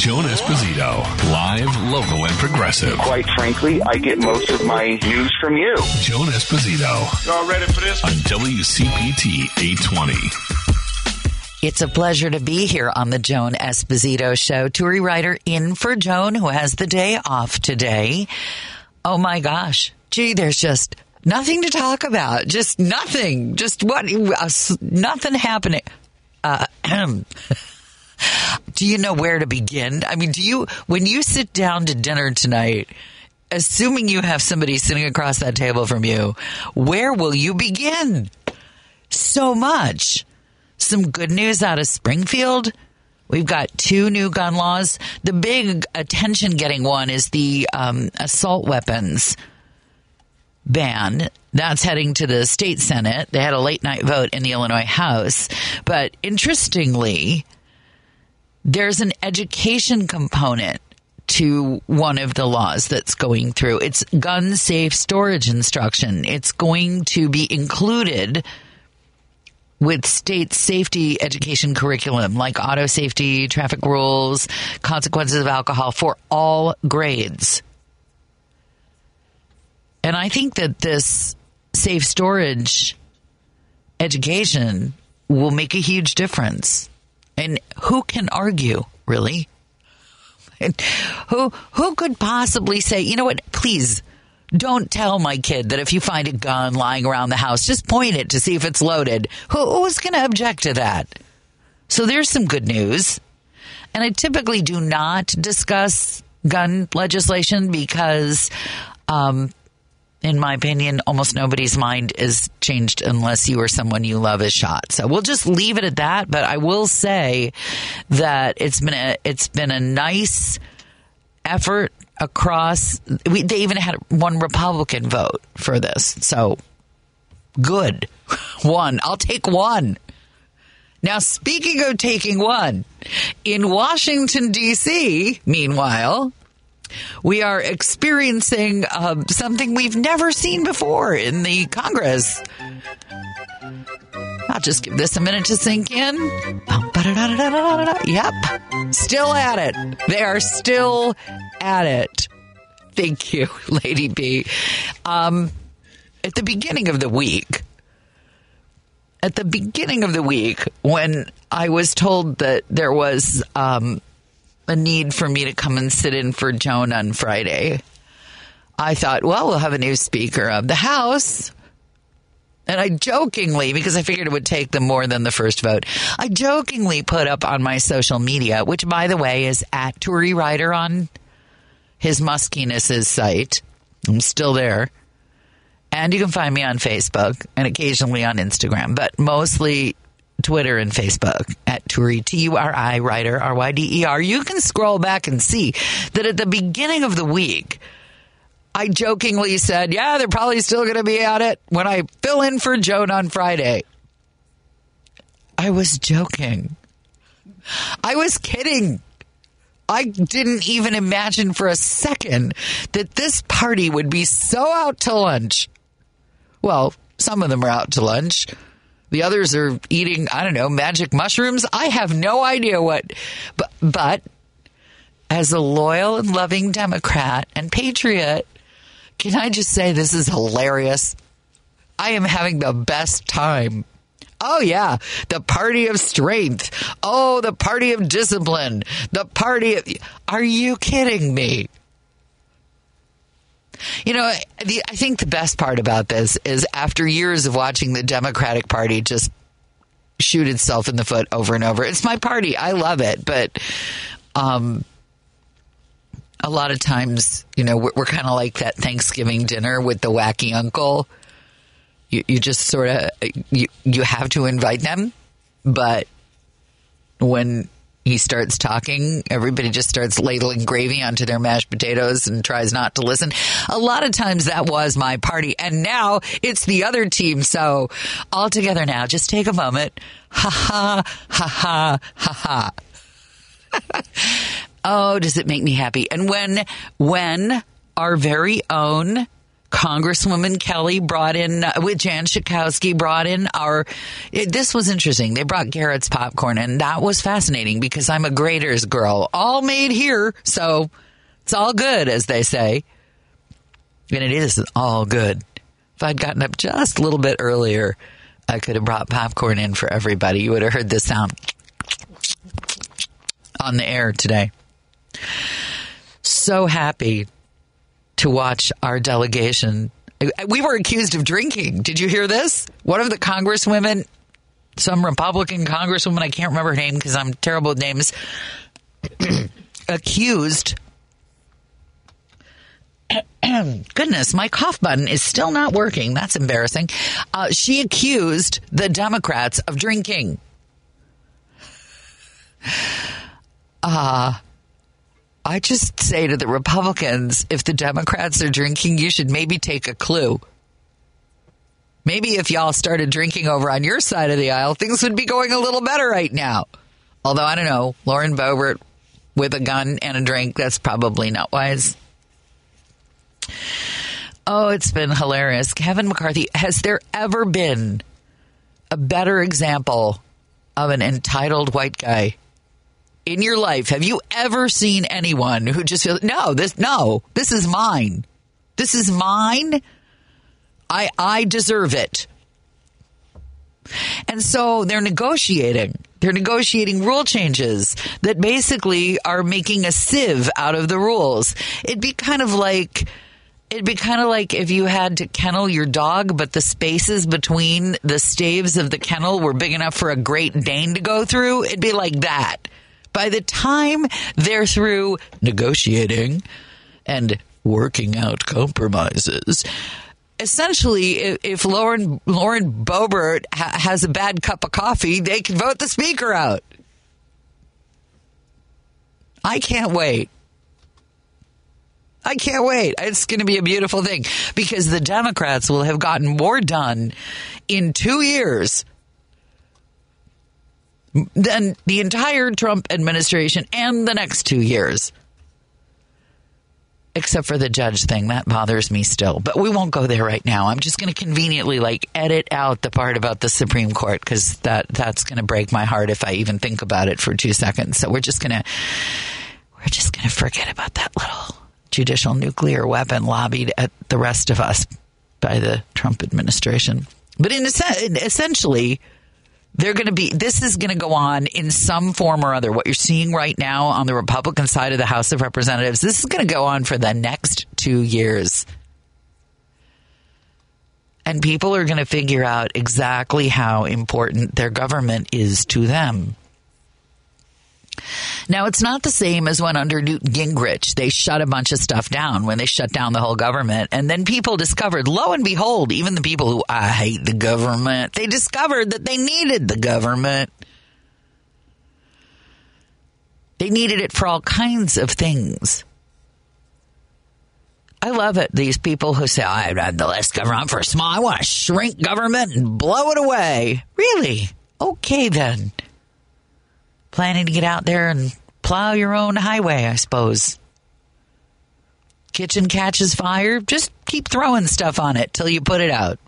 Joan Esposito, live, local, and progressive. Quite frankly, I get most of my news from you. Joan Esposito Y'all ready for this? on WCPT 820. It's a pleasure to be here on the Joan Esposito Show. Turi Ryder in for Joan, who has the day off today. Oh my gosh. Gee, there's just nothing to talk about. Just nothing. Just what? uh, nothing happening. Uh, do you know where to begin? I mean, do you, when you sit down to dinner tonight, assuming you have somebody sitting across that table from you, where will you begin? So much some good news out of Springfield. We've got two new gun laws. The big attention getting one is the um, assault weapons ban. That's heading to the state Senate. They had a late night vote in the Illinois House. But interestingly, there's an education component to one of the laws that's going through. It's gun safe storage instruction. It's going to be included with state safety education curriculum like auto safety, traffic rules, consequences of alcohol for all grades. And I think that this safe storage education will make a huge difference. And who can argue, really? And who who could possibly say, you know what, please don't tell my kid that if you find a gun lying around the house, just point it to see if it's loaded. Who, who's going to object to that? So there's some good news. And I typically do not discuss gun legislation because, um, in my opinion, almost nobody's mind is changed unless you or someone you love is shot. So we'll just leave it at that. But I will say that it's been a it's been a nice effort across. We, they even had one Republican vote for this. So good. One. I'll take one. Now, speaking of taking one, in Washington, D.C., meanwhile, we are experiencing um, something we've never seen before in the Congress. I'll just give this a minute to sink in. Bum. Yep. Still at it. They are still at it. Thank you, Lady B. Um, at the beginning of the week, at the beginning of the week, when I was told that there was um, a need for me to come and sit in for Joan on Friday, I thought, well, we'll have a new Speaker of the House. And I jokingly, because I figured it would take them more than the first vote, I jokingly put up on my social media, which by the way is at Turi Ryder on his muskiness's site. I'm still there. And you can find me on Facebook and occasionally on Instagram, but mostly Twitter and Facebook at Turi, T U R I, Ryder, R Y D E R. You can scroll back and see that at the beginning of the week, I jokingly said, yeah, they're probably still going to be at it when I fill in for Joan on Friday. I was joking. I was kidding. I didn't even imagine for a second that this party would be so out to lunch. Well, some of them are out to lunch. The others are eating, I don't know, magic mushrooms. I have no idea what, but, but as a loyal and loving Democrat and patriot, can I just say this is hilarious? I am having the best time. Oh, yeah. The party of strength. Oh, the party of discipline. The party of. Are you kidding me? You know, the, I think the best part about this is after years of watching the Democratic Party just shoot itself in the foot over and over. It's my party. I love it. But um, a lot of times, you know, we're, we're kind of like that Thanksgiving dinner with the wacky uncle. You, you just sort of you you have to invite them, but when he starts talking, everybody just starts ladling gravy onto their mashed potatoes and tries not to listen. A lot of times that was my party, and now it's the other team. So all together now, just take a moment. Ha ha ha ha ha ha. Oh, does it make me happy? And when when our very own Congresswoman Kelly brought in, uh, with Jan Schakowsky, brought in our. It, this was interesting. They brought Garrett's popcorn, and that was fascinating because I'm a Graeter's girl. All made here, so it's all good, as they say. And it is all good. If I'd gotten up just a little bit earlier, I could have brought popcorn in for everybody. You would have heard this sound on the air today. So happy to watch our delegation. We were accused of drinking. Did you hear this? One of the congresswomen, some Republican congresswoman, I can't remember her name because I'm terrible with names, accused. Goodness, my cough button is still not working. That's embarrassing. Uh, she accused the Democrats of drinking. Uh, I just say to the Republicans, if the Democrats are drinking, you should maybe take a clue. Maybe if y'all started drinking over on your side of the aisle, things would be going a little better right now. Although, I don't know, Lauren Boebert with a gun and a drink, that's probably not wise. Oh, it's been hilarious. Kevin McCarthy, has there ever been a better example of an entitled white guy in your life have you ever seen anyone who just feels no this no this is mine. This is mine. I i deserve it. And so they're negotiating. They're negotiating rule changes that basically are making a sieve out of the rules. It'd be kind of like It'd be kind of like if you had to kennel your dog, but the spaces between the staves of the kennel were big enough for a Great Dane to go through. It'd be like that. By the time they're through negotiating and working out compromises, essentially, if, Lauren Lauren Boebert ha- has a bad cup of coffee, they can vote the speaker out. I can't wait. I can't wait. It's going to be a beautiful thing because the Democrats will have gotten more done in two years than the entire Trump administration and the next two years. Except for the judge thing. That bothers me still. But we won't go there right now. I'm just going to conveniently like edit out the part about the Supreme Court because that, that's going to break my heart if I even think about it for two seconds. So we're just going to, we're just going to forget about that little judicial nuclear weapon lobbied at the rest of us by the Trump administration. But in a sense, essentially, they're going to be this is going to go on in some form or other. What you're seeing right now on the republican side of the house of representatives this is going to go on for the next 2 years. And people are going to figure out exactly how important their government is to them now, it's not the same as when under Newt Gingrich, they shut a bunch of stuff down when they shut down the whole government. And then people discovered, lo and behold, even the people who, I hate the government, they discovered that they needed the government. They needed it for all kinds of things. I love it. These people who say, I'd rather the less government for small. I want to shrink government and blow it away. Really? Okay, then planning to get out there and plow your own highway, I suppose. Kitchen catches fire, just keep throwing stuff on it till you put it out.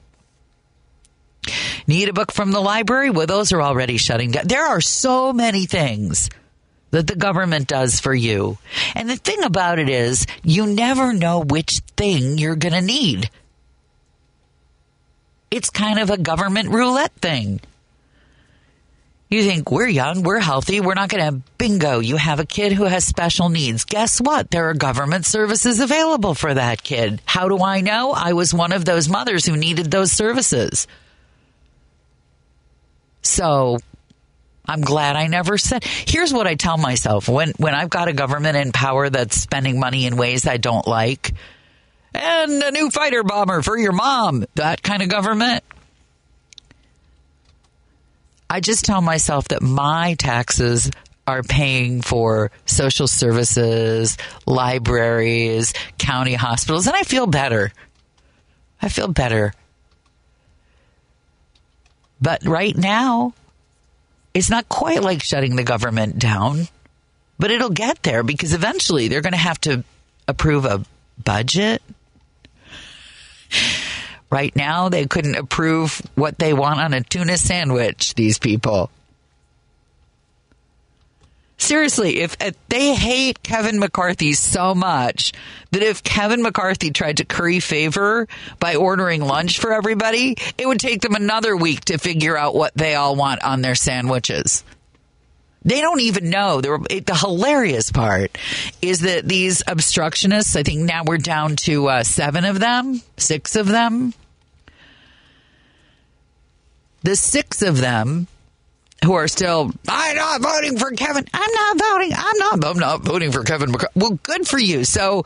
Need a book from the library? Well, those are already shutting down. There are so many things that the government does for you. And the thing about it is, you never know which thing you're going to need. It's kind of a government roulette thing. You think we're young, we're healthy, we're not going to bingo. You have a kid who has special needs. Guess what? There are government services available for that kid. How do I know? I was one of those mothers who needed those services. So I'm glad I never said. Here's what I tell myself when when I've got a government in power that's spending money in ways I don't like, and a new fighter bomber for your mom, that kind of government. I just tell myself that my taxes are paying for social services, libraries, county hospitals, and I feel better. I feel better. But right now, it's not quite like shutting the government down, but it'll get there because eventually they're going to have to approve a budget. Right now, they couldn't approve what they want on a tuna sandwich, these people. Seriously, if, if they hate Kevin McCarthy so much that if Kevin McCarthy tried to curry favor by ordering lunch for everybody, it would take them another week to figure out what they all want on their sandwiches. They don't even know. The, hilarious part is that these obstructionists, I think now we're down to uh, seven of them, six of them. The six of them who are still, I'm not voting for Kevin. I'm not voting. I'm not, I'm not voting for Kevin McCarthy. Well, good for you. So,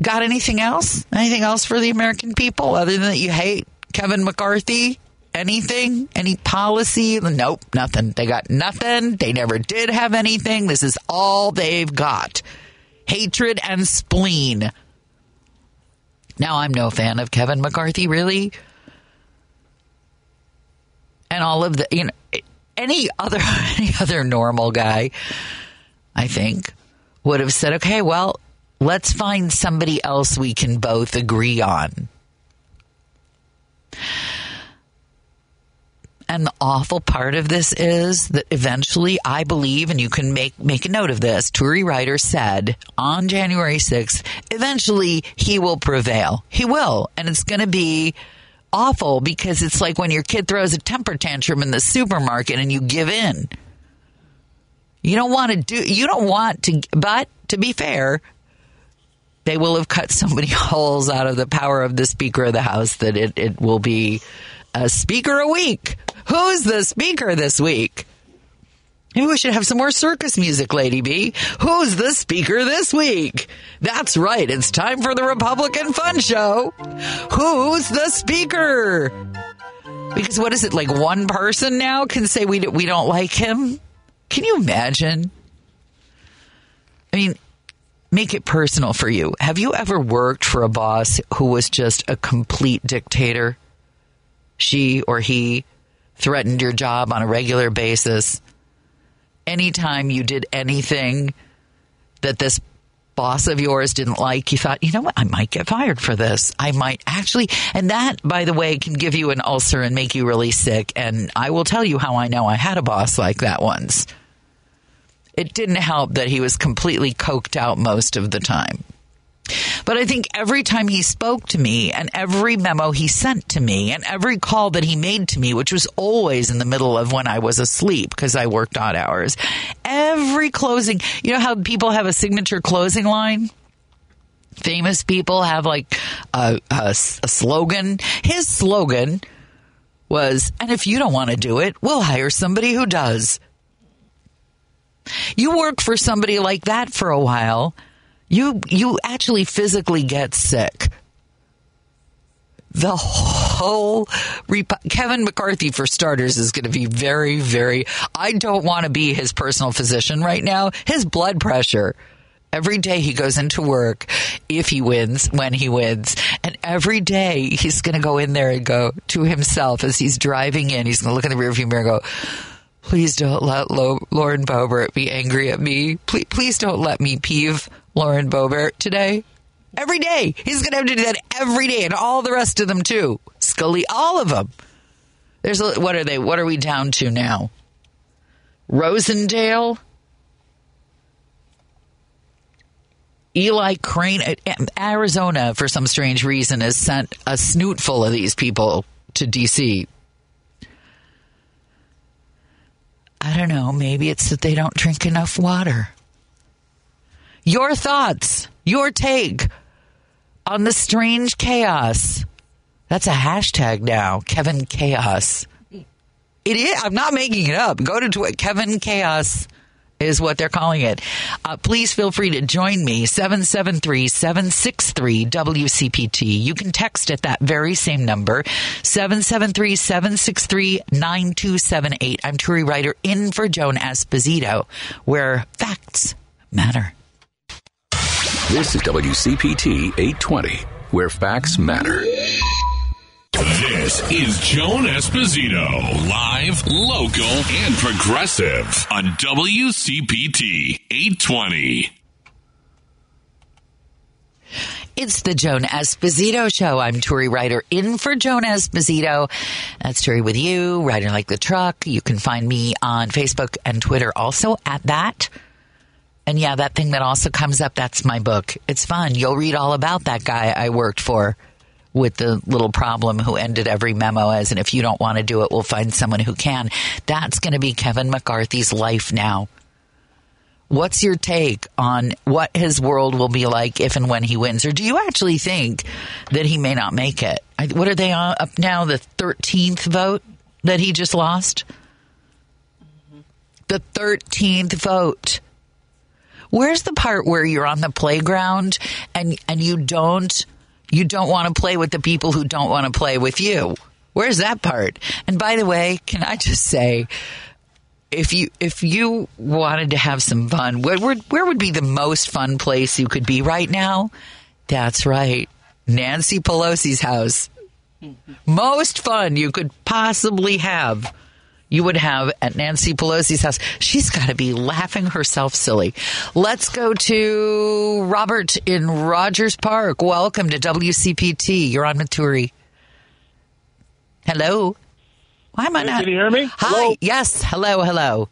got anything else? Anything else for the American people other than that you hate Kevin McCarthy? Anything? Any policy? Nope, nothing. They got nothing. They never did have anything. This is all they've got hatred and spleen. Now, I'm no fan of Kevin McCarthy, really. And all of the, you know, any other any other normal guy, I think, would have said, "Okay, well, let's find somebody else we can both agree on." And the awful part of this is that eventually, I believe, and you can make make a note of this. Turi Ryder said on January sixth, eventually he will prevail. He will, and it's going to be awful because it's like when your kid throws a temper tantrum in the supermarket and you give in. You don't want to do, you don't want to, but to be fair, they will have cut so many holes out of the power of the Speaker of the House that it, it will be a speaker a week. Who's the speaker this week? Maybe we should have some more circus music, Lady B. Who's the speaker this week? That's right. It's time for the Republican Fun Show. Who's the speaker? Because what is it like? One person now can say we we don't like him. Can you imagine? I mean, make it personal for you. Have you ever worked for a boss who was just a complete dictator? She or he threatened your job on a regular basis anytime you did anything that this boss of yours didn't like, you thought, you know what, I might get fired for this. I might actually, and that, by the way, can give you an ulcer and make you really sick. And I will tell you how I know I had a boss like that once. It didn't help that he was completely coked out most of the time. But I think every time he spoke to me and every memo he sent to me and every call that he made to me, which was always in the middle of when I was asleep because I worked odd hours, every closing, you know how people have a signature closing line? Famous people have like a, a, a slogan. His slogan was, and if you don't want to do it, we'll hire somebody who does. You work for somebody like that for a while you you actually physically get sick. The whole Kevin McCarthy, for starters, is going to be very, very. I don't want to be his personal physician right now. His blood pressure every day he goes into work if he wins when he wins and every day he's going to go in there and go to himself as he's driving in he's going to look in the rearview mirror and go please don't let lauren boebert be angry at me please, please don't let me peeve Lauren Boebert today. Every day. He's going to have to do that every day and all the rest of them too. Scully, all of them. There's a, what are they? What are we down to now? Rosendale, Eli Crane, uh, uh, Arizona, for some strange reason, has sent a snootful of these people to D.C. I don't know. Maybe it's that they don't drink enough water. Your thoughts, your take on the strange chaos. That's a hashtag now, Kevin Chaos. It is. I'm not making it up. Go to Twitter. Kevin Chaos is what they're calling it. Uh, please feel free to join me. 773 763 WCPT. You can text at that very same number 773 763 9278. I'm Turi Ryder in for Joan Esposito, where facts matter. This is WCPT 820, where facts matter. This is Joan Esposito, live, local, and progressive on WCPT 820. It's the Joan Esposito Show. I'm Turi Ryder in for Joan Esposito. That's Turi with you, riding like the truck. You can find me on Facebook and Twitter also at that. And yeah, that thing that also comes up, that's my book. It's fun. You'll read all about that guy I worked for with the little problem who ended every memo as, and if you don't want to do it, we'll find someone who can. That's going to be Kevin McCarthy's life now. What's your take on what his world will be like if and when he wins? Or do you actually think that he may not make it? What are they up now? The 13th vote that he just lost? The 13th vote. Where's the part where you're on the playground and, and you don't you don't want to play with the people who don't want to play with you. Where's that part? And by the way, can I just say, if you if you wanted to have some fun, where where, where would be the most fun place you could be right now? That's right, Nancy Pelosi's house. Mm-hmm. Most fun you could possibly have you would have at Nancy Pelosi's house. She's got to be laughing herself silly. Let's go to Robert in Rogers Park. Welcome to WCPT. You're on Maturi. Hello. Why am I not? Can you hear me? Hi. Hello? Yes. Hello. Hello.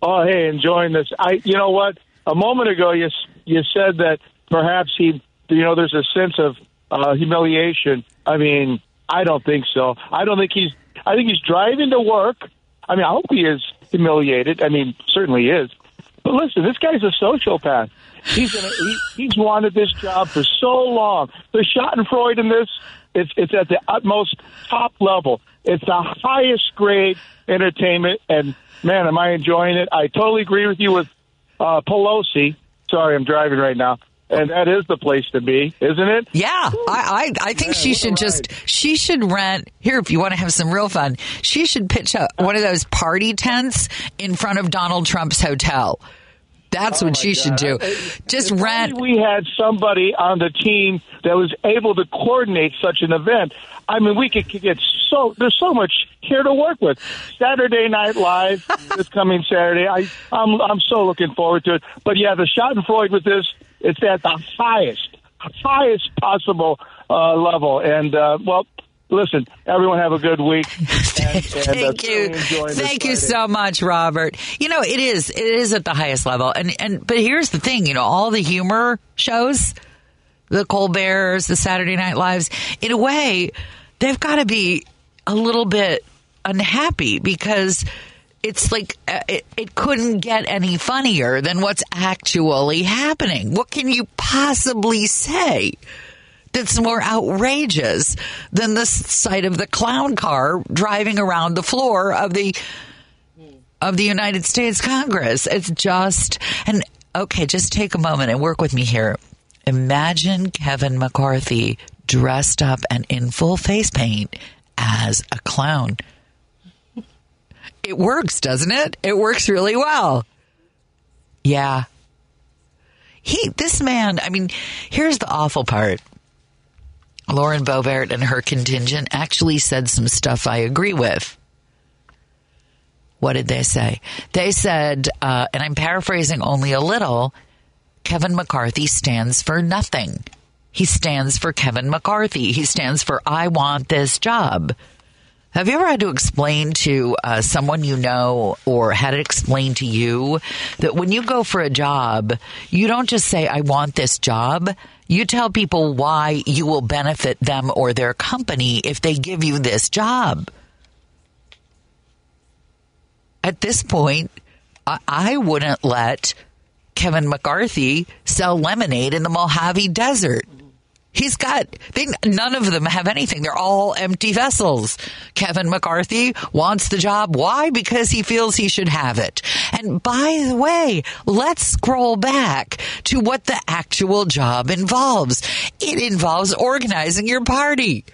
Oh, hey, enjoying this. I, you know what? A moment ago, you you said that perhaps he, you know, there's a sense of uh, humiliation. I mean, I don't think so. I don't think he's I think he's driving to work. I mean, I hope he is humiliated. I mean, certainly is. But listen, this guy's a sociopath. He's gonna, he, he's wanted this job for so long. The Schadenfreude in this, it's it's at the utmost top level. It's the highest grade entertainment, and man, am I enjoying it! I totally agree with you with uh, Pelosi. Sorry, I'm driving right now and that is the place to be, isn't it? Yeah, I I, I think she should just she should rent here if you want to have some real fun. She should pitch a, one of those party tents in front of Donald Trump's hotel. That's Oh what she should do. Just If rent. we had somebody on the team that was able to coordinate such an event. I mean, we could, could get so there's so much here to work with. Saturday Night Live this coming Saturday. I I'm I'm so looking forward to it. But yeah, the Schadenfreude with this, it's at the highest highest possible uh, level. And uh, well, listen, everyone have a good week. And, and, uh, Thank you, truly enjoying thank you Friday. so much, Robert. You know it is it is at the highest level, and and but here's the thing, you know, all the humor shows, the Colbert's, the Saturday Night Lives, in a way, they've got to be a little bit unhappy because it's like uh, it, it couldn't get any funnier than what's actually happening. What can you possibly say? that's more outrageous than the sight of the clown car driving around the floor of the of the United States Congress. It's just and okay, just take a moment and work with me here. Imagine Kevin McCarthy dressed up and in full face paint as a clown. It works, doesn't it? It works really well. Yeah. He this man, I mean, here's the awful part. Lauren Boebert and her contingent actually said some stuff I agree with. What did they say? They said, uh, and I'm paraphrasing only a little Kevin McCarthy stands for nothing. He stands for Kevin McCarthy. He stands for I want this job. Have you ever had to explain to uh, someone you know or had it explained to you that when you go for a job, you don't just say, I want this job. You tell people why you will benefit them or their company if they give you this job. At this point, I, I wouldn't let Kevin McCarthy sell lemonade in the Mojave Desert. He's got they none of them have anything. They're all empty vessels. Kevin McCarthy wants the job. Why? Because he feels he should have it. And by the way, let's scroll back to what the actual job involves. It involves organizing your party.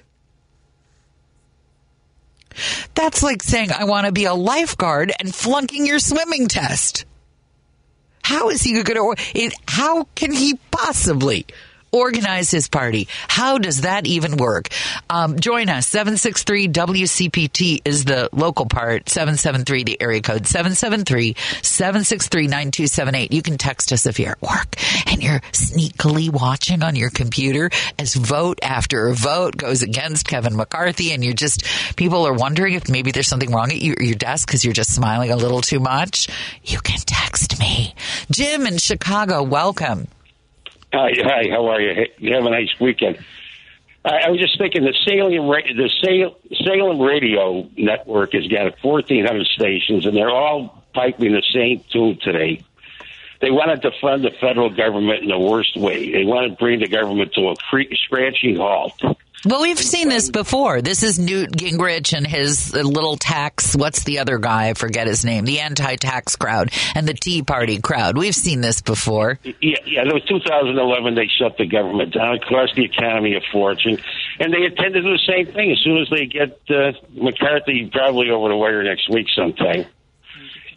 That's like saying I want to be a lifeguard and flunking your swimming test. How is he going to? How can he possibly organize his party. How does that even work? Um, join us. 763 WCPT is the local part. 773 the area code. 773 763 9278. You can text us if you're at work and you're sneakily watching on your computer as vote after vote goes against Kevin McCarthy and you're just, people are wondering if maybe there's something wrong at your, your desk because you're just smiling a little too much. You can text me. Jim in Chicago, welcome. Hi, hi. How are you? You have a nice weekend. I, I was just thinking the Salem the Salem, radio network has got 1,400 stations, and they're all piping the same tune today. They want to defund the federal government in the worst way. They want to bring the government to a free, scratching halt. Well, we've seen this before. This is Newt Gingrich and his little tax. What's the other guy? I forget his name. The anti-tax crowd and the Tea Party crowd. We've seen this before. Yeah, yeah. It was 2011. They shut the government down. It cost the economy a fortune, and they intend to do the same thing as soon as they get uh, McCarthy probably over the wire next week sometime.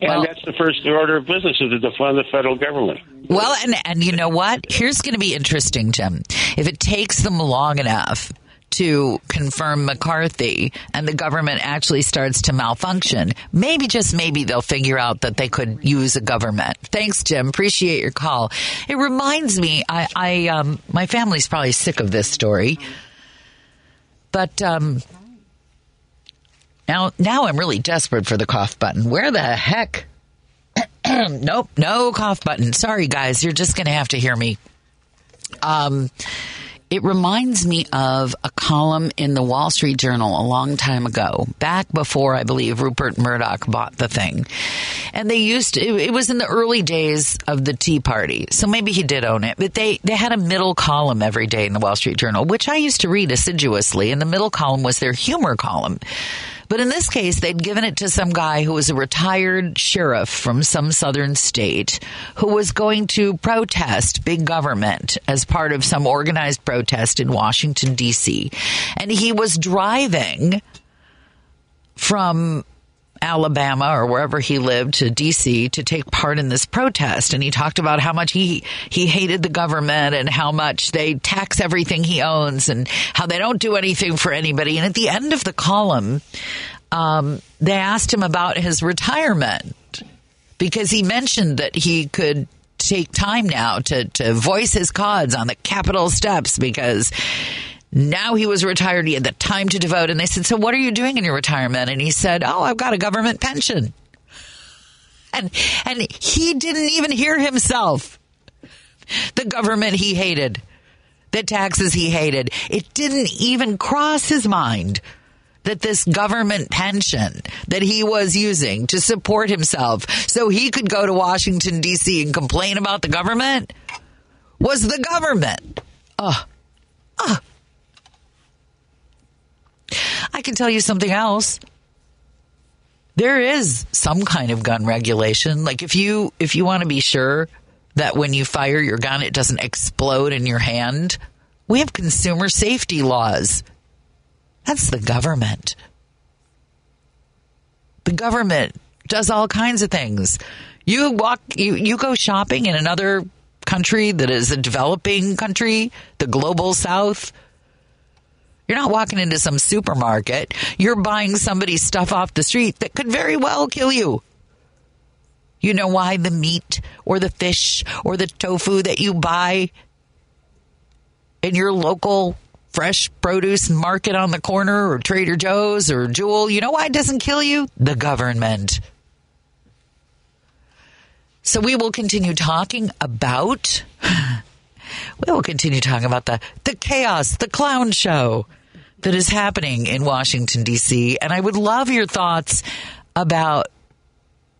And Well- that's the first order of business is to defund the federal government. Well, and and you know what? Here's going to be interesting, Jim. If it takes them long enough to confirm McCarthy and the government actually starts to malfunction, maybe just maybe they'll figure out that they could use a government. Thanks, Jim. Appreciate your call. It reminds me, I, I um, my family's probably sick of this story, but um, now now I'm really desperate for the cough button. Where the heck? nope, no cough button. Sorry, guys, you're just going to have to hear me. Um, it reminds me of a column in the Wall Street Journal a long time ago, back before I believe Rupert Murdoch bought the thing. And they used to, it, was in the early days of the Tea Party, so maybe he did own it. But they they had a middle column every day in the Wall Street Journal, which I used to read assiduously. And the middle column was their humor column. But in this case, they'd given it to some guy who was a retired sheriff from some southern state who was going to protest big government as part of some organized protest in Washington, D.C. And he was driving from Alabama or wherever he lived to DC to take part in this protest. And he talked about how much he he hated the government and how much they tax everything he owns and how they don't do anything for anybody. And at the end of the column um, they asked him about his retirement because he mentioned that he could take time now to to voice his cause on the Capitol steps because now he was retired. He had the time to devote. And they said, So what are you doing in your retirement? And he said, Oh, I've got a government pension. And, and he didn't even hear himself. The government he hated, the taxes he hated. It didn't even cross his mind that this government pension that he was using to support himself so he could go to Washington, D.C. and complain about the government was the government. Ugh. Ugh. I can tell you something else. There is some kind of gun regulation. Like if you if you want to be sure that when you fire your gun it doesn't explode in your hand, we have consumer safety laws. That's the government. The government does all kinds of things. You walk you you go shopping in another country that is a developing country, the global south, you're not walking into some supermarket. You're buying somebody's stuff off the street that could very well kill you. You know why the meat or the fish or the tofu that you buy in your local fresh produce market on the corner or Trader Joe's or Jewel, you know why it doesn't kill you? The government. So we will continue talking about we will continue talking about the the chaos, the clown show that is happening in Washington D.C. And I would love your thoughts about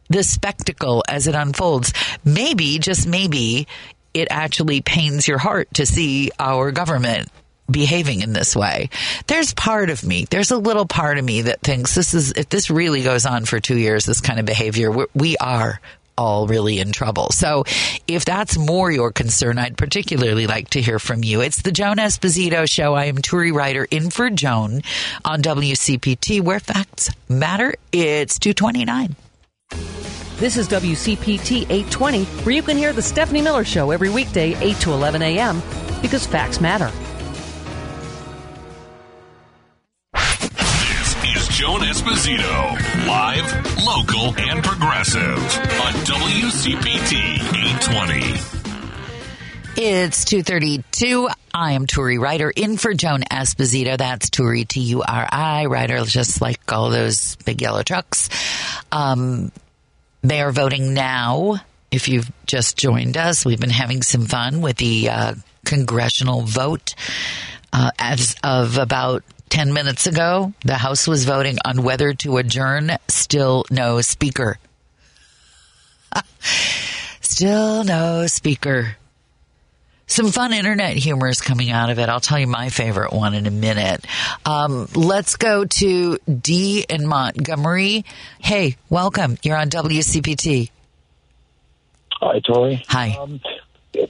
the spectacle as it unfolds. Maybe, just maybe, it actually pains your heart to see our government behaving in this way. There's part of me, there's a little part of me that thinks this is, if this really goes on for two years, this kind of behavior, we are all really in trouble. So if that's more your concern, I'd particularly like to hear from you. It's the Joan Esposito Show. I am Turi Ryder in for Joan on WCPT, where facts matter. It's 229. This is WCPT 820, where you can hear the Stephanie Miller Show every weekday, 8 to 11 a.m. because facts matter. Joan Esposito, live, local, and progressive on WCPT 820. It's 232. I am Turi Ryder in for Joan Esposito. That's Turi, T-U-R-I, Ryder, just like all those big yellow trucks. Um, they are voting now. If you've just joined us, we've been having some fun with the uh, congressional vote. Uh, as of about 10 minutes ago, the House was voting on whether to adjourn. Still no speaker. Still no speaker. Some fun internet humor is coming out of it. I'll tell you my favorite one in a minute. Um, let's go to D in Montgomery. Hey, welcome. You're on WCPT. Hi, Turi. Hi. Um,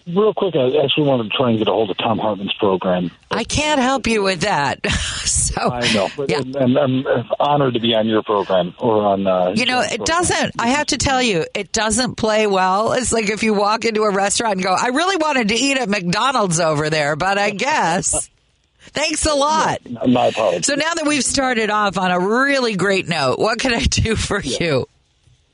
real quick, I actually wanted to try and get a hold of Thom Hartmann's program. I can't help you with that. so I know, but yeah. and, I'm honored to be on your program or on. Uh, You know, it program. doesn't. I have to tell you, it doesn't play well. It's like if you walk into a restaurant and go, "I really wanted to eat at McDonald's over there, but I guess." Thanks a lot. My apologies. So now that we've started off on a really great note, what can I do for you?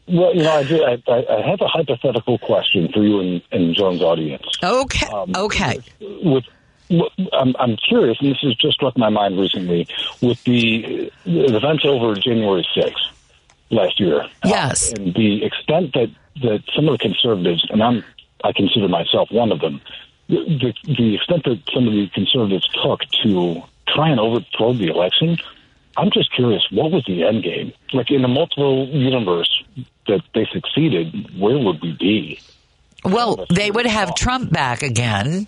Well, you know, I, do, I, I have a hypothetical question for you and, and Joan's audience. Okay. Um, okay. With what- I'm, I'm curious, and this has just struck my mind recently, with the, the events over January 6th last year. uh, Yes. and the extent that, that some of the conservatives, and I'm, I consider myself one of them, the, the, the extent that some of the conservatives took to try and overthrow the election, I'm just curious, what was the end game? Like in a multiple universe that they succeeded, where would we be? Well, they would have Trump back again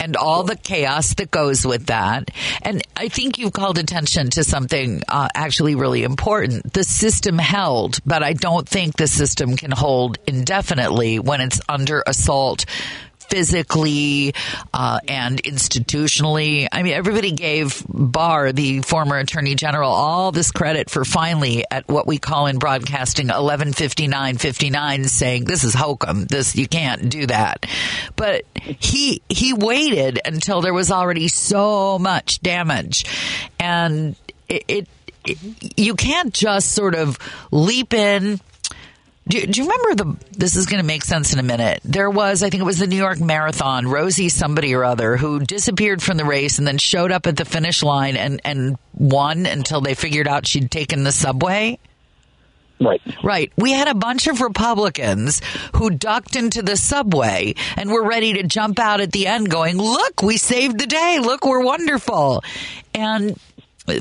and all the chaos that goes with that. And I think you've called attention to something uh, actually really important. The system held, but I don't think the system can hold indefinitely when it's under assault physically uh, and institutionally. I mean, everybody gave Barr, the former attorney general, all this credit for finally at what we call in broadcasting 115959 saying this is hokum. This you can't do that. But he he waited until there was already so much damage, and it, it, it you can't just sort of leap in. Do, do you remember the? This is going to make sense in a minute. There was, I think it was the New York Marathon, Rosie somebody or other, who disappeared from the race and then showed up at the finish line and and won until they figured out she'd taken the subway. Right. Right. We had a bunch of Republicans who ducked into the subway and were ready to jump out at the end going, look, we saved the day. Look, we're wonderful. And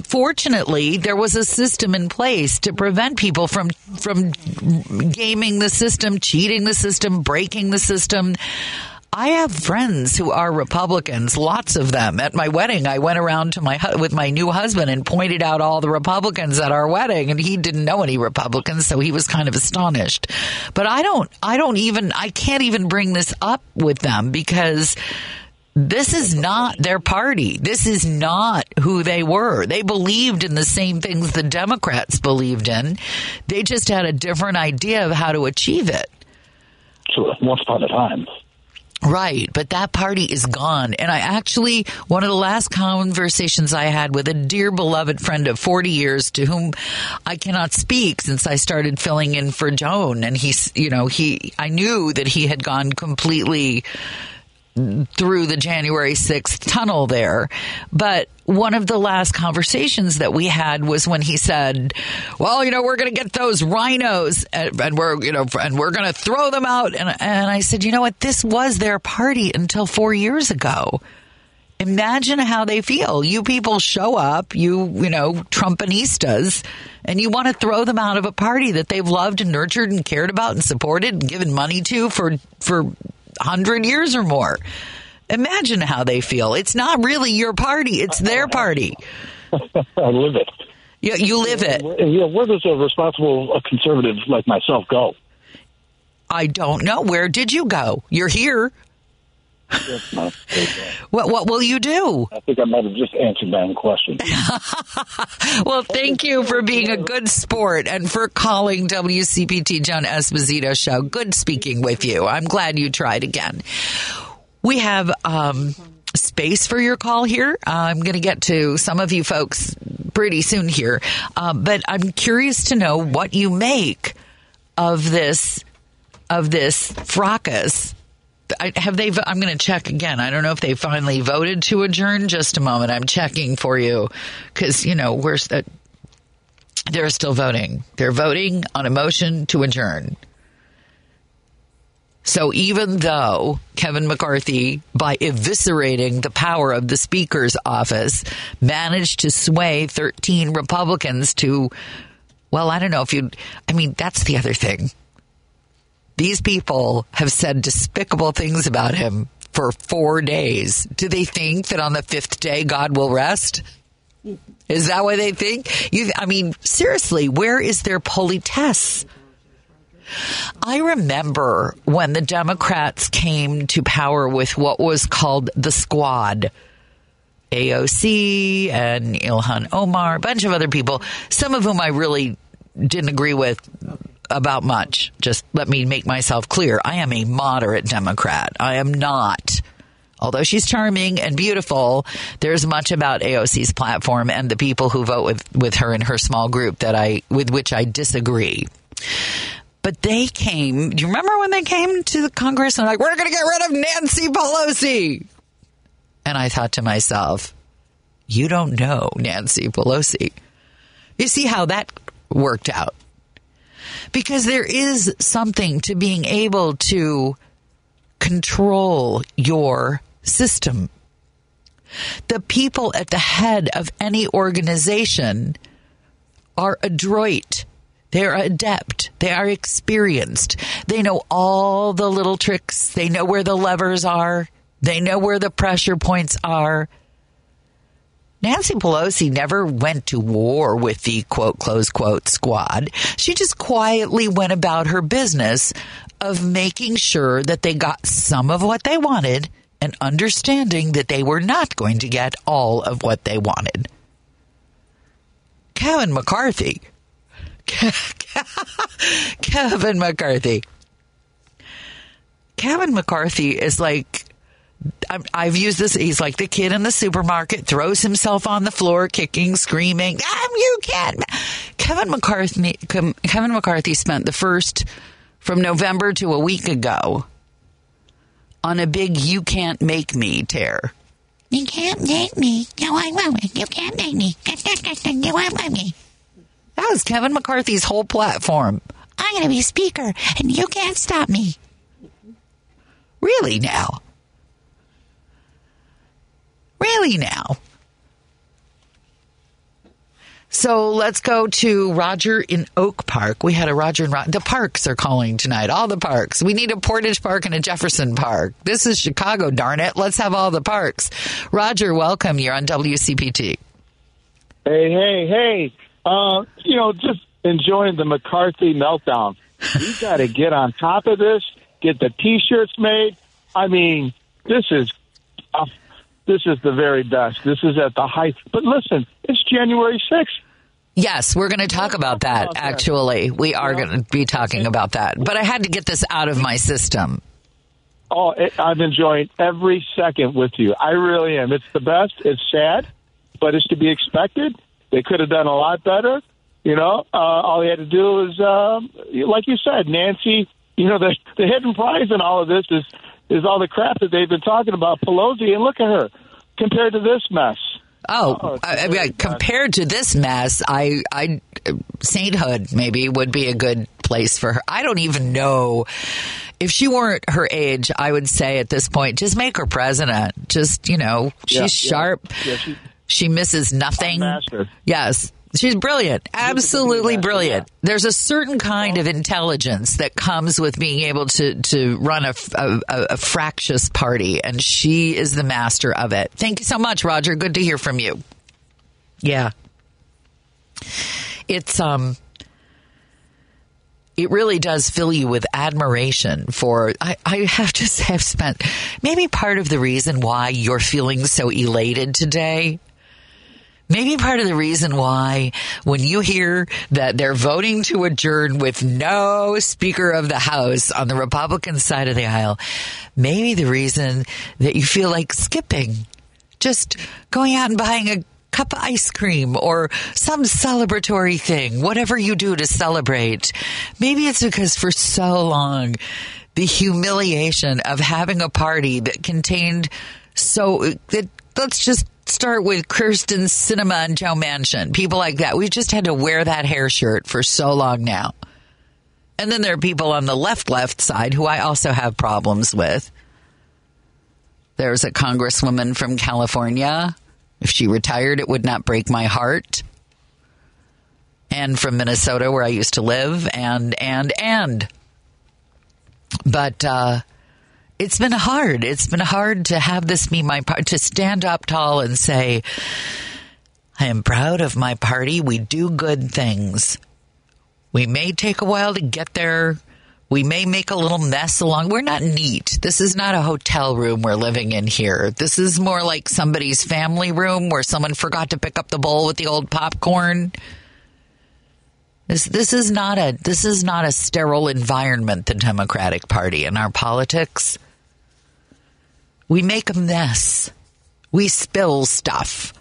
fortunately, there was a system in place to prevent people from, from gaming the system, cheating the system, breaking the system. I have friends who are Republicans, lots of them. At my wedding, I went around to my with my new husband and pointed out all the Republicans at our wedding, and he didn't know any Republicans, so he was kind of astonished. But I don't, I don't even, I can't even bring this up with them because this is not their party. This is not who they were. They believed in the same things the Democrats believed in. They just had a different idea of how to achieve it. Sure. Once upon a time. Right, but that party is gone. And I actually, one of the last conversations I had with a dear beloved friend of 40 years to whom I cannot speak since I started filling in for Joan. And he's, you know, he, I knew that he had gone completely through the January 6th tunnel there. But one of the last conversations that we had was when he said, well, you know, we're going to get those RINOs and, and we're, you know, and we're going to throw them out. And, and I said, you know what? This was their party until four years ago. Imagine how they feel. You people show up, you, you know, Trumpanistas, and you want to throw them out of a party that they've loved and nurtured and cared about and supported and given money to for, for 100 years or more. Imagine how they feel. It's not really your party, it's their party. I live it. You, you live it. Yeah, where does a responsible conservative like myself go? I don't know. Where did you go? You're here. What what will you do? I think I might have just answered my own question. Well, thank you for being a good sport and for calling WCPT Joan Esposito show. Good speaking with you. I'm glad you tried again. We have um, space for your call here. I'm going to get to some of you folks pretty soon here, uh, but I'm curious to know what you make of this of this fracas. I, have they? I'm going to check again. I don't know if they finally voted to adjourn. Just a moment. I'm checking for you because you know we're uh, they're still voting. They're voting on a motion to adjourn. So even though Kevin McCarthy, by eviscerating the power of the Speaker's office, managed to sway 13 Republicans to, well, I don't know if you, I mean, that's the other thing. These people have said despicable things about him for four days. Do they think that on the fifth day God will rest? Is that what they think? You, I mean, seriously, where is their politesse? I remember when the Democrats came to power with what was called the squad. AOC and Ilhan Omar, a bunch of other people, some of whom I really didn't agree with about much. Just let me make myself clear. I am a moderate Democrat. I am not. Although she's charming and beautiful, there's much about AOC's platform and the people who vote with, with her in her small group that I, with which I disagree. But they came. Do you remember when they came to the Congress and like, we're going to get rid of Nancy Pelosi? And I thought to myself, you don't know Nancy Pelosi. You see how that worked out. Because there is something to being able to control your system. The people at the head of any organization are adroit they are adept. They are experienced. They know all the little tricks. They know where the levers are. They know where the pressure points are. Nancy Pelosi never went to war with the quote, close quote squad. She just quietly went about her business of making sure that they got some of what they wanted and understanding that they were not going to get all of what they wanted. Kevin McCarthy Kevin McCarthy. Kevin McCarthy is like I've used this. He's like the kid in the supermarket, throws himself on the floor, kicking, screaming. Um, you can't. Kevin McCarthy. Kevin McCarthy spent the first from November to a week ago on a big "You can't make me" tear. You can't make me. No, I won't. You can't make me. You won't me. That was Kevin McCarthy's whole platform. I'm going to be speaker, and you can't stop me. Really now? Really now? So let's go to Roger in Oak Park. We had a Roger in Ro- the parks are calling tonight. All the parks. We need a Portage Park and a Jefferson Park. This is Chicago, darn it. Let's have all the parks. Roger, welcome. You're on WCPT. Hey, hey, hey. Uh, you know, just enjoying the McCarthy meltdown. We got to get on top of this. Get the T-shirts made. I mean, this is uh, this is the very best. This is at the height. But listen, it's January sixth. Yes, we're going to talk about that. Actually, we are going to be talking about that. But I had to get this out of my system. Oh, it, I'm enjoying every second with you. I really am. It's the best. It's sad, but it's to be expected. They could have done a lot better. You know, uh, all he had to do was, um, like you said, Nancy. You know, the the hidden prize in all of this is is all the crap that they've been talking about Pelosi, and look at her compared to this mess. Oh, oh I, I mean, compared to this mess, I, I, sainthood maybe would be a good place for her. I don't even know if she weren't her age. I would say at this point, just make her president. Just you know, she's yeah, sharp. Yeah, she, she misses nothing. Yes. She's brilliant. Absolutely brilliant. There's a certain kind of intelligence that comes with being able to, to run a, a, a, fractious party, and she is the master of it. Thank you so much, Roger. Good to hear from you. Yeah. It's, um, it really does fill you with admiration for I, I have to say I've spent maybe part of the reason why you're feeling so elated today Maybe part of the reason why when you hear that they're voting to adjourn with no Speaker of the House on the Republican side of the aisle, maybe the reason that you feel like skipping just going out and buying a cup of ice cream or some celebratory thing, whatever you do to celebrate. Maybe it's because for so long, the humiliation of having a party that contained so that let's just start with Kyrsten Sinema and Joe Manchin, people like that. We've just had to wear that hair shirt for so long now. And then there are people on the left left side who I also have problems with. There's a congresswoman from California. If she retired, it would not break my heart. And from Minnesota, where I used to live, and, and, and. But, uh, it's been hard. It's been hard to have this be my part, to stand up tall and say, I am proud of my party. We do good things. We may take a while to get there. We may make a little mess along. We're not neat. This is not a hotel room we're living in here. This is more like somebody's family room where someone forgot to pick up the bowl with the old popcorn. This this is not a this is not a sterile environment. The Democratic Party and our politics. We make a mess. We spill stuff.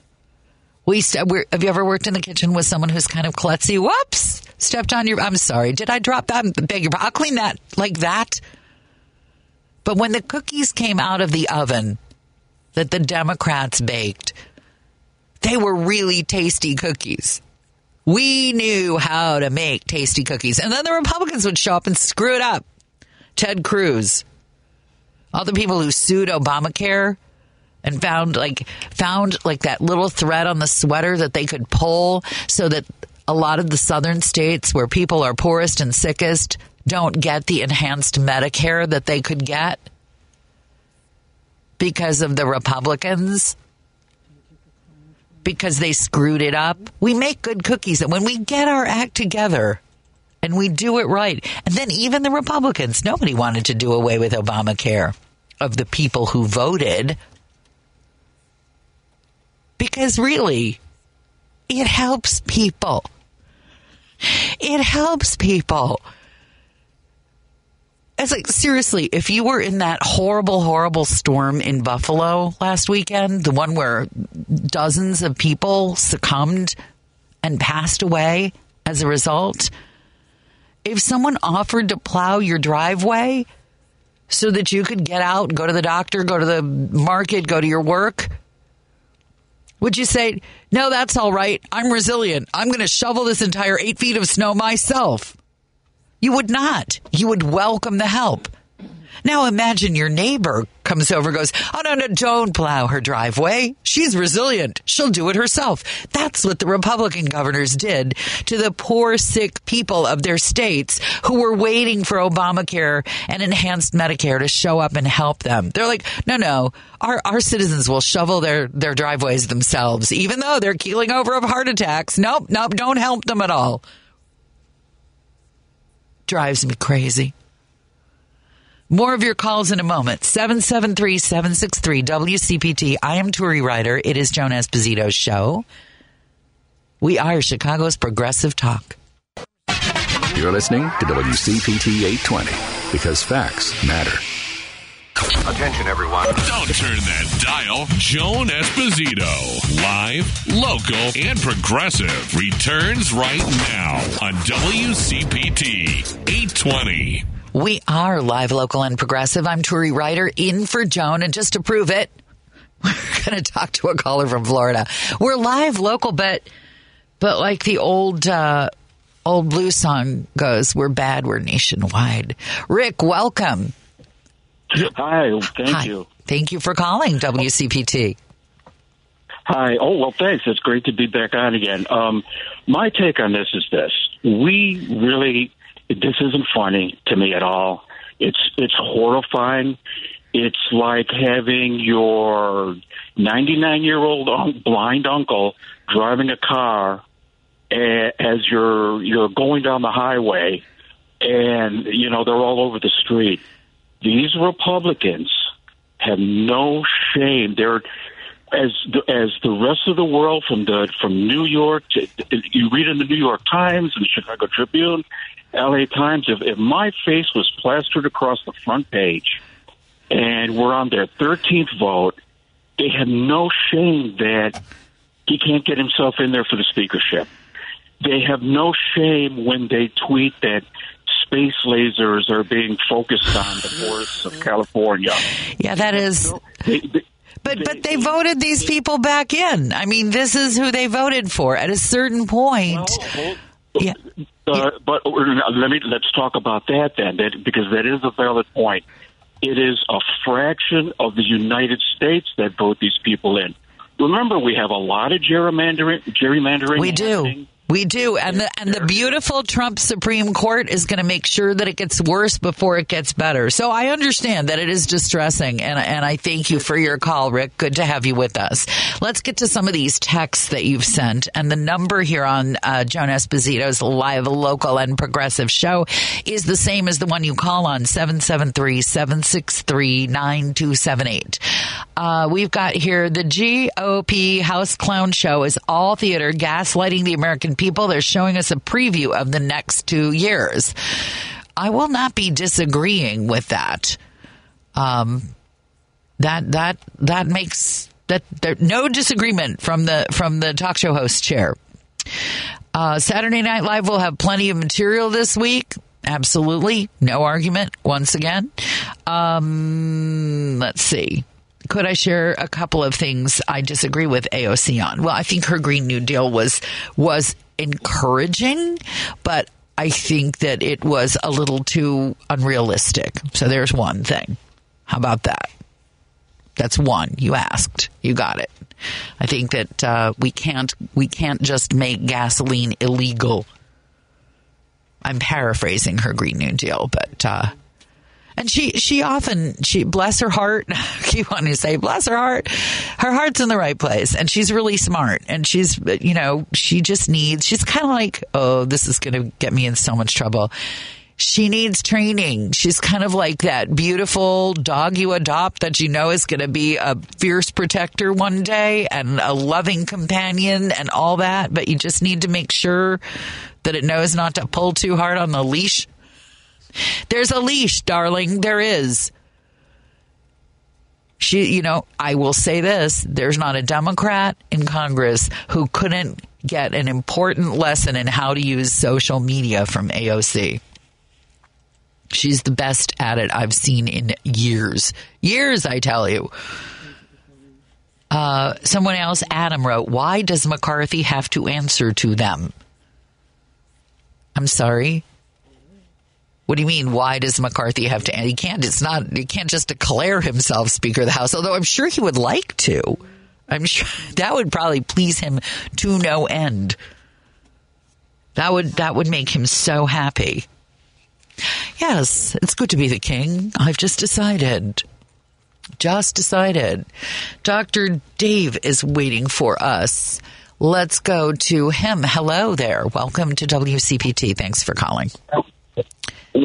We st- have you ever worked in the kitchen with someone who's kind of klutzy? Whoops! Stepped on your. I'm sorry. Did I drop that? Beg your. I'll clean that like that. But when the cookies came out of the oven that the Democrats baked, they were really tasty cookies. We knew how to make tasty cookies. And then the Republicans would show up and screw it up. Ted Cruz. All the people who sued Obamacare and found like found like that little thread on the sweater that they could pull so that a lot of the southern states where people are poorest and sickest don't get the enhanced Medicare that they could get because of the Republicans because they screwed it up. We make good cookies and when we get our act together and we do it right. And then even the Republicans, nobody wanted to do away with Obamacare of the people who voted because really it helps people. It helps people. It's like seriously, if you were in that horrible, horrible storm in Buffalo last weekend, the one where dozens of people succumbed and passed away as a result, if someone offered to plow your driveway so that you could get out, go to the doctor, go to the market, go to your work, would you say, no, that's all right. I'm resilient. I'm going to shovel this entire eight feet of snow myself? You would not. You would welcome the help. Now imagine your neighbor comes over goes, Oh, no, no, don't plow her driveway. She's resilient. She'll do it herself. That's what the Republican governors did to the poor, sick people of their states who were waiting for Obamacare and enhanced Medicare to show up and help them. They're like, no, no, our, our citizens will shovel their, their driveways themselves, even though they're keeling over of heart attacks. Nope, nope, don't help them at all. Drives me crazy. More of your calls in a moment. 773 763 WCPT. I am Turi Ryder. It is Joan Esposito's show. We are Chicago's Progressive Talk. You're listening to WCPT 820 because facts matter. Attention, everyone. Don't turn that dial. Joan Esposito, live, local, and progressive, returns right now on WCPT 820. We are live, local, and progressive. I'm Turi Ryder in for Joan, and just to prove it, we're going to talk to a caller from Florida. We're live, local, but but like the old uh, old blues song goes, "We're bad, we're nationwide." Rick, welcome. Hi, thank Hi. you. Thank you for calling WCPT. Hi. Oh, well, thanks. It's great to be back on again. Um, my take on this is this: we really, this isn't funny to me at all. It's it's horrifying. It's like having your 99 year old un- blind uncle driving a car as you're you're going down the highway, and you know they're all over the street. These Republicans have no shame. They're as the, as the rest of the world from the from New York to you read in the New York Times and the Chicago Tribune, L.A. Times. If, if my face was plastered across the front page, and we're on their thirteenth vote, they have no shame that he can't get himself in there for the speakership. They have no shame when they tweet that space lasers are being focused on the forests of California. Yeah, that is. But but they voted these people back in. I mean, this is who they voted for. At a certain point, yeah. Uh, but uh, let me let's talk about that then, that, because that is a valid point. It is a fraction of the United States that vote these people in. Remember, we have a lot of gerrymandering. Gerrymandering. We do. happening. We do, and the and the beautiful Trump Supreme Court is going to make sure that it gets worse before it gets better. So I understand that it is distressing, and and I thank you for your call, Rick. Good to have you with us. Let's get to some of these texts that you've sent, and the number here on uh, Joan Esposito's live, local, and progressive show is the same as the one you call on 773-763-9278. Uh, we've got here the GOP House Clown Show is all theater, gaslighting the American people. They're showing us a preview of the next two years. I will not be disagreeing with that. Um, that that that makes that there no disagreement from the from the talk show host chair. Uh, Saturday Night Live will have plenty of material this week. Absolutely, no argument. Once again, um, let's see could I share a couple of things I disagree with AOC on? Well, I think her Green New Deal was was encouraging, but I think that it was a little too unrealistic. So there's one thing. How about that? That's one. You asked. You got it. I think that uh, we can't we can't just make gasoline illegal. I'm paraphrasing her Green New Deal, but uh, and she she often she bless her heart. keep wanting to say bless her heart. Her heart's in the right place, and she's really smart. And she's you know she just needs. She's kind of like oh this is going to get me in so much trouble. She needs training. She's kind of like that beautiful dog you adopt that you know is going to be a fierce protector one day and a loving companion and all that. But you just need to make sure that it knows not to pull too hard on the leash there's a leash, darling. There is. She, you know, I will say this there's not a Democrat in Congress who couldn't get an important lesson in how to use social media from AOC. She's the best at it I've seen in years. Years, I tell you. Uh, someone else, Adam, wrote, Why does McCarthy have to answer to them? I'm sorry. What do you mean? Why does McCarthy have to? He can't. It's not. He can't just declare himself Speaker of the House. Although I'm sure he would like to. I'm sure that would probably please him to no end. That would that would make him so happy. Yes, it's good to be the king. I've just decided. Just decided. Dr. Dave is waiting for us. Let's go to him. Hello there. Welcome to WCPT. Thanks for calling.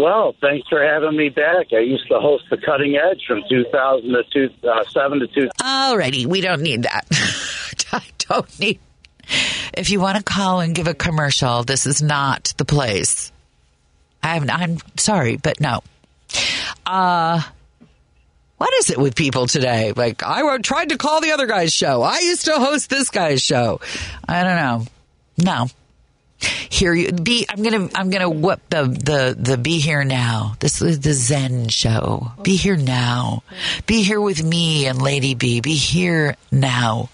Well, thanks for having me back. I used to host the Cutting Edge from 2000 to 2007 uh, to 2000. Alrighty, we don't need that. I don't need. If you want to call and give a commercial, this is not the place. I'm I'm sorry, but no. Uh what is it with people today? Like I tried to call the other guy's show. I used to host this guy's show. I don't know. No, hear you. Be I'm gonna I'm gonna whoop the the the be here now. This is the Zen show. Be here now. Be here with me and Lady B. Be here now.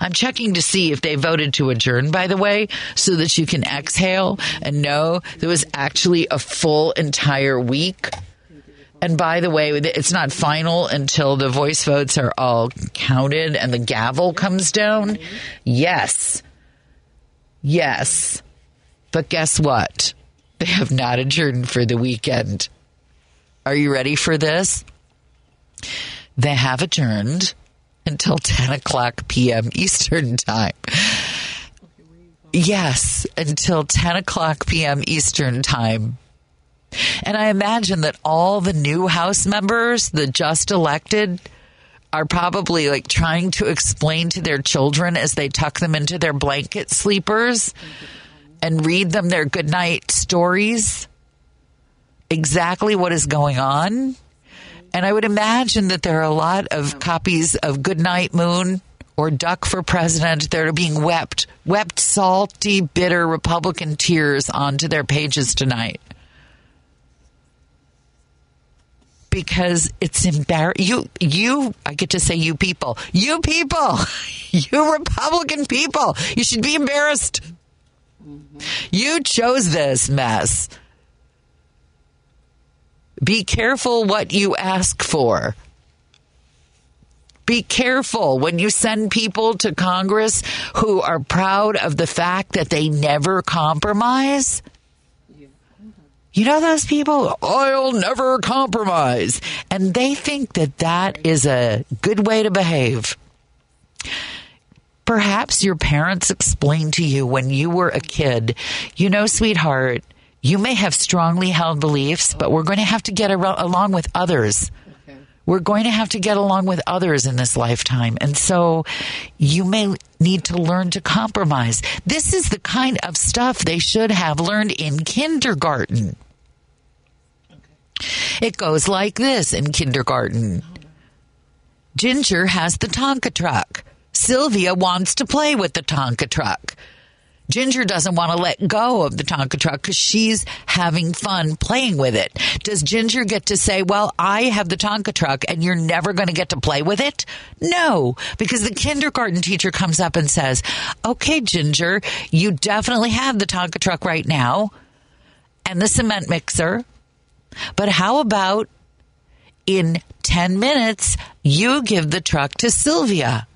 I'm checking to see if they voted to adjourn, by the way, so that you can exhale and know there was actually a full entire week. And by the way, it's not final until the voice votes are all counted and the gavel comes down. Yes, Yes. But guess what? They have not adjourned for the weekend. Are you ready for this? They have adjourned until 10 o'clock p.m. Eastern Time. Yes, until 10 o'clock p.m. Eastern Time. And I imagine that all the new House members the just elected are probably like trying to explain to their children as they tuck them into their blanket sleepers and read them their goodnight stories exactly what is going on And I would imagine that there are a lot of copies of Goodnight Moon or Duck for President that are being wept, wept salty, bitter Republican tears onto their pages tonight. Because it's embarrassing. You, you, I get to say you people, you people, you Republican people, you should be embarrassed. Mm-hmm. You chose this mess. Be careful what you ask for. Be careful when you send people to Congress who are proud of the fact that they never compromise. You know those people? I'll never compromise. And they think that that is a good way to behave. Perhaps your parents explained to you when you were a kid, you know, sweetheart, you may have strongly held beliefs, but we're going to have to get along with others. We're going to have to get along with others in this lifetime. And so you may need to learn to compromise. This is the kind of stuff they should have learned in kindergarten. It goes like this in kindergarten. Ginger has the Tonka truck. Sylvia wants to play with the Tonka truck. Ginger doesn't want to let go of the Tonka truck because she's having fun playing with it. Does Ginger get to say, well, I have the Tonka truck and you're never going to get to play with it? No, because the kindergarten teacher comes up and says, okay, Ginger, you definitely have the Tonka truck right now and the cement mixer. But how about in 10 minutes, you give the truck to Sylvia?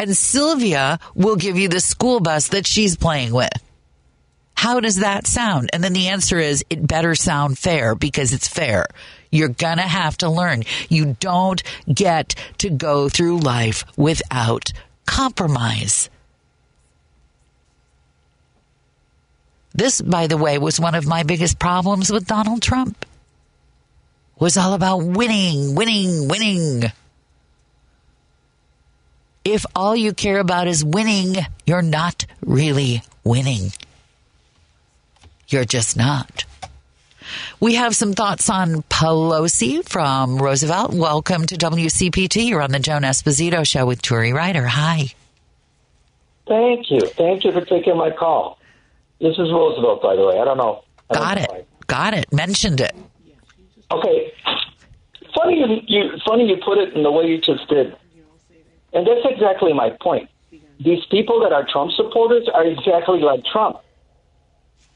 and Sylvia will give you the school bus that she's playing with. How does that sound? And then the answer is it better sound fair because it's fair. You're gonna have to learn. You don't get to go through life without compromise. This, by the way, was one of my biggest problems with Donald Trump. Was all about winning, winning, winning. If all you care about is winning, you're not really winning. You're just not. We have some thoughts on Pelosi from Roosevelt. Welcome to WCPT. You're on the Joan Esposito Show with Turi Ryder. Hi. Thank you. Thank you for taking my call. This is Roosevelt, by the way. I don't know. I Got don't it. know. Got it. Mentioned it. Okay. Funny you, you funny you put it in the way you just did. And that's exactly my point. These people that are Trump supporters are exactly like Trump.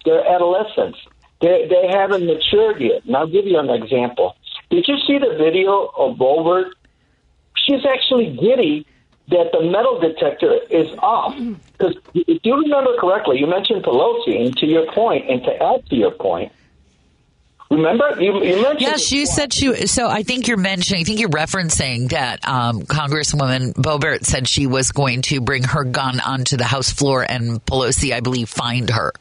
They're adolescents. They they haven't matured yet. And I'll give you an example. Did you see the video of Boebert? She's actually giddy that the metal detector is off. Because if you remember correctly, you mentioned Pelosi, and to your point, and to add to your point, remember you, you mentioned Yes, you said she. So I think you're mentioning, I think you're referencing that um, Congresswoman Boebert said she was going to bring her gun onto the House floor, and Pelosi, I believe, fined her.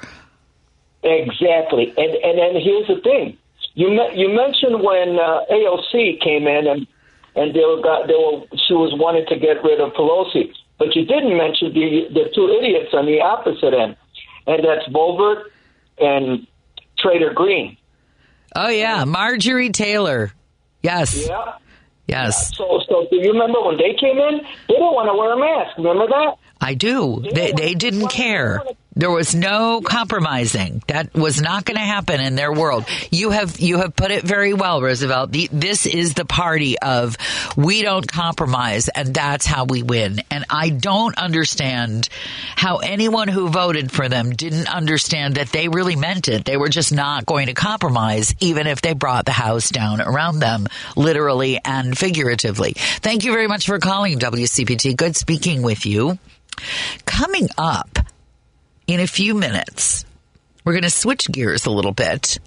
Exactly, and and then here's the thing: you me- you mentioned when uh, AOC came in and and they were got they were she was wanting to get rid of Pelosi, but you didn't mention the the two idiots on the opposite end, and that's Boebert and Traitor Greene. Oh yeah, Marjorie Taylor. Yes. Yeah. Yes. So so do you remember when they came in? They didn't want to wear a mask. Remember that? I do. They, they didn't care. There was no compromising. That was not going to happen in their world. You have you have put it very well, Roosevelt. The, this is the party of we don't compromise, and that's how we win. And I don't understand how anyone who voted for them didn't understand that they really meant it. They were just not going to compromise, even if they brought the house down around them, literally and figuratively. Thank you very much for calling WCPT. Good speaking with you. Coming up in a few minutes, we're going to switch gears a little bit.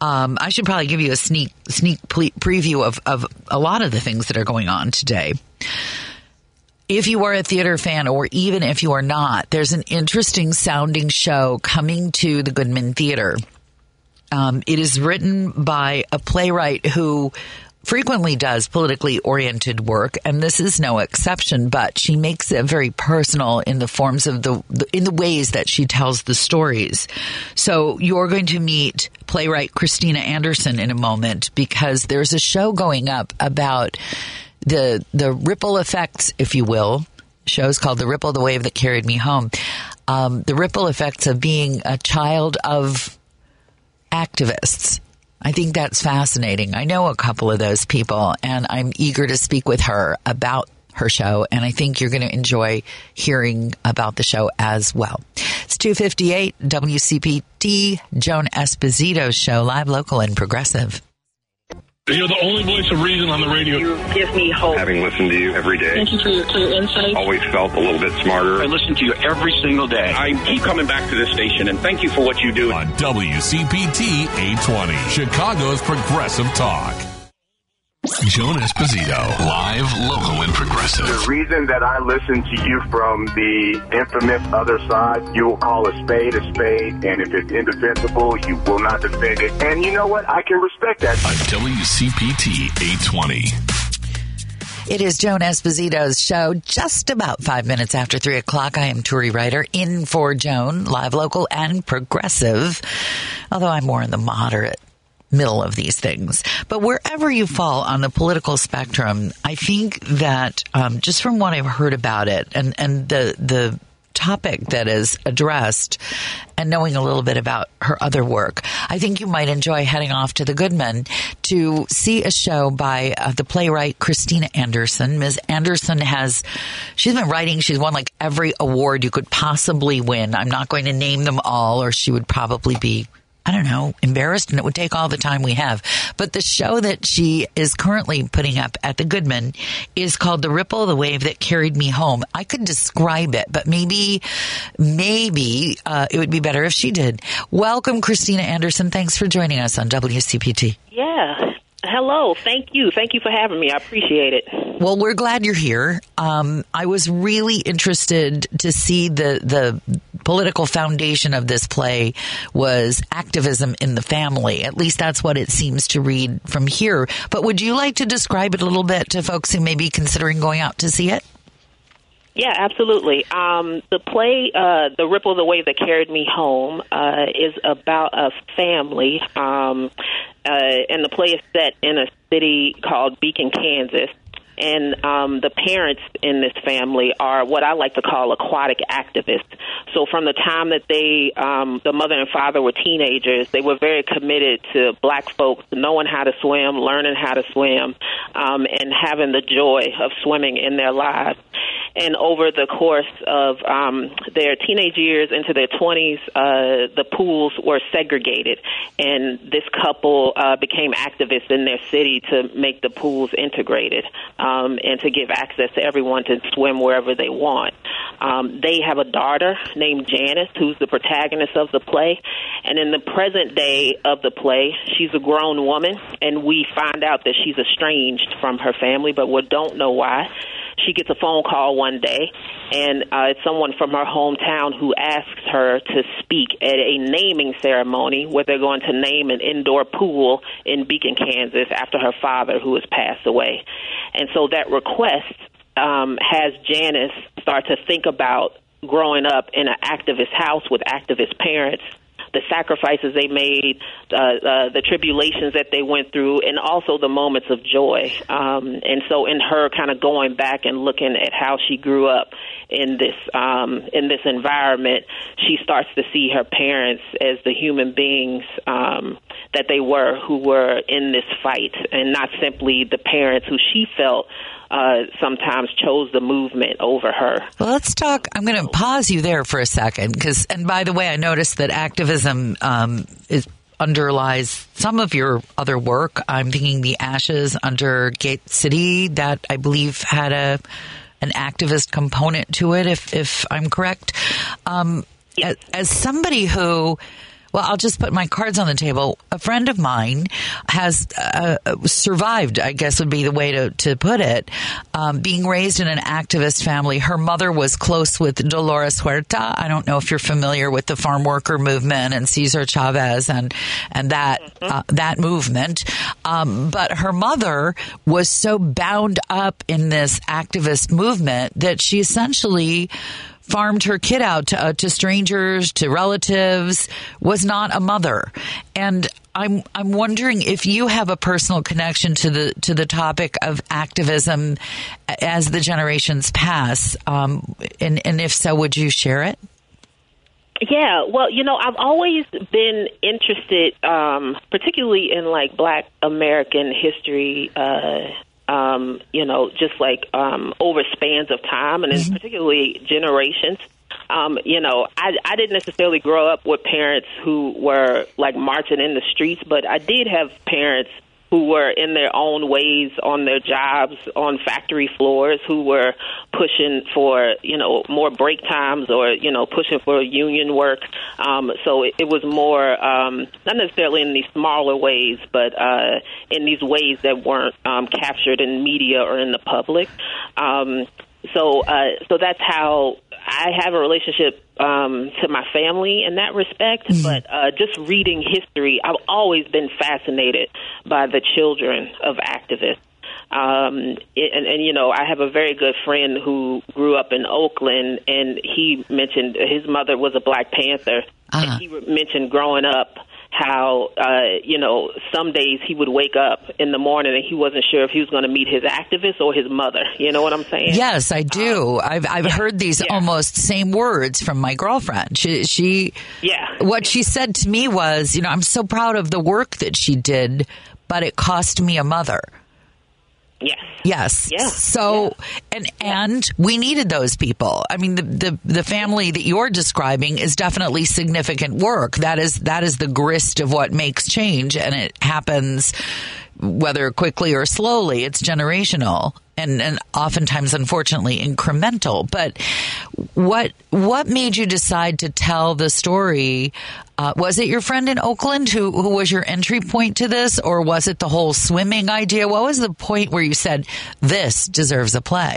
Um, I should probably give you a sneak sneak preview of, of a lot of the things that are going on today. If you are a theater fan, or even if you are not, there's an interesting sounding show coming to the Goodman Theater. Um, it is written by a playwright who frequently does politically oriented work, and this is no exception. But she makes it very personal in the forms of the, in the ways that she tells the stories. So you're going to meet playwright Christina Anderson in a moment because there's a show going up about the the ripple effects, if you will. Show's called "The Ripple, the Wave That Carried Me Home." Um, the ripple effects of being a child of activists. I think that's fascinating. I know a couple of those people, and I'm eager to speak with her about her show, and I think you're going to enjoy hearing about the show as well. It's 258 WCPT, Joan Esposito's show, live, local, and progressive. You're the only voice of reason on the radio. You give me hope. Having listened to you every day. Thank you for your, for your insight. Always felt a little bit smarter. I listen to you every single day. I keep coming back to this station, and thank you for what you do. On WCPT 820, Chicago's Progressive Talk. Joan Esposito, live, local, and progressive. The reason that I listen to you from the infamous other side, you will call a spade a spade, and if it's indefensible, you will not defend it. And you know what? I can respect that. On WCPT 820. It is Joan Esposito's show, just about five minutes after three o'clock. I am Turi Ryder, in for Joan, live, local, and progressive. Although I'm more in the moderate middle of these things. But wherever you fall on the political spectrum, I think that um, just from what I've heard about it and, and the the topic that is addressed and knowing a little bit about her other work, I think you might enjoy heading off to the Goodman to see a show by uh, the playwright Christina Anderson. Ms. Anderson has, she's been writing, she's won like every award you could possibly win. I'm not going to name them all or she would probably be I don't know, embarrassed, and it would take all the time we have. But the show that she is currently putting up at the Goodman is called The Ripple, the Wave That Carried Me Home. I could describe it, but maybe, maybe uh, it would be better if she did. Welcome, Christina Anderson. Thanks for joining us on WCPT. Yeah. Hello. Thank you. Thank you for having me. I appreciate it. Well, we're glad you're here. Um, I was really interested to see the the political foundation of this play was activism in the family. At least that's what it seems to read from here. But would you like to describe it a little bit to folks who may be considering going out to see it? Yeah, absolutely. Um, the play, uh, "The Ripple, of the Wave That Carried Me Home," uh, is about a family, um, uh, and the play is set in a city called Beacon, Kansas and um, the parents in this family are what I like to call aquatic activists. So from the time that they, um, the mother and father were teenagers, they were very committed to black folks knowing how to swim, learning how to swim, um, and having the joy of swimming in their lives. And over the course of um, their teenage years into their 20s, uh, the pools were segregated, and this couple uh, became activists in their city to make the pools integrated um, and to give access to everyone to swim wherever they want. Um, they have a daughter named Janice, who's the protagonist of the play, and in the present day of the play, she's a grown woman, and we find out that she's estranged from her family, but we don't know why she gets a phone call one day, and uh, it's someone from her hometown who asks her to speak at a naming ceremony where they're going to name an indoor pool in Beacon, Kansas, after her father, who has passed away. And so that request um, has Janice start to think about growing up in an activist house with activist parents the sacrifices they made, uh, uh, the tribulations that they went through, and also the moments of joy. Um, and so, in her kind of going back and looking at how she grew up in this um, in this environment, she starts to see her parents as the human beings um, that they were, who were in this fight, and not simply the parents who she felt uh, sometimes chose the movement over her. Well, let's talk. I'm going to pause you there for a second because, and by the way, I noticed that activism um, is underlies some of your other work. I'm thinking the Ashes under Gait City that I believe had a an activist component to it. If if I'm correct, um, as, as somebody who Well, I'll just put my cards on the table. A friend of mine has uh, survived, I guess would be the way to, to put it, um, being raised in an activist family. Her mother was close with Dolores Huerta. I don't know if you're familiar with the farm worker movement and Cesar Chavez and, and that, uh, that movement. Um, but her mother was so bound up in this activist movement that she essentially farmed her kid out to, uh, to strangers, to relatives, was not a mother. And I'm I'm wondering if you have a personal connection to the to the topic of activism as the generations pass, um, and and if so, would you share it? Yeah, well, you know, I've always been interested, um, particularly in like Black American history. Uh, um, you know, just like um, over spans of time, and mm-hmm. particularly generations. Um, you know, I, I didn't necessarily grow up with parents who were like marching in the streets, but I did have parents who were in their own ways on their jobs on factory floors who were pushing for you know more break times or you know pushing for union work. Um so it, it was more um not necessarily in these smaller ways but uh in these ways that weren't um captured in media or in the public. Um so uh so that's how I have a relationship um, to my family in that respect, mm-hmm. but uh, just reading history, I've always been fascinated by the children of activists. Um, and, and you know, I have a very good friend who grew up in Oakland, and he mentioned his mother was a Black Panther. Uh-huh. And he mentioned growing up how uh, you know some days he would wake up in the morning and he wasn't sure if he was going to meet his activist or his mother. You know what I'm saying? Yes, I do. Um, I've I've yeah, heard these yeah. almost same words from my girlfriend. She she yeah. What she said to me was, you know, I'm so proud of the work that she did, but it cost me a mother. Yes. Yes. Yeah. So yeah. and and we needed those people. I mean the, the the family that you're describing is definitely significant work. That is that is the grist of what makes change and it happens whether quickly or slowly. It's generational and, and oftentimes, unfortunately, incremental. But what what made you decide to tell the story? Uh, was it your friend in Oakland who who was your entry point to this, or was it the whole swimming idea? What was the point where you said this deserves a play?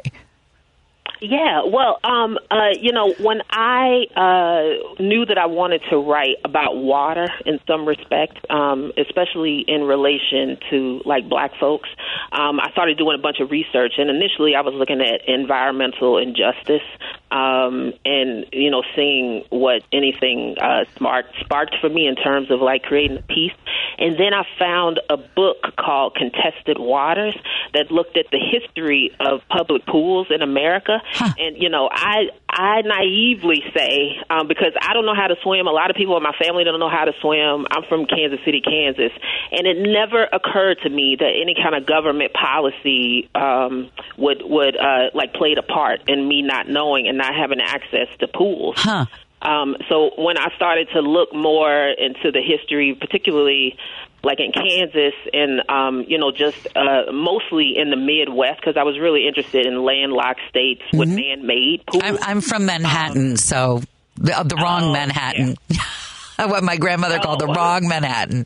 Yeah, well, um, uh, you know, when I uh, knew that I wanted to write about water in some respect, um, especially in relation to like black folks, um, I started doing a bunch of research. And initially, I was looking at environmental injustice um, and you know, seeing what anything uh, smart sparked for me in terms of like creating a piece. And then I found a book called Contested Waters that looked at the history of public pools in America. Huh. And you know, I I naively say um, because I don't know how to swim. A lot of people in my family don't know how to swim. I'm from Kansas City, Kansas, and it never occurred to me that any kind of government policy um, would would uh, like played a part in me not knowing and not having access to pools. Huh. Um, so when I started to look more into the history, particularly like in Kansas and um, you know just uh, mostly in the Midwest, because I was really interested in landlocked states mm-hmm. with man-made pools. I'm, I'm from Manhattan, um, so the, the wrong oh, Manhattan. Yeah. what my grandmother oh, called the wrong Manhattan,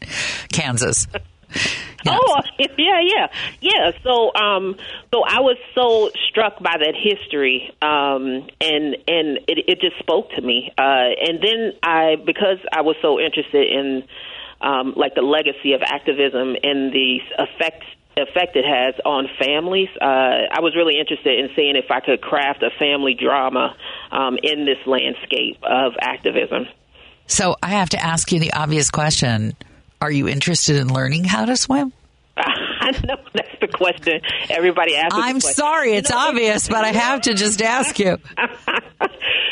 Kansas. Oh yeah, yeah, yeah. So, um, so I was so struck by that history, um, and and it, it just spoke to me. Uh, and then I, because I was so interested in, um, like the legacy of activism and the effect effect it has on families. Uh, I was really interested in seeing if I could craft a family drama um, in this landscape of activism. So I have to ask you the obvious question are you interested in learning how to swim? I know that's the question everybody asks. I'm sorry, it's obvious, but I have to just ask you.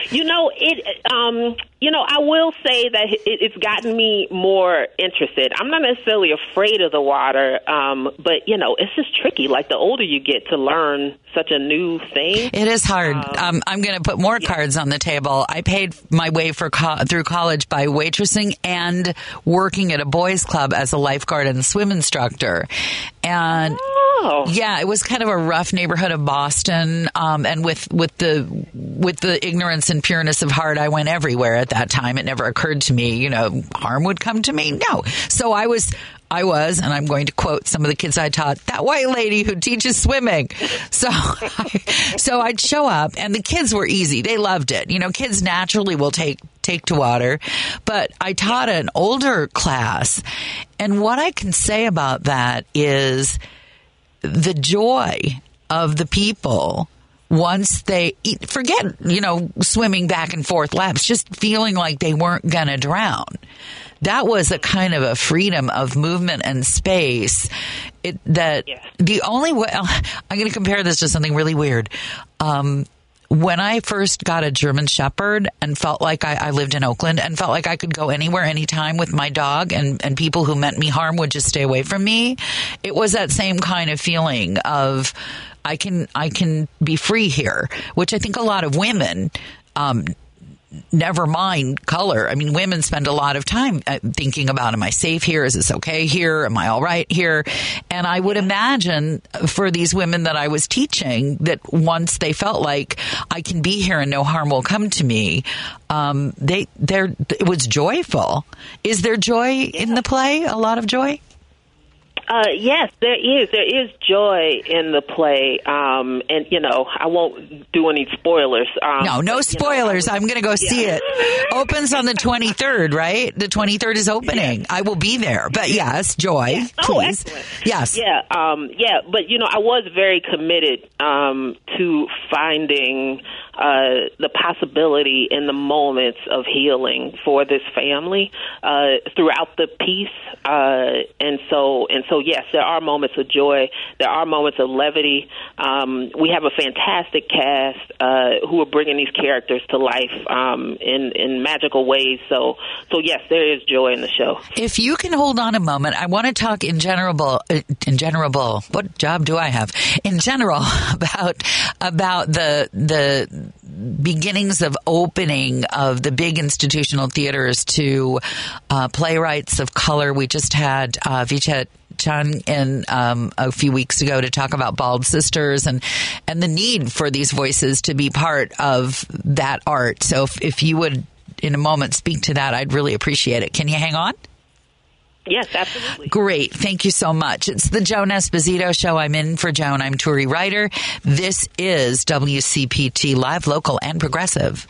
you know, it. Um, you know, I will say that it, it's gotten me more interested. I'm not necessarily afraid of the water, um, but you know, it's just tricky. Like the older you get to learn such a new thing, it is hard. Um, um, I'm going to put more yeah. cards on the table. I paid my way for co- through college by waitressing and working at a boys' club as a lifeguard and swim instructor, and. Oh Yeah, it was kind of a rough neighborhood of Boston, um, and with with the with the ignorance and pureness of heart, I went everywhere at that time. It never occurred to me, you know, harm would come to me. No, so I was. I was, and I'm going to quote some of the kids I taught, that white lady who teaches swimming. So, I, so I'd show up and the kids were easy. They loved it. You know, kids naturally will take, take to water, but I taught an older class. And what I can say about that is the joy of the people once they eat, forget, you know, swimming back and forth laps, just feeling like they weren't going to drown. That was a kind of a freedom of movement and space. It, that the only way I'm going to compare this to something really weird. Um, when I first got a German Shepherd and felt like I, I, lived in Oakland and felt like I could go anywhere, anytime with my dog and, and people who meant me harm would just stay away from me, it was that same kind of feeling of I can I can be free here, which I think a lot of women um, never mind color. I mean, women spend a lot of time uh, thinking about, am I safe here? Is this okay here? Am I all right here? And I would imagine for these women that I was teaching that once they felt like I can be here and no harm will come to me, um, they, they're, it was joyful. Is there joy in the play? A lot of joy? Uh, yes, there is. There is joy in the play, um, and you know, I won't do any spoilers. Um, no, no but, spoilers. know, I'm going to go yeah. see it. Opens on the 23rd, right? The 23rd is opening. I will be there. But yes, joy, yeah. oh, please. Yes. Yeah. Um, yeah. But you know, I was very committed um, to finding uh, the possibility in the moments of healing for this family uh, throughout the piece. Uh, and so, and so, yes, there are moments of joy. There are moments of levity. Um, we have a fantastic cast uh, who are bringing these characters to life um, in in magical ways. So, so yes, there is joy in the show. If you can hold on a moment, I want to talk in general. In general, what job do I have? In general, about about the the beginnings of opening of the big institutional theaters to uh, playwrights of color. We just had uh, Vichet Chum in um, a few weeks ago to talk about Bald Sisters and and the need for these voices to be part of that art. So if, if you would in a moment speak to that, I'd really appreciate it. Can you hang on? Yes, absolutely. Great. Thank you so much. It's the Joan Esposito Show. I'm in for Joan. I'm Turi Ryder. This is WCPT Live, Local, and Progressive.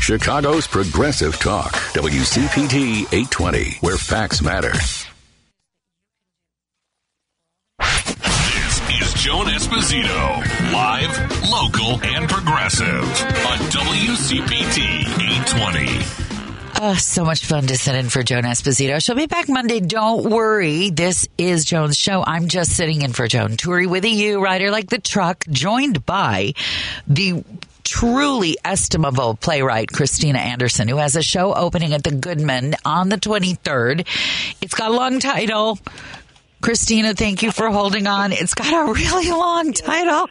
Chicago's Progressive Talk. WCPT 820, where facts matter. This is Joan Esposito. Live, local, and progressive on WCPT 820. Oh, so much fun to sit in for Joan Esposito. She'll be back Monday. Don't worry. This is Joan's show. I'm just sitting in for Joan. Turi with a U, Ryder like the truck, joined by the truly estimable playwright Christina Anderson, who has a show opening at the Goodman on the 23rd. It's got a long title. Christina, thank you for holding on. It's got a really long title.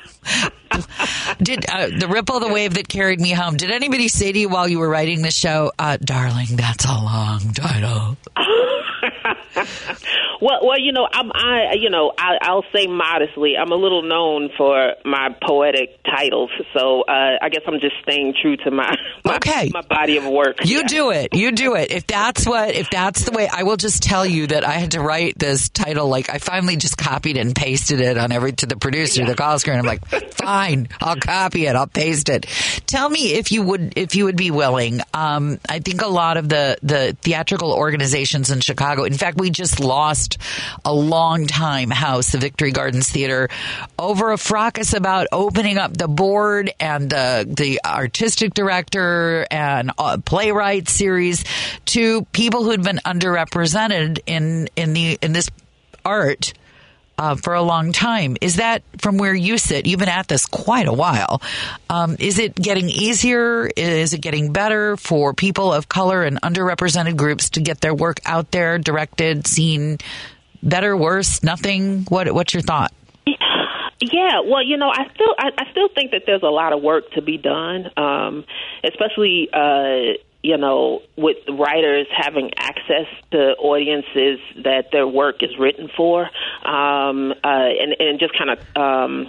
did uh, the ripple, the wave that carried me home? Did anybody say to you while you were writing the show, uh, "Darling, that's a long title"? well, well, you know, I'm, I, you know, I, I'll say modestly, I'm a little known for my poetic titles, so uh, I guess I'm just staying true to my, my okay my body of work. You yeah. do it. You do it. If that's what, if that's the way, I will just tell you that I had to write this title. Like I finally just copied and pasted it on every to the producer, yeah. the call screen. I'm like, fine, I'll copy it, I'll paste it. Tell me if you would, if you would be willing. Um, I think a lot of the the theatrical organizations in Chicago. In fact, we just lost a long time house, the Victory Gardens Theater, over a fracas about opening up the board and uh, the artistic director and uh, playwright series to people who'd been underrepresented in in the in this art. Uh, for a long time. Is that from where you sit? You've been at this quite a while. Um, is it getting easier? Is it getting better for people of color and underrepresented groups to get their work out there, directed, seen? Better, worse, nothing? What What's your thought? Yeah, well, you know, I still I, I still think that there's a lot of work to be done, um, especially uh, you know, with writers having access to audiences that their work is written for, um, uh, and and just kind of um,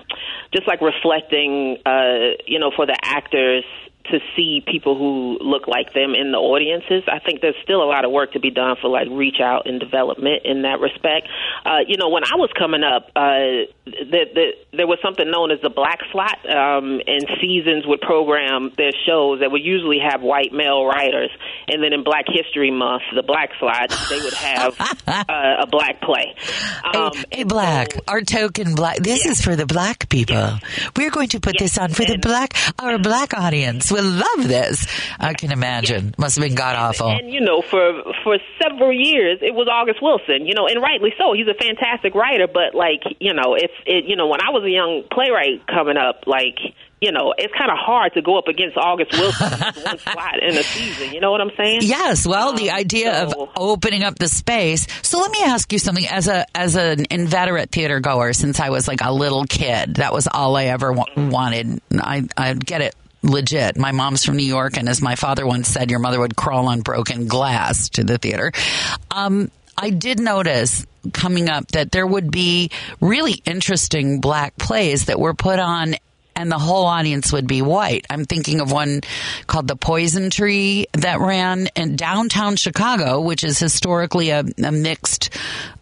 just like reflecting, uh, you know, for the actors to see people who look like them in the audiences. I think there's still a lot of work to be done for like reach out and development in that respect. Uh, you know, when I was coming up, uh, the, the, there was something known as the black slot, um, and seasons would program their shows that would usually have white male writers, and then in Black History Month, the black slot, they would have uh, a black play. Um, hey, black, our token black. This is for the black people. We're going to put this on for the black, our black audience will love this. I can imagine. Must have been god awful. And you know, for for several years, it was August Wilson. You know, and rightly so. He's a fantastic writer. But like, you know, it's it. You know, when I was a young playwright coming up, like you know, it's kind of hard to go up against August Wilson one slot in a season. You know what I'm saying? Yes. Well, the um, idea so- of opening up the space. So let me ask you something. As a as an inveterate theater goer, since I was like a little kid, that was all I ever wa- wanted. I I get it. Legit. My mom's from New York, and as my father once said, your mother would crawl on broken glass to the theater. Um, I did notice coming up that there would be really interesting black plays that were put on and the whole audience would be white. I'm thinking of one called The Poison Tree that ran in downtown Chicago, which is historically a, a mixed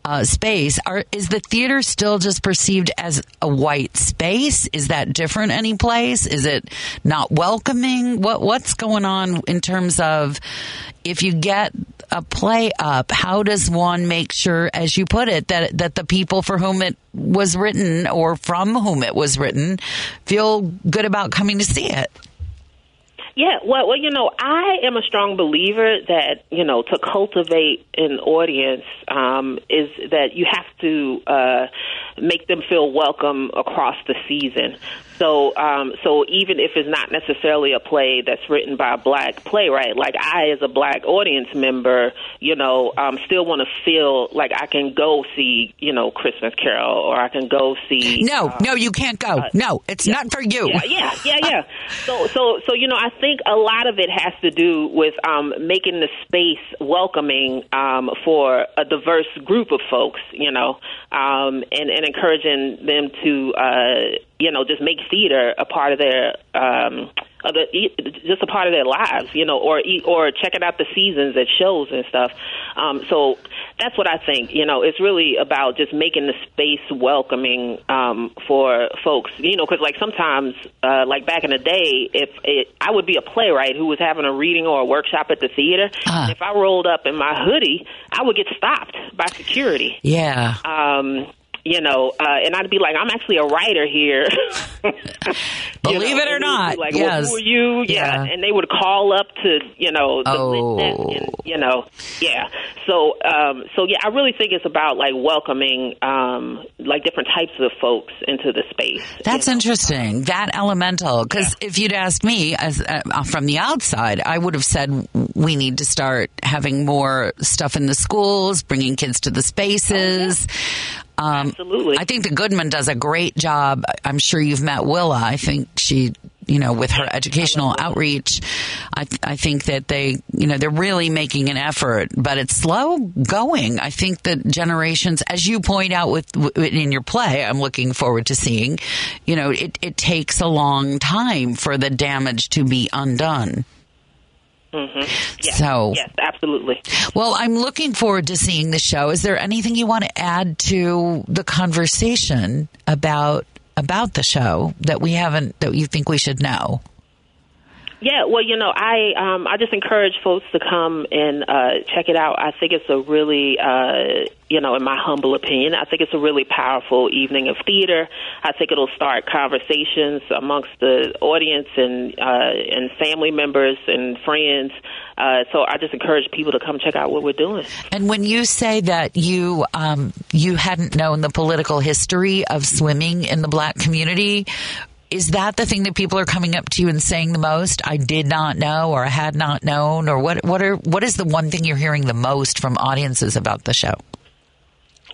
uh, space. Are, is the theater still just perceived as a white space? Is that different any place? Is it not welcoming? What What's going on in terms of if you get a play up, how does one make sure, as you put it, that that the people for whom it was written or from whom it was written feel good about coming to see it? Yeah, well, well, you know, I am a strong believer that you know to cultivate an audience um, is that you have to uh, make them feel welcome across the season. So, um, so even if it's not necessarily a play that's written by a black playwright, like I, as a black audience member, you know, um, still want to feel like I can go see, you know, Christmas Carol, or I can go see. No, no, you can't go. no, it's not for you. Yeah, yeah, yeah, yeah. So, so, so you know, I think a lot of it has to do with um, making the space welcoming um, for a diverse group of folks, you know, um, and, and encouraging them to, uh, you know, just make theater a part of their. Um, of the, just a part of their lives, you know, or or checking out the seasons at shows and stuff. Um, so that's what I think. You know, it's really about just making the space welcoming um, for folks. You know, because like sometimes, uh, like back in the day, if it, I would be a playwright who was having a reading or a workshop at the theater, Ah. if I rolled up in my hoodie, I would get stopped by security. Yeah. Um, you know, uh, and I'd be like, I'm actually a writer here. Believe it or and they would be not, like, yes. well, who are you? Yeah. Yeah. and they would call up to, you know, the Oh. and, you know, yeah. So, um, so yeah, I really think it's about like welcoming, um, like different types of folks into the space. That's interesting. That elemental, because if you'd asked me as uh, from the outside, I would have said we need to start having more stuff in the schools, bringing kids to the spaces. Um, Absolutely. I think the Goodman does a great job. I'm sure you've met Willa. I think she, you know, with her educational outreach, I, I think that they, you know, they're really making an effort, but it's slow going. I think that generations, as you point out with in your play, I'm looking forward to seeing, you know, it, it takes a long time for the damage to be undone. Hmm Yes, So- yes, absolutely. Well, I'm looking forward to seeing the show. Is there anything you want to add to the conversation about about the show that we haven't that you think we should know? Yeah, well, you know, I um, I just encourage folks to come and uh, check it out. I think it's a really, uh, you know, in my humble opinion, I think it's a really powerful evening of theater. I think it'll start conversations amongst the audience and uh, and family members and friends. Uh, so I just encourage people to come check out what we're doing. And when you say that you um, you hadn't known the political history of swimming in the black community, is that the thing that people are coming up to you and saying the most? I did not know, or I had not known, or what? What are what is the one thing you're hearing the most from audiences about the show?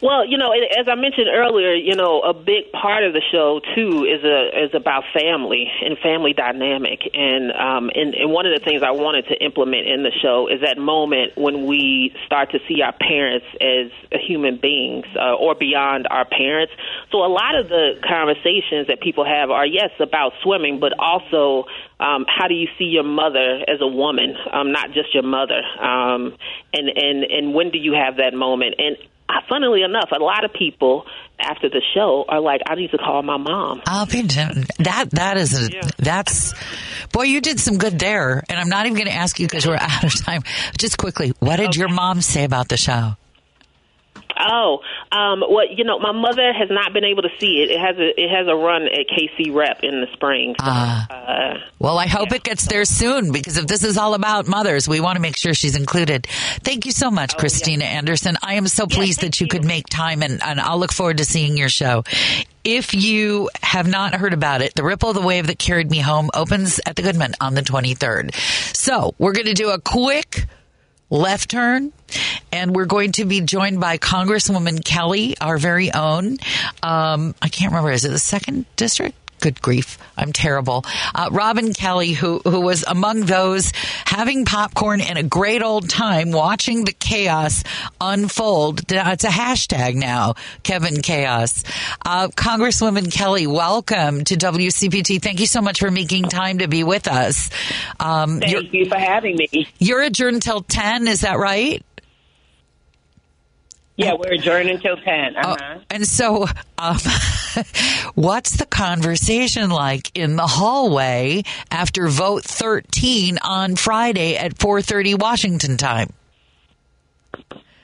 Well, you know, as I mentioned earlier, you know, a big part of the show too is a is about family and family dynamic, and um, and, and one of the things I wanted to implement in the show is that moment when we start to see our parents as human beings uh, or beyond our parents. So a lot of the conversations that people have are yes about swimming, but also um, how do you see your mother as a woman, um, not just your mother, um, and and and when do you have that moment? And funnily enough, a lot of people after the show are like, "I need to call my mom." I'll be that. That is a, that's boy. You did some good there, and I'm not even going to ask you because we're out of time. Just quickly, what did your mom say about the show? Oh, um, well, you know, my mother has not been able to see it. It has a it has a run at KC Rep in the spring. So, uh, Well, I hope it gets there soon because if this is all about mothers, we want to make sure she's included. Thank you so much, Christina Anderson. I am so pleased that you could make time, and, and I'll look forward to seeing your show. If you have not heard about it, The Ripple of the Wave That Carried Me Home opens at the Goodman on the 23rd. So we're going to do a quick left turn and we're going to be joined by Congresswoman Kelly, our very own. Um, I can't remember. Is it the second district? Good grief. I'm terrible. Uh, Robin Kelly, who, who was among those having popcorn and a great old time watching the chaos unfold. It's a hashtag now, Kevin Chaos. Uh, Congresswoman Kelly, welcome to WCPT. Thank you so much for making time to be with us. Um, Thank you for having me. You're adjourned till 10, is that right? Yeah, we're adjourned until 10. Uh-huh. And so, um, what's the conversation like in the hallway after vote 13 on Friday at 4:30 Washington time?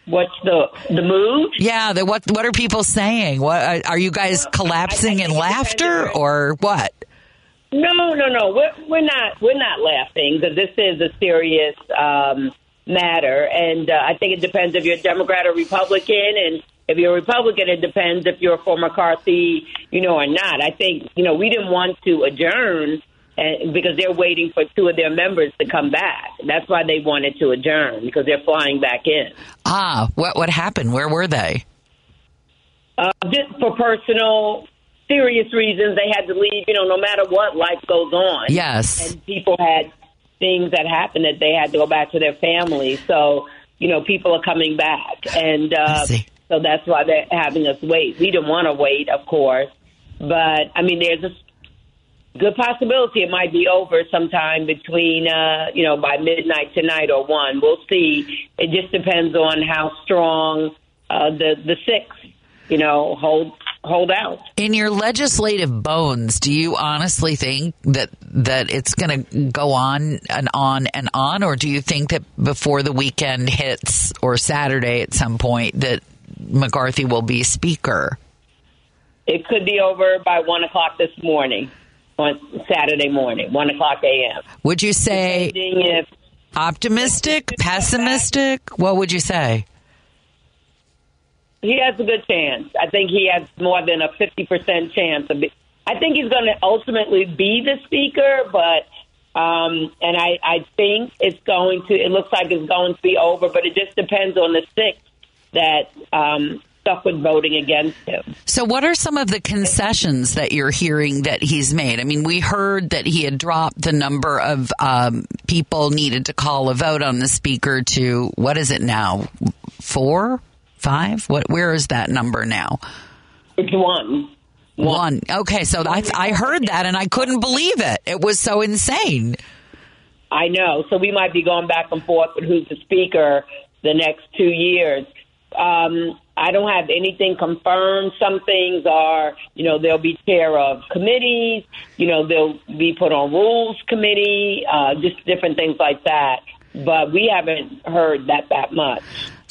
What's the the mood? Yeah, the, what what are people saying? What are you guys collapsing in laughter or what? No, no, no. We're we're not we're not laughing because this is a serious um, matter, and uh, I think it depends if you're a Democrat or Republican, and if you're a Republican, it depends if you're a for McCarthy, you know, or not. I think you know we didn't want to adjourn. And because they're waiting for two of their members to come back. That's why they wanted to adjourn because they're flying back in. Ah, what what happened? Where were they? Uh, just for personal, serious reasons, they had to leave. You know, no matter what, life goes on. Yes. And people had things that happened that they had to go back to their families. So, you know, people are coming back. And uh, so that's why they're having us wait. We didn't want to wait, of course. But, I mean, there's a good possibility it might be over sometime between, uh, you know, by midnight tonight or one. We'll see. It just depends on how strong uh, the, the six, you know, hold hold out. In your legislative bones, do you honestly think that that it's going to go on and on and on, or do you think that before the weekend hits or Saturday at some point that McCarthy will be speaker? It could be over by one o'clock this morning, on Saturday morning, one o'clock a.m. Would you say optimistic, pessimistic? What would you say? He has a good chance. I think he has more than a 50% chance of be- I think he's going to ultimately be the speaker, but um, and I, I think it's going to. It looks like it's going to be over, but it just depends on the six that um, stuck with voting against him. So, what are some of the concessions that you're hearing that he's made? I mean, we heard that he had dropped the number of um, people needed to call a vote on the speaker to what is it now? Four, five? What? Where is that number now? It's one. One. Okay, so I, I heard that and I couldn't believe it. It was so insane. I know. So we might be going back and forth with who's the speaker the next two years. Um, I don't have anything confirmed. Some things are, you know, they'll be chair of committees, you know, they'll be put on rules committee, uh, just different things like that. But we haven't heard that that much.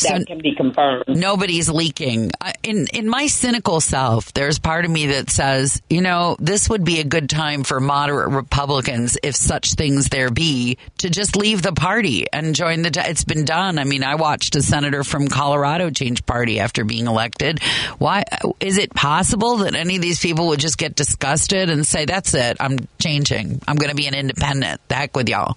That So- can be confirmed. Nobody's leaking. In in my cynical self, there's part of me that says, you know, this would be a good time for moderate Republicans, if such things there be, to just leave the party and join the. It's been done. I mean, I watched a senator from Colorado change party after being elected. Why is it possible that any of these people would just get disgusted and say, "That's it, I'm changing. I'm going to be an independent. The heck with y'all."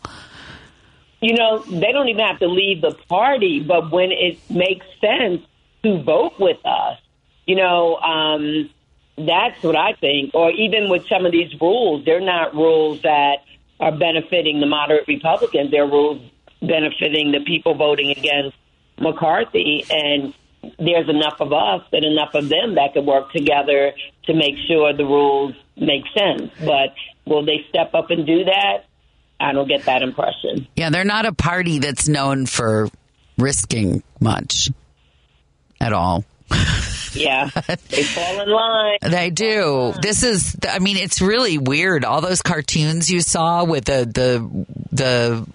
You know, they don't even have to leave the party, but when it makes sense to vote with us. You know, um, that's what I think. Or even with some of these rules, they're not rules that are benefiting the moderate Republicans. They're rules benefiting the people voting against McCarthy. And there's enough of us and enough of them that could work together to make sure the rules make sense. But will they step up and do that? I don't get that impression. Yeah, they're not a party that's known for risking much at all. Yeah, they fall in line. They do. This is, I mean, it's really weird. All those cartoons you saw with the the the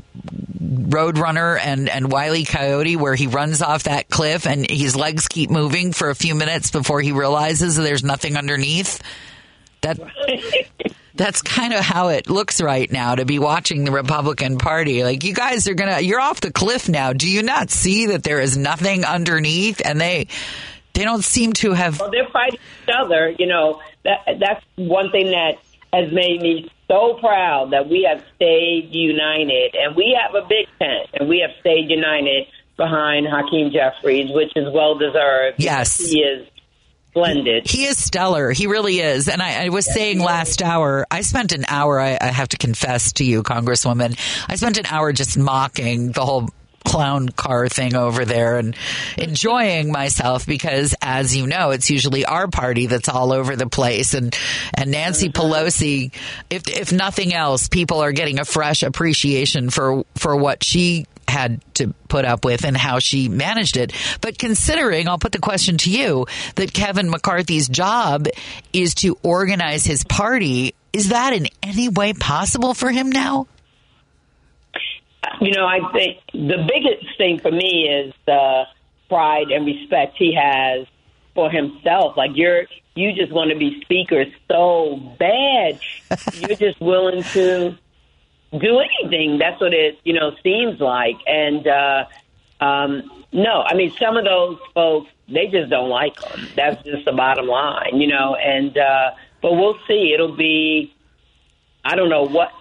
Roadrunner and and Wiley Coyote, where he runs off that cliff and his legs keep moving for a few minutes before he realizes there's nothing underneath. That. That's kind of how it looks right now to be watching the Republican Party. Like you guys are gonna, you're off the cliff now. Do you not see that there is nothing underneath? And they, they don't seem to have. Well, they're fighting each other. You know, that that's one thing that has made me so proud that we have stayed united, and we have a big tent, and we have stayed united behind Hakeem Jeffries, which is well deserved. Yes, he is splendid. He is stellar. He really is. And I, I was yes, saying last hour, I spent an hour. I, I have to confess to you, Congresswoman, I spent an hour just mocking the whole clown car thing over there and enjoying myself because as you know it's usually our party that's all over the place and and Nancy mm-hmm. Pelosi if if nothing else people are getting a fresh appreciation for for what she had to put up with and how she managed it. But considering, I'll put the question to you, that Kevin McCarthy's job is to organize his party, is that in any way possible for him now? you know, I think the biggest thing for me is the pride and respect he has for himself. Like you're, you just want to be speaker so bad, you're just willing to do anything. That's what it, you know, seems like. And uh, um, no, I mean, some of those folks, they just don't like them. That's just the bottom line, you know. And uh, but we'll see. It'll be, I don't know what.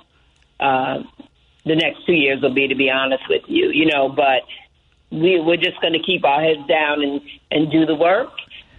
Uh, the next two years will be, to be honest with you, you know, but we, we're just going to keep our heads down and, and do the work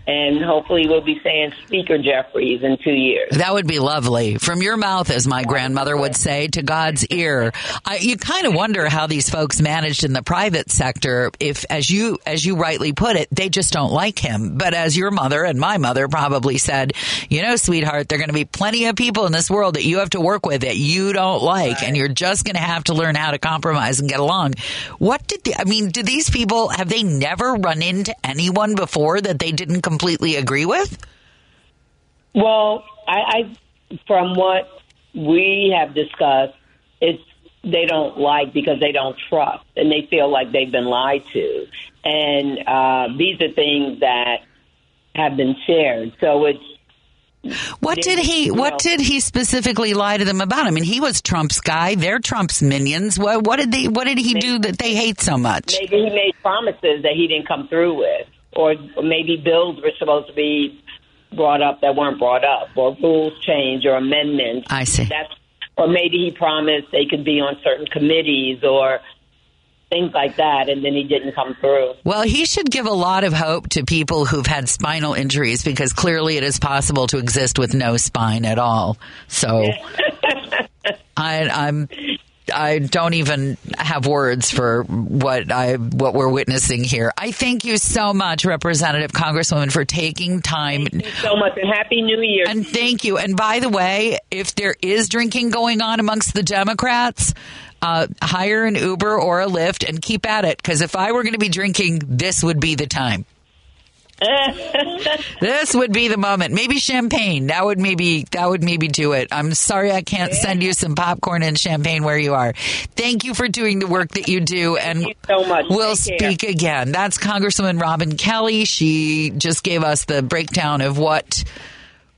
and hopefully we'll be saying Speaker Jeffries in two years. That would be lovely. From your mouth, as my grandmother would say, to God's ear. I, you kind of wonder how these folks managed in the private sector. If, as you as you rightly put it, they just don't like him. But as your mother and my mother probably said, you know, sweetheart, there are going to be plenty of people in this world that you have to work with that you don't like, right. and you're just going to have to learn how to compromise and get along. What did the, I mean? Do these people have they never run into anyone before that they didn't? Completely agree with? Well, I, I from what we have discussed, it's they don't like because they don't trust and they feel like they've been lied to, and uh, these are things that have been shared. So it's what did he what did he specifically lie to them about? I mean, he was Trump's guy. They're Trump's minions. What, what did they what did he do that they hate so much? Maybe he made promises that he didn't come through with or maybe bills were supposed to be brought up that weren't brought up, or rules change or amendments. I see. That's, or maybe he promised they could be on certain committees or things like that, and then he didn't come through. Well, he should give a lot of hope to people who've had spinal injuries because clearly it is possible to exist with no spine at all. So I, I'm I don't even have words for what I what we're witnessing here. I thank you so much, Representative Congresswoman, for taking time. Thank you so much, and happy New Year. And thank you. And by the way, if there is drinking going on amongst the Democrats, uh, hire an Uber or a Lyft and keep at it. Because if I were going to be drinking, this would be the time. this would be the moment. Maybe champagne. That would maybe that would maybe do it. I'm sorry I can't send you some popcorn and champagne where you are. Thank you for doing the work that you do, and you so much. We'll Take speak care. again. That's Congresswoman Robin Kelly. She just gave us the breakdown of what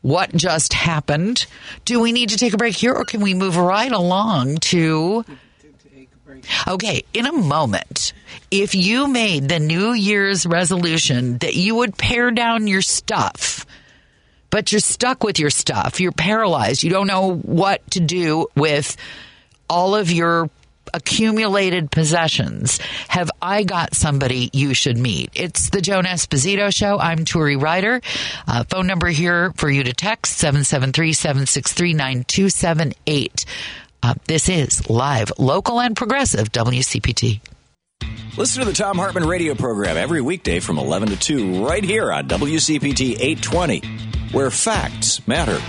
what just happened. Do we need to take a break here, or can we move right along to? Okay, in a moment, if you made the New Year's resolution that you would pare down your stuff, but you're stuck with your stuff, you're paralyzed, you don't know what to do with all of your accumulated possessions have I got somebody you should meet? It's the Joan Esposito Show. I'm Turi Ryder. Uh, phone number here for you to text 773 763 9278. Uh, This is live, local, and progressive WCPT. Listen to the Thom Hartmann radio program every weekday from 11 to 2 right here on WCPT 820, where facts matter.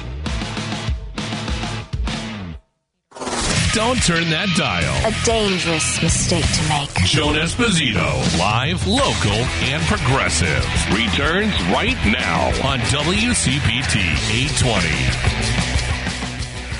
Don't turn that dial. A dangerous mistake to make. Joan Esposito, live, local, and progressive, returns right now on WCPT 820.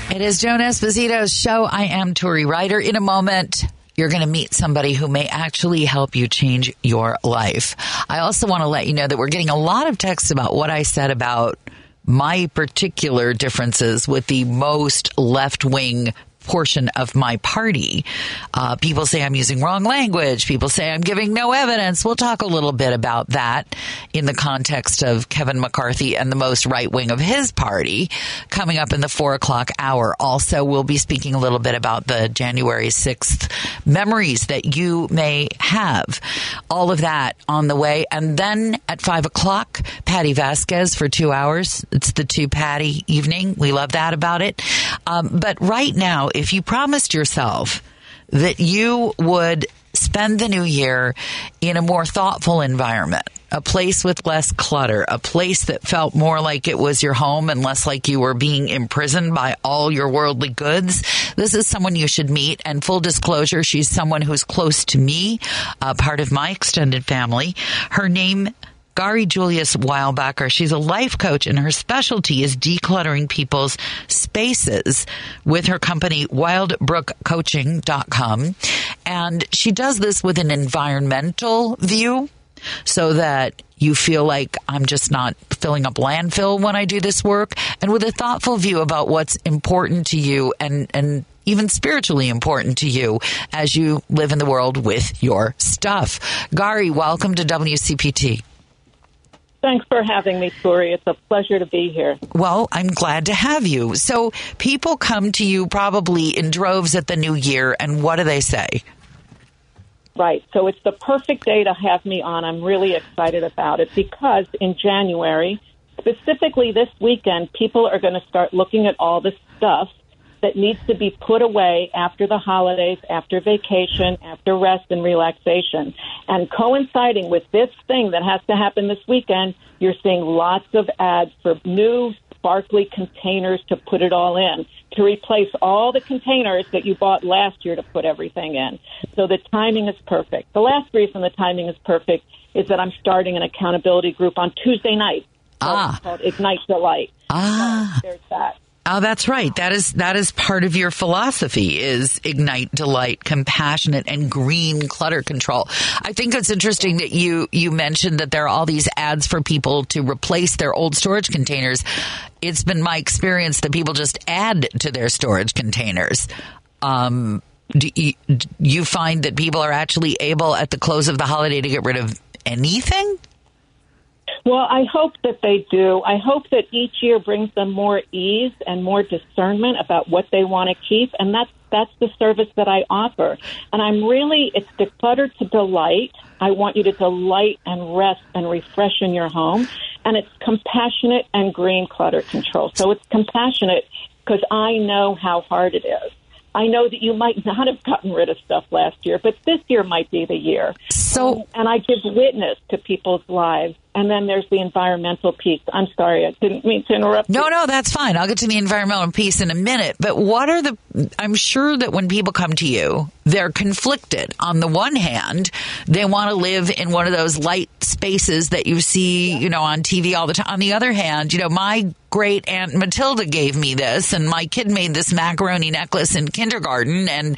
It is Joan Esposito's show. I am Turi Ryder. In a moment, you're going to meet somebody who may actually help you change your life. I also want to let you know that we're getting a lot of texts about what I said about my particular differences with the most left wing portion of my party. Uh, people say I'm using wrong language. People say I'm giving no evidence. We'll talk a little bit about that in the context of Kevin McCarthy and the most right wing of his party coming up in the four o'clock hour. Also, we'll be speaking a little bit about the January 6th memories that you may have. All of that on the way. And then at five o'clock, Patti Vasquez for two hours. It's the two Patty evening. We love that about it. Um, but right now, if you promised yourself that you would spend the new year in a more thoughtful environment, a place with less clutter, a place that felt more like it was your home and less like you were being imprisoned by all your worldly goods. This is someone you should meet. And full disclosure, she's someone who's close to me, uh, part of my extended family. Her name Gari Julius Weilbacher. She's a life coach and her specialty is decluttering people's spaces with her company wildbrookcoaching.com. And she does this with an environmental view so that you feel like I'm just not filling up landfill when I do this work and with a thoughtful view about what's important to you and, and even spiritually important to you as you live in the world with your stuff. Gari, welcome to WCPT. Thanks for having me, Turi. It's a pleasure to be here. Well, I'm glad to have you. So, people come to you probably in droves at the new year, and what do they say? Right. So it's the perfect day to have me on. I'm really excited about it because in January, specifically this weekend, people are going to start looking at all the stuff that needs to be put away after the holidays, after vacation, after rest and relaxation. And coinciding with this thing that has to happen this weekend, you're seeing lots of ads for new sparkly containers to put it all in, to replace all the containers that you bought last year to put everything in. So the timing is perfect. The last reason the timing is perfect is that I'm starting an accountability group on Tuesday night. Ah. Called Ignite Delight. Ah. So there's that. Oh, that's right. That is that is part of your philosophy is ignite delight, compassionate and green clutter control. I think it's interesting that you you mentioned that there are all these ads for people to replace their old storage containers. It's been my experience that people just add to their storage containers. Um, do you, do you find that people are actually able at the close of the holiday to get rid of anything? Well, I hope that they do. I hope that each year brings them more ease and more discernment about what they want to keep, and that's that's the service that I offer. And I'm really it's declutter to delight. I want you to delight and rest and refresh in your home, and it's compassionate and green clutter control. So it's compassionate because I know how hard it is. I know that you might not have gotten rid of stuff last year, but this year might be the year. So, um, and I give witness to people's lives. And then there's the environmental piece. I'm sorry, I didn't mean to interrupt. No, you. no, that's fine. I'll get to the environmental piece in a minute. But what are the, I'm sure that when people come to you, they're conflicted. On the one hand, they want to live in one of those light spaces that you see, you know, on TV all the time. On the other hand, you know, my great aunt Matilda gave me this and my kid made this macaroni necklace in kindergarten and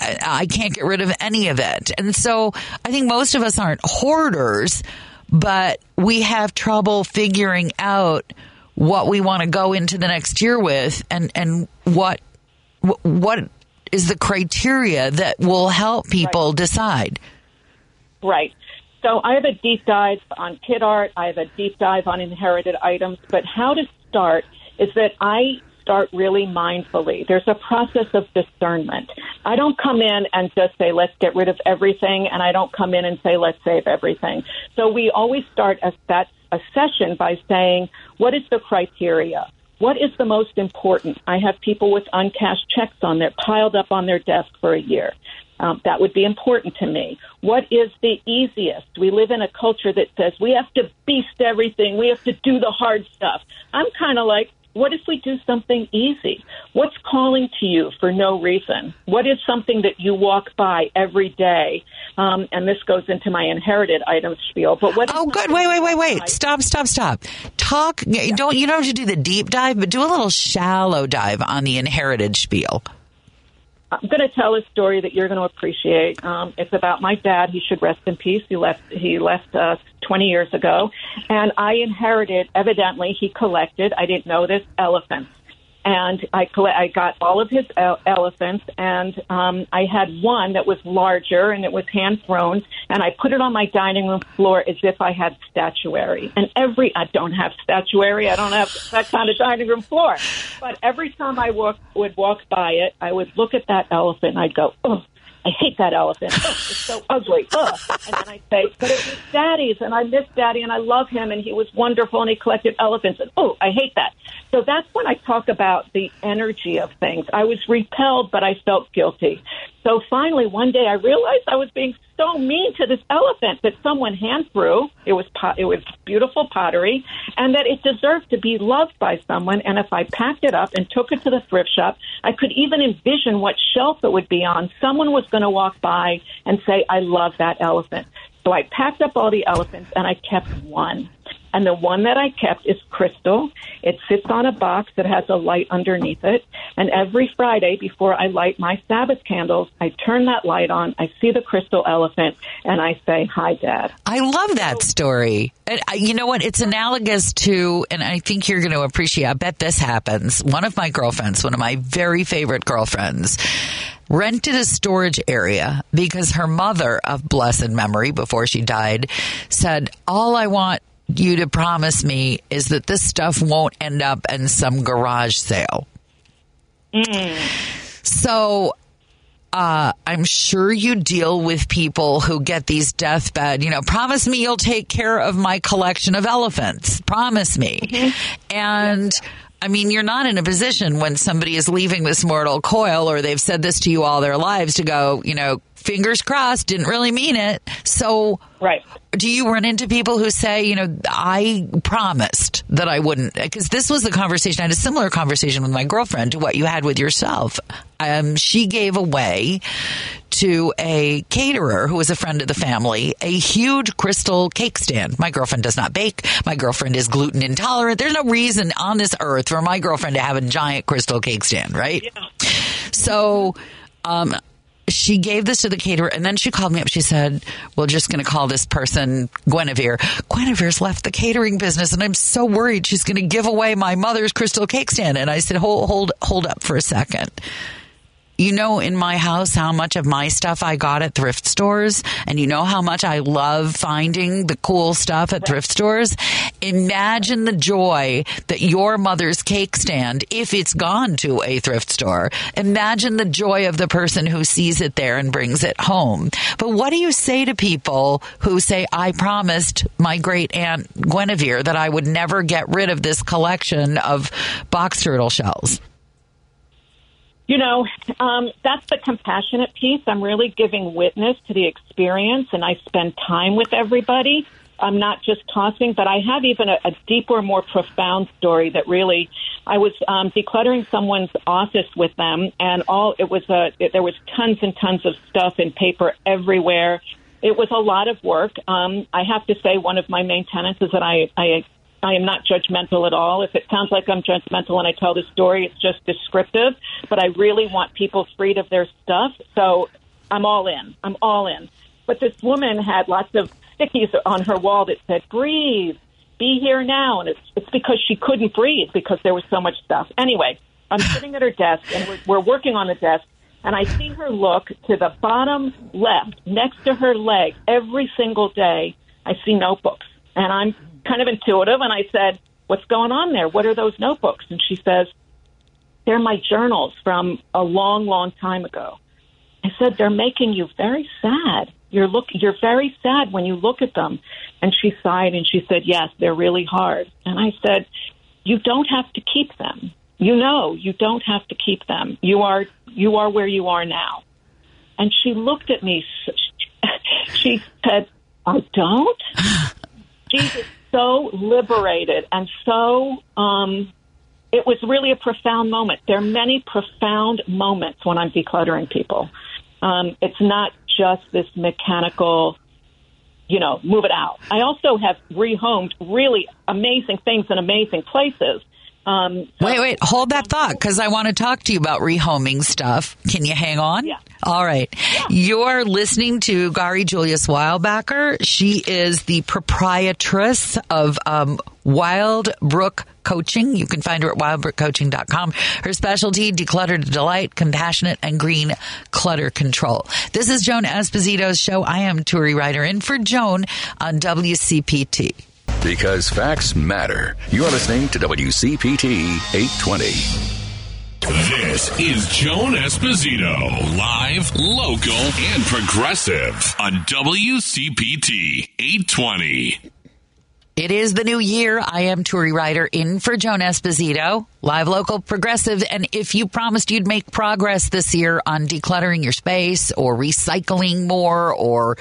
I can't get rid of any of it. And so I think most of us aren't hoarders, but we have trouble figuring out what we want to go into the next year with and, and what, what is the criteria that will help people right. decide. Right. So I have a deep dive on kid art. I have a deep dive on inherited items. But how to start is that I start really mindfully. There's a process of discernment. I don't come in and just say, let's get rid of everything, and I don't come in and say, let's save everything. So we always start a, a session by saying, what is the criteria? What is the most important? I have people with uncashed checks on their piled up on their desk for a year. Um, that would be important to me. What is the easiest? We live in a culture that says we have to beast everything. We have to do the hard stuff. I'm kind of like, what if we do something easy? What's calling to you for no reason? What is something that you walk by every day? Um, and this goes into my inherited items spiel. But what? Oh, good. Wait, wait, wait, wait. Stop, stop, stop. Talk. Don't you don't have to do the deep dive, but do a little shallow dive on the inherited spiel. I'm going to tell a story that you're going to appreciate. Um, it's about my dad. He should rest in peace. He left. He left us 20 years ago, and I inherited. Evidently, he collected. I didn't know this elephants and I I got all of his ele- elephants, and um, I had one that was larger and it was hand thrown, and I put it on my dining room floor as if I had statuary. And every I don't have statuary, I don't have that kind of dining room floor, but every time I walk, would walk by it, I would look at that elephant and I'd go, oh. I hate that elephant. Oh, it's so ugly. Ugh. And then I say, but it was Daddy's, and I miss Daddy, and I love him, and he was wonderful, and he collected elephants. And oh, I hate that. So that's when I talk about the energy of things. I was repelled, but I felt guilty. So finally, one day, I realized I was being so mean to this elephant that someone hand threw. It was pot, it was beautiful pottery, and that it deserved to be loved by someone. And if I packed it up and took it to the thrift shop, I could even envision what shelf it would be on. Someone was going to walk by and say, "I love that elephant." So I packed up all the elephants and I kept one. And the one that I kept is crystal. It sits on a box that has a light underneath it. And every Friday before I light my Sabbath candles, I turn that light on. I see the crystal elephant and I say, Hi, Dad. I love that story. And uh, you know what? It's analogous to, and I think you're going to appreciate, I bet this happens. One of my girlfriends, one of my very favorite girlfriends, rented a storage area because her mother of blessed memory before she died said, all I want you to promise me is that this stuff won't end up in some garage sale. So uh, I'm sure you deal with people who get these deathbed, you know, promise me you'll take care of my collection of elephants. Promise me. And I mean, you're not in a position when somebody is leaving this mortal coil or they've said this to you all their lives to go, you know, fingers crossed, didn't really mean it. So, right. Do you run into people who say, you know, I promised that I wouldn't? Because this was the conversation. I had a similar conversation with my girlfriend to what you had with yourself. Um, she gave away to a caterer who was a friend of the family a huge crystal cake stand. My girlfriend does not bake. My girlfriend is gluten intolerant. There's no reason on this earth for my girlfriend to have a giant crystal cake stand, right? So, um, she gave this to the caterer and then she called me up. She said, We're just going to call this person Guinevere. Guinevere's left the catering business and I'm so worried she's going to give away my mother's crystal cake stand. And I said, Hold, hold, hold up for a second. You know, in my house, how much of my stuff I got at thrift stores, and you know how much I love finding the cool stuff at thrift stores. Imagine the joy that your mother's cake stand, if it's gone to a thrift store, imagine the joy of the person who sees it there and brings it home. But what do you say to people who say, I promised my great aunt Guinevere that I would never get rid of this collection of box turtle shells? You know, um, that's the compassionate piece. I'm really giving witness to the experience, and I spend time with everybody. I'm not just tossing, but I have even a, a deeper, more profound story that really. I was um, decluttering someone's office with them, and all it was a it, there was tons and tons of stuff and paper everywhere. It was a lot of work. Um, I have to say, one of my main tenets is that I I I am not judgmental at all. If it sounds like I'm judgmental when I tell this story, it's just descriptive. But I really want people freed of their stuff. So I'm all in. I'm all in. But this woman had lots of stickies on her wall that said, breathe, be here now. And it's, it's because she couldn't breathe because there was so much stuff. Anyway, I'm sitting at her desk and we're, we're working on the desk. And I see her look to the bottom left next to her leg every single day. I see notebooks. And I'm kind of intuitive. And I said, What's going on there? What are those notebooks? And she says, they're my journals from a long, long time ago. I said, they're making you very sad. You're look, you're very sad when you look at them. And she sighed and she said, yes, they're really hard. And I said, you don't have to keep them. You know, you don't have to keep them. You are, you are where you are now. And she looked at me. She said, I don't. Was so liberated and so, um, it was really a profound moment. There are many profound moments when I'm decluttering people. Um, it's not just this mechanical, you know, move it out. I also have rehomed really amazing things in amazing places. Um, wait, wait, hold that thought because I want to talk to you about rehoming stuff. Can you hang on? Yeah. All right. Yeah. You're listening to Gari Julius Weilbacher. She is the proprietress of um, Wildbrook Coaching. You can find her at wildbrookcoaching.com. Her specialty, declutter to delight, compassionate and green clutter control. This is Joan Esposito's show. I am Turi Ryder in for Joan on WCPT. Because facts matter. You're listening to WCPT 820. This is Joan Esposito, live, local, and progressive on WCPT 820. It is the new year. I am Turi Ryder in for Joan Esposito, live, local, progressive. And if you promised you'd make progress this year on decluttering your space or recycling more or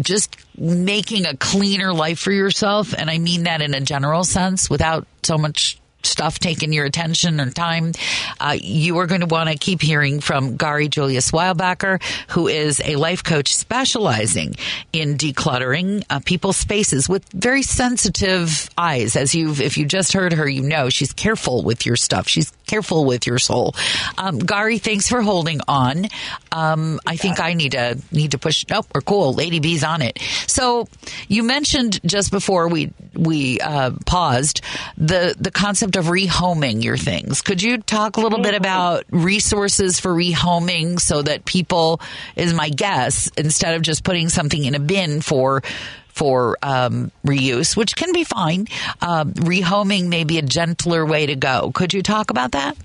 just making a cleaner life for yourself. And I mean that in a general sense without so much stuff taking your attention and time, uh, you are going to want to keep hearing from Gari Julius Weilbacher, who is a life coach specializing in decluttering uh, people's spaces with very sensitive eyes. As you've, if you just heard her, you know she's careful with your stuff. She's careful with your soul. Um, Gari, thanks for holding on. Um, I think I need to need to push. Oh, we're cool. Lady B's on it. So you mentioned just before we we uh, paused the the concept of rehoming your things. Could you talk a little bit mm-hmm. about resources for rehoming so that people, is my guess, instead of just putting something in a bin for for um, reuse, which can be fine. Uh, rehoming may be a gentler way to go. Could you talk about that?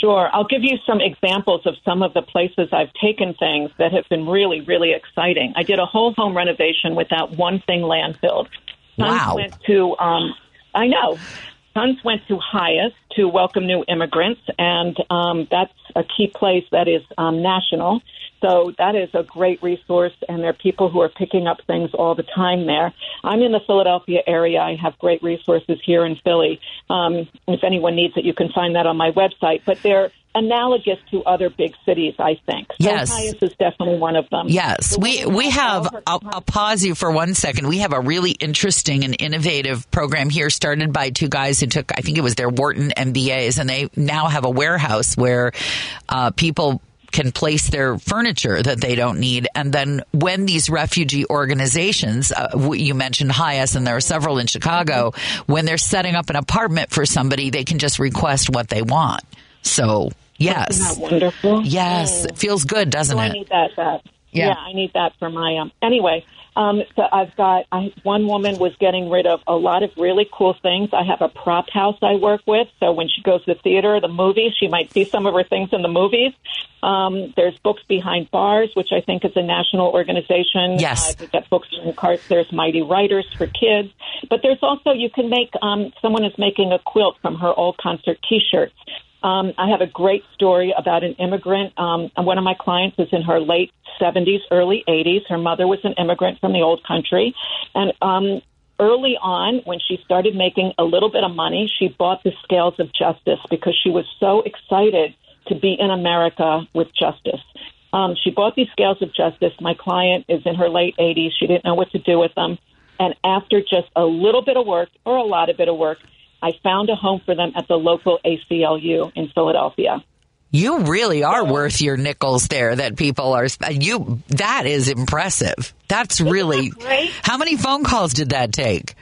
Sure. I'll give you some examples of some of the places I've taken things that have been really, really exciting. I did a whole home renovation without one thing landfilled. Wow. went to, um, I know sons went to HIAS to welcome new immigrants, and um, that's a key place that is um, national. So that is a great resource, and there are people who are picking up things all the time there. I'm in the Philadelphia area. I have great resources here in Philly. Um, if anyone needs it, you can find that on my website. But they're analogous to other big cities, I think. So yes. Is definitely one of them. Yes. We, we have, I'll, I'll, pause you for one second. We have a really interesting and innovative program here started by two guys who took, I think it was their Wharton MBAs, and they now have a warehouse where uh, people can place their furniture that they don't need. And then when these refugee organizations, uh, you mentioned HIAS, and there are several in Chicago, when they're setting up an apartment for somebody, they can just request what they want. So Yes. Isn't that wonderful? Yes. It feels good, doesn't so it? I need that. that. Yeah. yeah, I need that for my um. Anyway, um, so I've got I, one woman was getting rid of a lot of really cool things. I have a prop house I work with, so when she goes to the theater, the movies, she might see some of her things in the movies. Um, there's Books Behind Bars, which I think is a national organization. Yes, uh, got books in carts. There's Mighty Writers for kids, but there's also you can make. Um, someone is making a quilt from her old concert T-shirts. Um, I have a great story about an immigrant. Um, one of my clients is in her late 70s, early 80s. Her mother was an immigrant from the old country. And um, early on, when she started making a little bit of money, she bought the Scales of Justice because she was so excited to be in America with justice. Um, she bought these Scales of Justice. My client is in her late 80s. She didn't know what to do with them. And after just a little bit of work or a lot of bit of work, I found a home for them at the local ACLU in Philadelphia. You really are worth your nickels there that people are you that is impressive. That's really that How many phone calls did that take?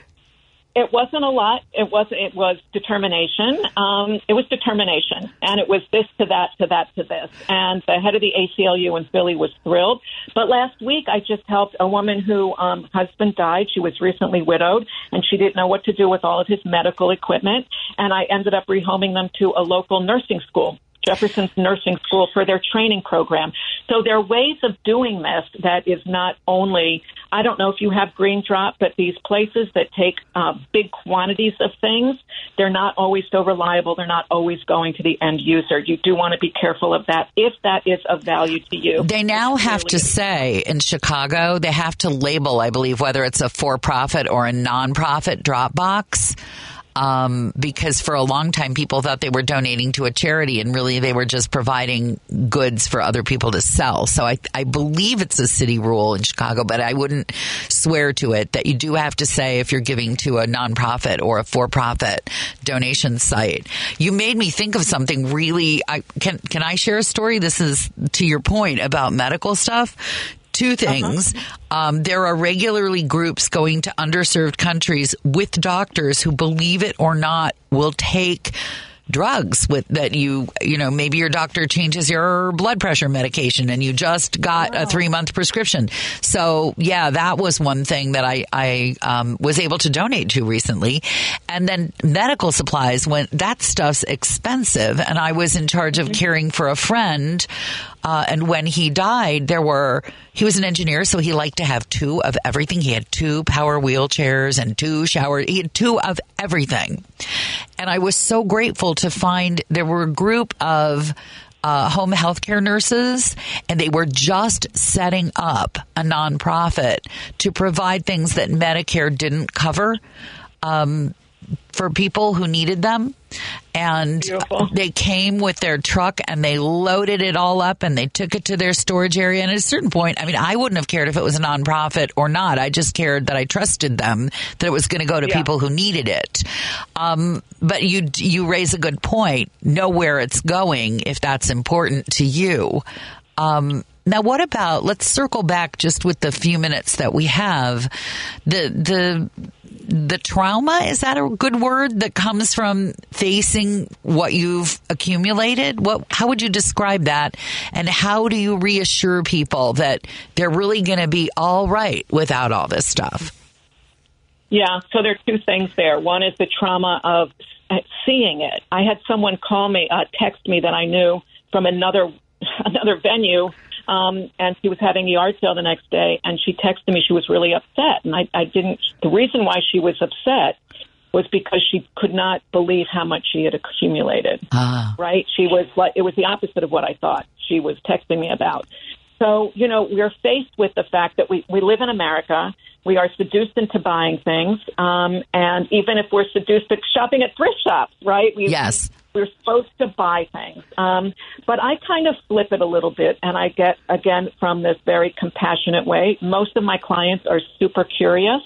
It wasn't a lot. It was it was determination. Um, it was determination, and it was this to that to that to this. And the head of the ACLU in Philly was thrilled. But last week, I just helped a woman who um, husband died. She was recently widowed, and she didn't know what to do with all of his medical equipment. And I ended up rehoming them to a local nursing school. Jefferson's Nursing School for their training program. So there are ways of doing this that is not only, I don't know if you have Green Drop, but these places that take uh, big quantities of things, they're not always so reliable. They're not always going to the end user. You do want to be careful of that if that is of value to you. They now have to say in Chicago, they have to label, I believe, whether it's a for profit or a non profit drop box um, because for a long time people thought they were donating to a charity and really they were just providing goods for other people to sell. So I, I believe it's a city rule in Chicago, but I wouldn't swear to it that you do have to say if you're giving to a nonprofit or a for-profit donation site. You made me think of something really. I, can can I share a story? This is to your point about medical stuff two things. Uh-huh. Um, there are regularly groups going to underserved countries with doctors who, believe it or not, will take drugs with that you you know maybe your doctor changes your blood pressure medication and you just got wow. a three month prescription so yeah that was one thing that i i um, was able to donate to recently and then medical supplies when that stuff's expensive and i was in charge of caring for a friend uh, and when he died, there were, he was an engineer, so he liked to have two of everything. He had two power wheelchairs and two showers. He had two of everything. And I was so grateful to find there were a group of uh, home healthcare nurses, and they were just setting up a nonprofit to provide things that Medicare didn't cover. Um, for people who needed them. And Beautiful. they came with their truck and they loaded it all up and they took it to their storage area. And at a certain point, I mean, I wouldn't have cared if it was a nonprofit or not. I just cared that I trusted them that it was going to go to yeah. people who needed it. Um, but you you raise a good point. Know where it's going if that's important to you. Um, now, what about? Let's circle back just with the few minutes that we have. The the the trauma is that a good word that comes from facing what you've accumulated? What how would you describe that? And how do you reassure people that they're really going to be all right without all this stuff? Yeah so there are two things there. One is the trauma of seeing it. I had someone call me uh, text me that i knew from another another venue um, and she was having a yard sale the next day, and she texted me she was really upset, and I, I didn't. The reason why she was upset was because she could not believe how much she had accumulated. Ah. Right? She was like it was the opposite of what I thought she was texting me about. So you know we're faced with the fact that we we live in America. We are seduced into buying things, um, and even if we're seduced to shopping at thrift shops, right? We, yes we're supposed to buy things. Um, but I kind of flip it a little bit, and I get, again, from this very compassionate way. Most of my clients are super curious,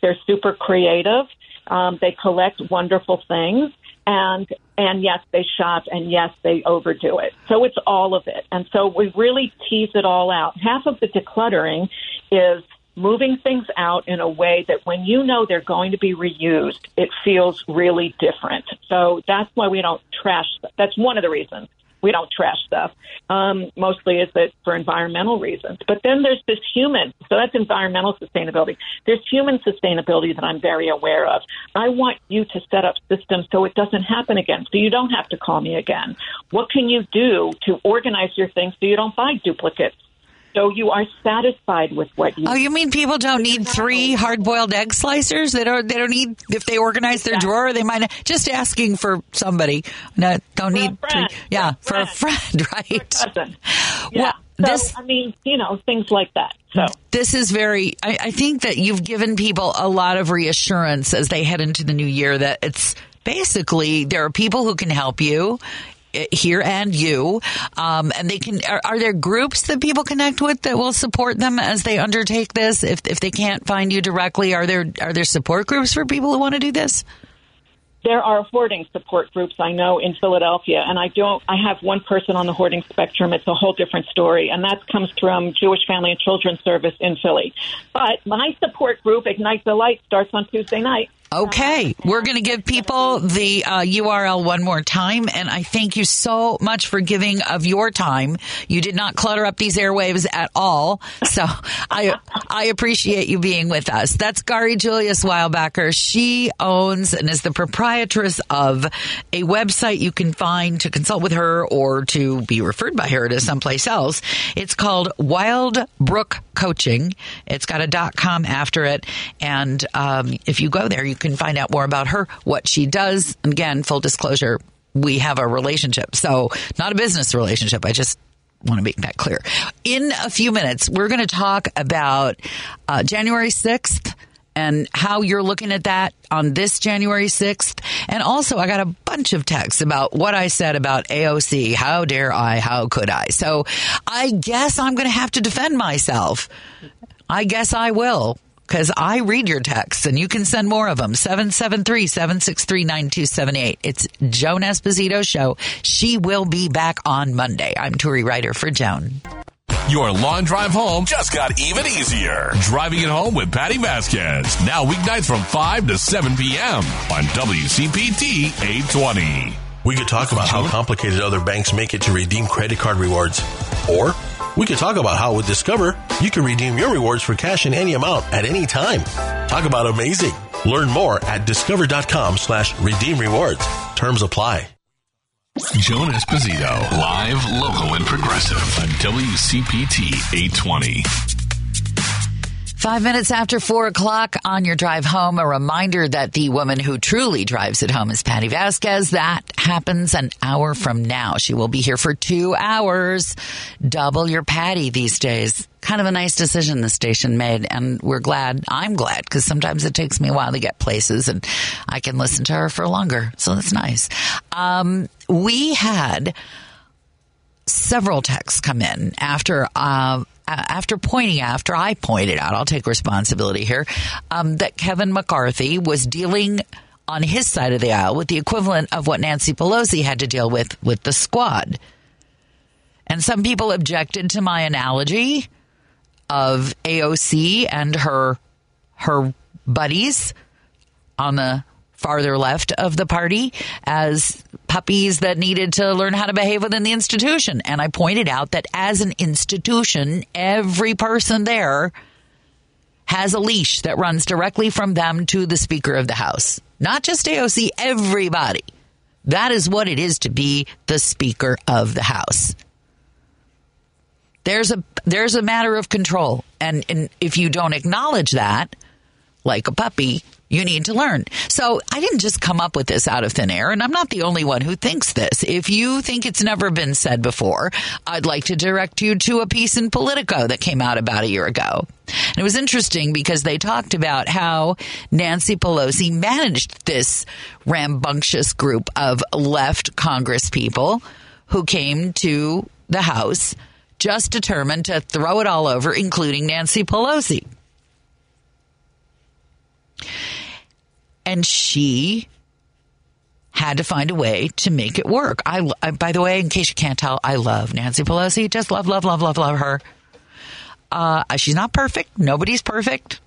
they're super creative, um, they collect wonderful things. And and yes, they shop, and yes, they overdo it. So it's all of it, and so we really tease it all out. Half of the decluttering is moving things out in a way that when you know they're going to be reused, it feels really different. So that's why we don't trash. That's one of the reasons we don't trash stuff. Um, mostly is that for environmental reasons. But then there's this human. So that's environmental sustainability. There's human sustainability that I'm very aware of. I want you to set up systems so it doesn't happen again. So you don't have to call me again. What can you do to organize your things so you don't buy duplicates? So you are satisfied with what you. Oh, you mean people don't need three hard-boiled egg slicers? They don't. They don't need if they organize their drawer. They might just asking for somebody. No, don't for need. Three, yeah, for a friend, right? For a yeah. Well, so, this, I mean, you know, things like that. So this is very. I, I think that you've given people a lot of reassurance as they head into the new year that it's basically there are people who can help you here and you. Um, and they can, are, are, there groups that people connect with that will support them as they undertake this? If, if they can't find you directly, are there, are there support groups for people who want to do this? There are hoarding support groups I know in Philadelphia, and I don't. I have one person on the hoarding spectrum. It's a whole different story, and that comes from Jewish Family and Children's Service in Philly. But my support group, Ignite the Light, starts on Tuesday night. Okay, we're going to give people the uh, URL one more time, and I thank you so much for giving of your time. You did not clutter up these airwaves at all, so I I appreciate you being with us. That's Gari Julius Weilbacher. She owns and is the proprietress of a website you can find to consult with her or to be referred by her to someplace else. It's called Wild Brook Coaching. It's got a dot com after it, and um, if you go there, you can find out more about her, what she does. Again, full disclosure, we have a relationship. So not a business relationship. I just want to make that clear. In a few minutes, we're going to talk about uh, January 6th and how you're looking at that on this January 6th. And also, I got a bunch of texts about what I said about AOC. How dare I? How could I? So I guess I'm going to have to defend myself. I guess I will because I read your texts and you can send more of them. 773 763 9278. It's Joan Esposito Show. She will be back on Monday. I'm Turi Ryder for Joan. Your long drive home just got even easier. Driving it home with Patti Vasquez. Now weeknights from 5 to 7 p.m. on WCPT 820. We could talk about how complicated other banks make it to redeem credit card rewards. Or we could talk about how with Discover, you can redeem your rewards for cash in any amount at any time. Talk about amazing. Learn more at discover.com slash redeem rewards. Terms apply. Joan Esposito, live, local, and progressive on WCPT 820. Five minutes after four o'clock on your drive home, a reminder that the woman who truly drives it home is Patti Vasquez. That happens an hour from now. She will be here for two hours. Double your Patti these days. Kind of a nice decision the station made, and we're glad. I'm glad because sometimes it takes me a while to get places, and I can listen to her for longer. So that's nice. Um, we had several texts come in after uh, after pointing after I pointed out, I'll take responsibility here, um, that Kevin McCarthy was dealing on his side of the aisle with the equivalent of what Nancy Pelosi had to deal with with the squad. And some people objected to my analogy of AOC and her her buddies on the farther left of the party as puppies that needed to learn how to behave within the institution. And I pointed out that as an institution, every person there has a leash that runs directly from them to the Speaker of the House. Not just AOC, everybody. That is what it is to be the Speaker of the House. There's a there's a matter of control, and, and if you don't acknowledge that, like a puppy, you need to learn. So I didn't just come up with this out of thin air, and I'm not the only one who thinks this. If you think it's never been said before, I'd like to direct you to a piece in Politico that came out about a year ago. And it was interesting because they talked about how Nancy Pelosi managed this rambunctious group of left Congress people who came to the House just determined to throw it all over, including Nancy Pelosi. And she had to find a way to make it work. I, I, by the way, in case you can't tell, I love Nancy Pelosi. Just love, love, love, love, love her. Uh, she's not perfect. Nobody's perfect.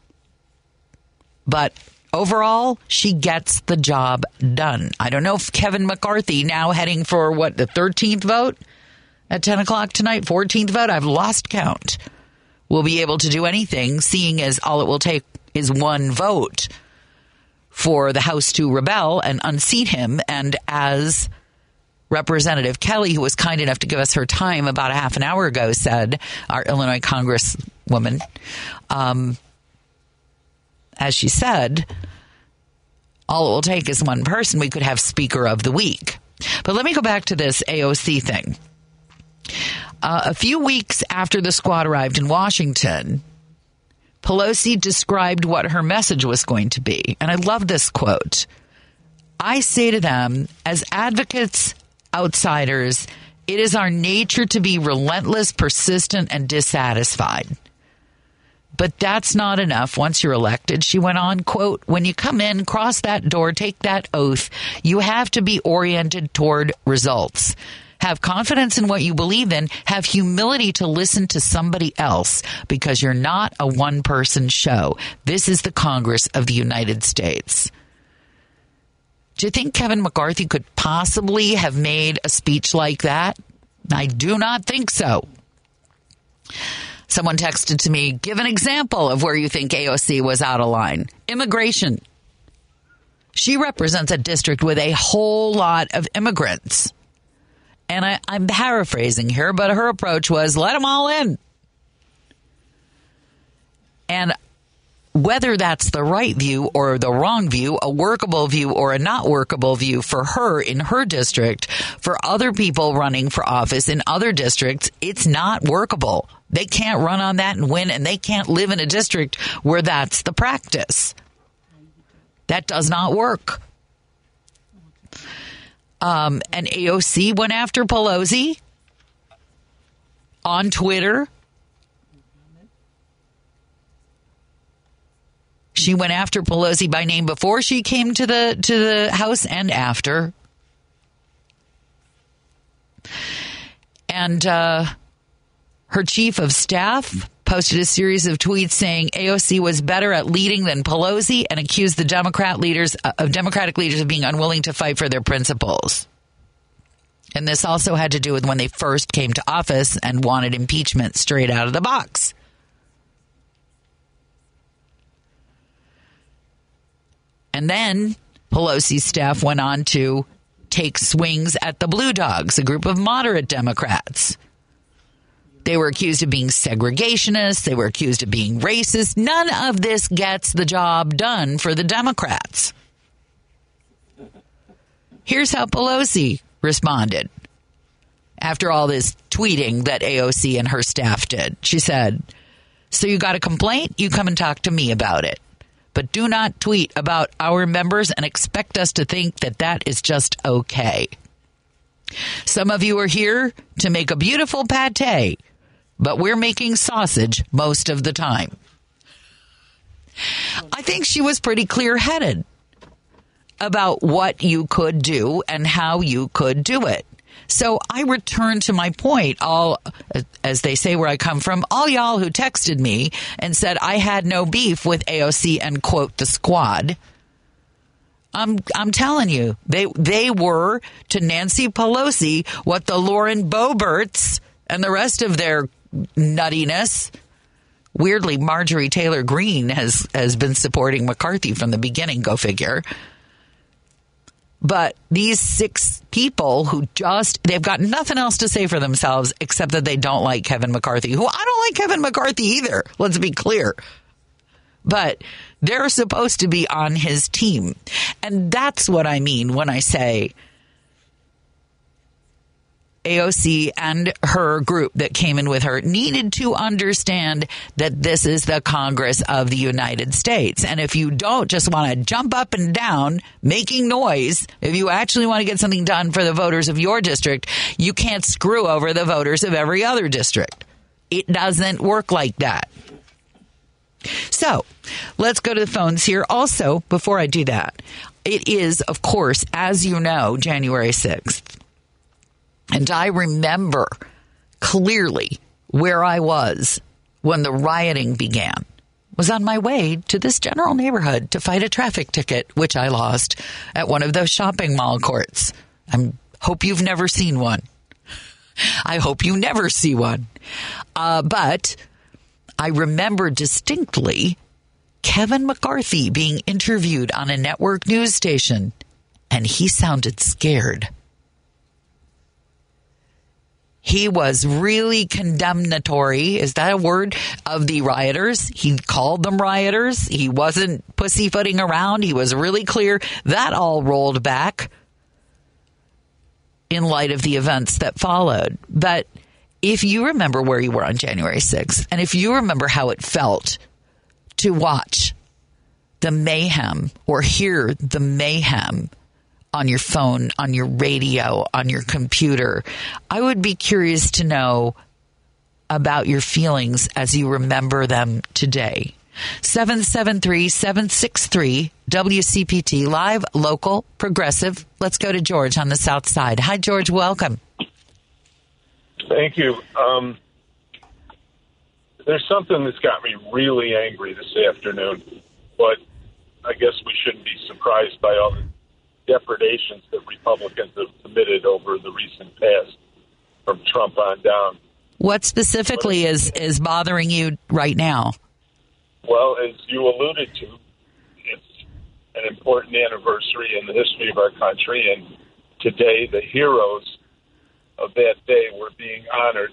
But overall, she gets the job done. I don't know if Kevin McCarthy, now heading for what, the 13th vote at 10 o'clock tonight, 14th vote, I've lost count, will be able to do anything, seeing as all it will take is one vote for the House to rebel and unseat him. And as Representative Kelly, who was kind enough to give us her time about a half an hour ago, said, our Illinois Congresswoman, um, as she said, all it will take is one person. We could have Speaker of the Week. But let me go back to this AOC thing. Uh, a few weeks after the squad arrived in Washington, Pelosi described what her message was going to be. And I love this quote. I say to them, as advocates, outsiders, it is our nature to be relentless, persistent, and dissatisfied. But that's not enough once you're elected. She went on, quote, when you come in, cross that door, take that oath, you have to be oriented toward results. Have confidence in what you believe in. Have humility to listen to somebody else because you're not a one person show. This is the Congress of the United States. Do you think Kevin McCarthy could possibly have made a speech like that? I do not think so. Someone texted to me, give an example of where you think AOC was out of line. Immigration. She represents a district with a whole lot of immigrants. And I, I'm paraphrasing here, but her approach was let them all in. And whether that's the right view or the wrong view, a workable view or a not workable view for her in her district, for other people running for office in other districts, it's not workable. They can't run on that and win, and they can't live in a district where that's the practice. That does not work. Um, and AOC went after Pelosi on Twitter. She went after Pelosi by name before she came to the to the House and after. And uh, her chief of staff posted a series of tweets saying AOC was better at leading than Pelosi and accused the Democrat leaders uh, of Democratic leaders of being unwilling to fight for their principles. And this also had to do with when they first came to office and wanted impeachment straight out of the box. And then Pelosi's staff went on to take swings at the Blue Dogs, a group of moderate Democrats. They were accused of being segregationists. They were accused of being racist. None of this gets the job done for the Democrats. Here's how Pelosi responded after all this tweeting that AOC and her staff did. She said, So you got a complaint? You come and talk to me about it. But do not tweet about our members and expect us to think that that is just okay. Some of you are here to make a beautiful pate but we're making sausage most of the time. I think she was pretty clear headed about what you could do and how you could do it. So I return to my point, all, as they say where I come from, all y'all who texted me and said I had no beef with AOC and quote the squad. I'm, I'm telling you, they, they were to Nancy Pelosi what the Lauren Boeberts and the rest of their nuttiness. Weirdly, Marjorie Taylor Greene has, has been supporting McCarthy from the beginning, go figure. But these six people who just, they've got nothing else to say for themselves except that they don't like Kevin McCarthy, who I don't like Kevin McCarthy either. Let's be clear. But they're supposed to be on his team. And that's what I mean when I say AOC and her group that came in with her needed to understand that this is the Congress of the United States. And if you don't just want to jump up and down making noise, if you actually want to get something done for the voters of your district, you can't screw over the voters of every other district. It doesn't work like that. So let's go to the phones here. Also, before I do that, it is, of course, as you know, January 6th. And I remember clearly where I was when the rioting began. Was on my way to this general neighborhood to fight a traffic ticket, which I lost at one of those shopping mall courts. I hope you've never seen one. I hope you never see one. Uh, but I remember distinctly Kevin McCarthy being interviewed on a network news station, and he sounded scared. He was really condemnatory. Is that a word of the rioters? He called them rioters. He wasn't pussyfooting around. He was really clear. That all rolled back in light of the events that followed. But if you remember where you were on January 6th, and if you remember how it felt to watch the mayhem or hear the mayhem on your phone, on your radio, on your computer. I would be curious to know about your feelings as you remember them today. 773 763 WCPT, live, local, progressive. Let's go to George on the south side. Hi, George. Welcome. Thank you. Um, there's something that's got me really angry this afternoon, but I guess we shouldn't be surprised by all the depredations that Republicans have committed over the recent past, from Trump on down. What specifically is is bothering you right now? Well, as you alluded to, it's an important anniversary in the history of our country, and today the heroes of that day were being honored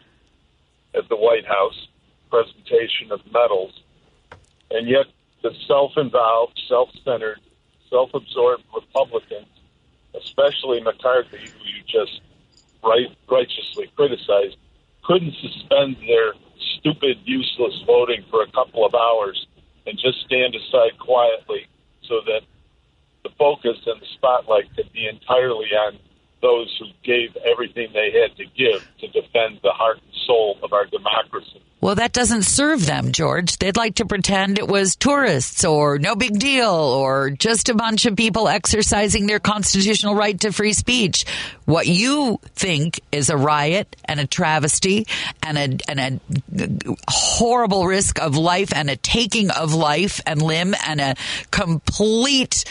at the White House, presentation of medals, and yet the self-involved, self-centered, self-absorbed Republicans, especially McCarthy, who you just right, righteously criticized, couldn't suspend their stupid, useless voting for a couple of hours and just stand aside quietly so that the focus and the spotlight could be entirely on those who gave everything they had to give to defend the heart and soul of our democracy. Well, that doesn't serve them, George. They'd like to pretend it was tourists or no big deal or just a bunch of people exercising their constitutional right to free speech. What you think is a riot and a travesty and a, and a horrible risk of life and a taking of life and limb and a complete,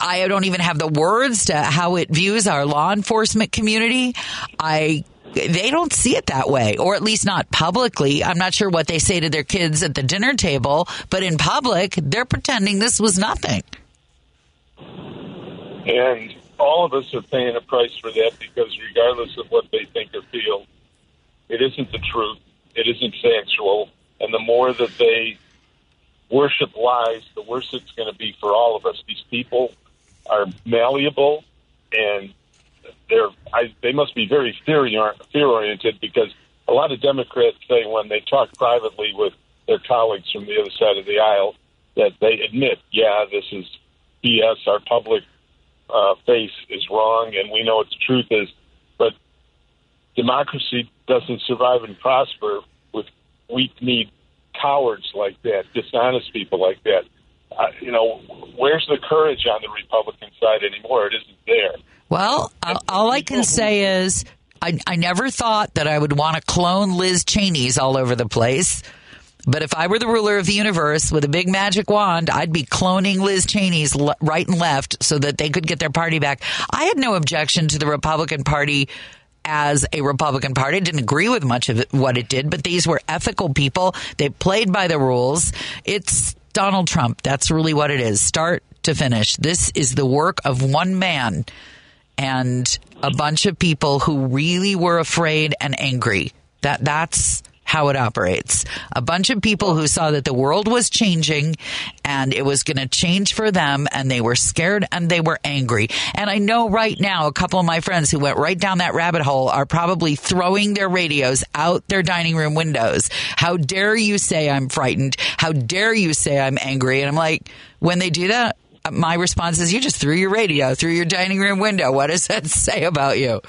I don't even have the words to how it views our law enforcement community. I they don't see it that way, or at least not publicly. I'm not sure what they say to their kids at the dinner table, but in public, they're pretending this was nothing. And all of us are paying a price for that because, regardless of what they think or feel, it isn't the truth, it isn't factual, and the more that they worship lies, the worse it's going to be for all of us. These people are malleable and they're I, they must be very fear fear oriented because a lot of Democrats say when they talk privately with their colleagues from the other side of the aisle that they admit, yeah, this is BS. Our public uh, face is wrong, and we know what the truth is. But democracy doesn't survive and prosper with weak-kneed cowards like that, dishonest people like that. Uh, you know, where's the courage on the Republican side anymore? It isn't there. Well, all I can say is I, I never thought that I would want to clone Liz Cheney's all over the place. But if I were the ruler of the universe with a big magic wand, I'd be cloning Liz Cheney's right and left so that they could get their party back. I had no objection to the Republican Party as a Republican Party. I didn't agree with much of it, what it did, but these were ethical people. They played by the rules. It's Donald Trump. That's really what it is. Start to finish. This is the work of one man and a bunch of people who really were afraid and angry. That that's how it operates. A bunch of people who saw that the world was changing and it was going to change for them and they were scared and they were angry. And I know right now a couple of my friends who went right down that rabbit hole are probably throwing their radios out their dining room windows. How dare you say I'm frightened? How dare you say I'm angry? And I'm like, when they do that, my response is you just threw your radio through your dining room window. What does that say about you?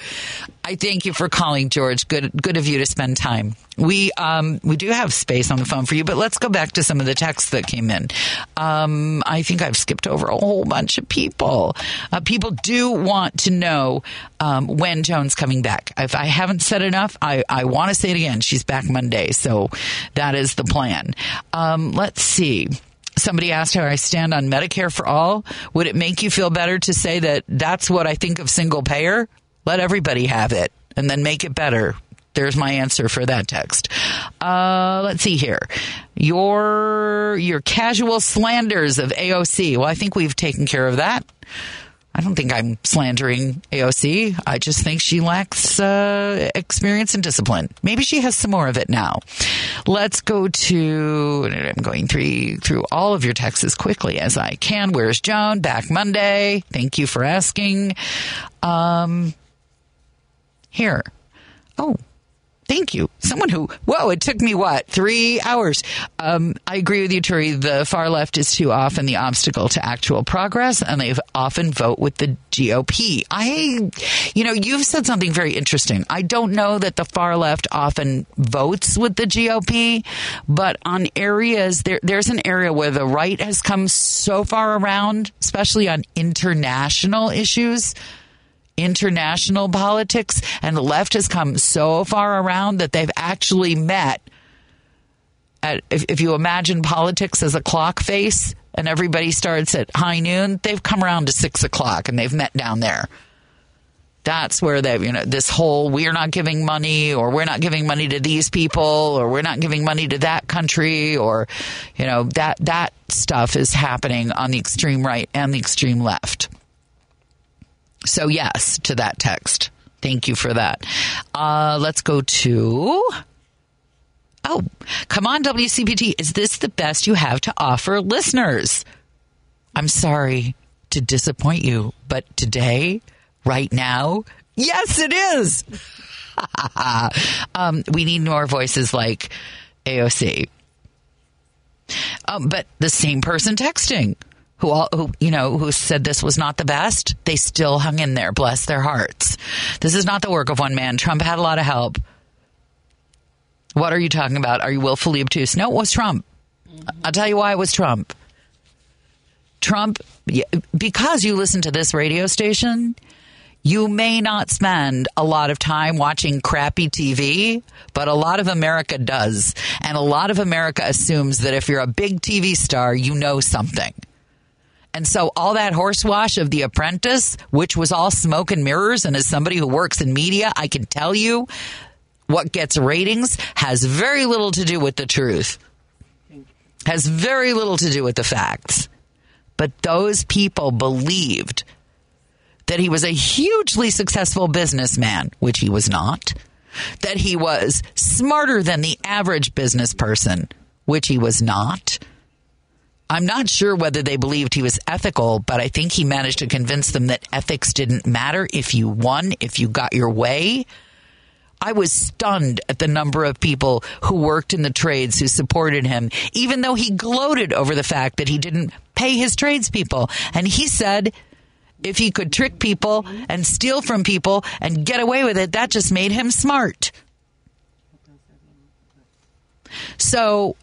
I thank you for calling, George. Good, good of you to spend time. We um, we do have space on the phone for you, but let's go back to some of the texts that came in. Um, I think I've skipped over a whole bunch of people. Uh, people do want to know um, when Joan's coming back. If I haven't said enough, I, I want to say it again. She's back Monday, so that is the plan. Um, let's see somebody asked how I stand on Medicare for all. Would it make you feel better to say that that's what I think of single payer? Let everybody have it and then make it better. There's my answer for that text. Uh, let's see here. Your your casual slanders of AOC. Well, I think we've taken care of that. I don't think I'm slandering AOC. I just think she lacks uh, experience and discipline. Maybe she has some more of it now. Let's go to. I'm going through through all of your texts as quickly as I can. Where's Joan? Back Monday. Thank you for asking. Um, here. Oh, Thank you. Someone who, whoa, it took me what, three hours. Um, I agree with you, Turi. The far left is too often the obstacle to actual progress, and they often vote with the GOP. I, you know, you've said something very interesting. I don't know that the far left often votes with the GOP, but on areas, there, there's an area where the right has come so far around, especially on international issues international politics, and the left has come so far around that they've actually met. At, if, if you imagine politics as a clock face, and everybody starts at high noon, they've come around to six o'clock and they've met down there. That's where they, you know, this whole we're not giving money or we're not giving money to these people or we're not giving money to that country or, you know, that, that stuff is happening on the extreme right and the extreme left. So, yes, to that text. Thank you for that. Uh, let's go to. Oh, come on, WCPT. Is this the best you have to offer listeners? I'm sorry to disappoint you, but today, right now, yes, it is. um, we need more voices like AOC. Um, but the same person texting who all, who you know who said this was not the best, they still hung in there. Bless their hearts. This is not the work of one man. Trump had a lot of help. What are you talking about? Are you willfully obtuse? No, it was Trump. Mm-hmm. I'll tell you why it was Trump. Trump, because you listen to this radio station, you may not spend a lot of time watching crappy TV, but a lot of America does. And a lot of America assumes that if you're a big TV star, you know something. And so all that horse horsewash of The Apprentice, which was all smoke and mirrors, and as somebody who works in media, I can tell you what gets ratings has very little to do with the truth. Has very little to do with the facts. But those people believed that he was a hugely successful businessman, which he was not. That he was smarter than the average business person, which he was not I'm not sure whether they believed he was ethical, but I think he managed to convince them that ethics didn't matter if you won, if you got your way. I was stunned at the number of people who worked in the trades who supported him, even though he gloated over the fact that he didn't pay his tradespeople. And he said if he could trick people and steal from people and get away with it, that just made him smart. So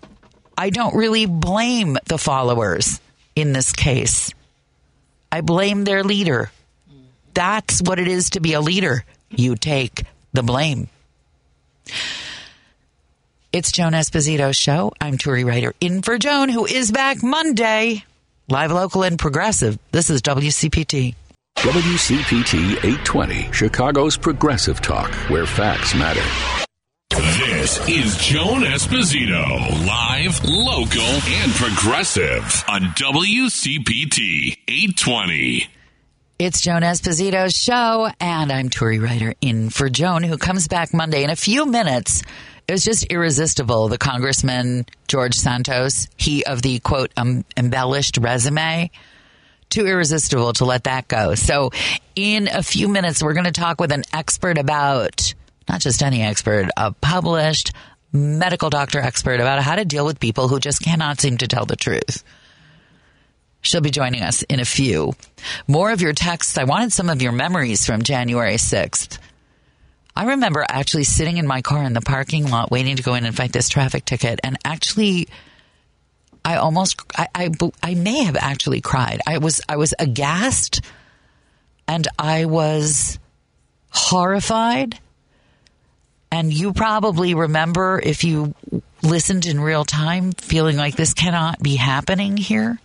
I don't really blame the followers in this case. I blame their leader. That's what it is to be a leader. You take the blame. It's Joan Esposito's show. I'm Turi Ryder in for Joan, who is back Monday. Live, local, and progressive. This is WCPT. WCPT 820, Chicago's progressive talk, where facts matter. This is Joan Esposito, live, local, and progressive on WCPT 820. It's Joan Esposito's show, and I'm Turi Ryder in for Joan, who comes back Monday in a few minutes. It was just irresistible. The Congressman George Santos, he of the quote um, embellished resume, too irresistible to let that go. So, in a few minutes, we're going to talk with an expert about not just any expert, a published medical doctor expert about how to deal with people who just cannot seem to tell the truth. She'll be joining us in a few. More of your texts. I wanted some of your memories from January 6th. I remember actually sitting in my car in the parking lot waiting to go in and fight this traffic ticket. And actually, I almost, I, I, I may have actually cried. I was, I was aghast and I was horrified and you probably remember if you listened in real time feeling like this cannot be happening here.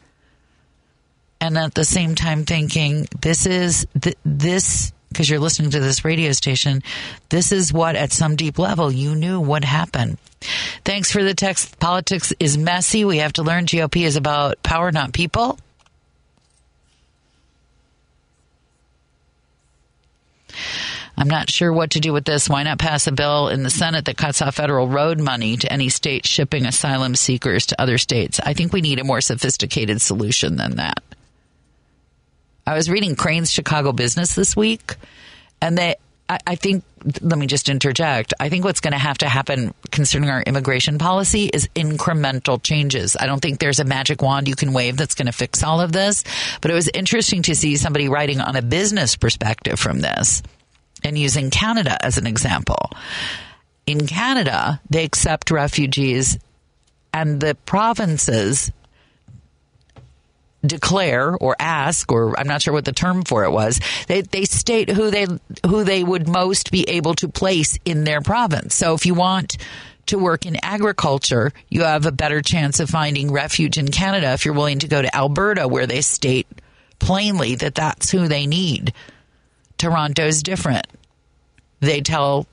And at the same time thinking this is th- this because you're listening to this radio station, this is what at some deep level you knew would happen. Thanks for the text. Politics is messy. We have to learn GOP is about power, not people. I'm not sure what to do with this. Why not pass a bill in the Senate that cuts off federal road money to any state shipping asylum seekers to other states? I think we need a more sophisticated solution than that. I was reading Crain's Chicago Business this week, and they, I, I think, let me just interject. I think what's going to have to happen concerning our immigration policy is incremental changes. I don't think there's a magic wand you can wave that's going to fix all of this, but it was interesting to see somebody writing on a business perspective from this and using Canada as an example. In Canada, they accept refugees and the provinces declare or ask or I'm not sure what the term for it was they they state who they who they would most be able to place in their province so if you want to work in agriculture, you have a better chance of finding refuge in Canada if you're willing to go to Alberta, where they state plainly that that's who they need. Toronto's different. They tell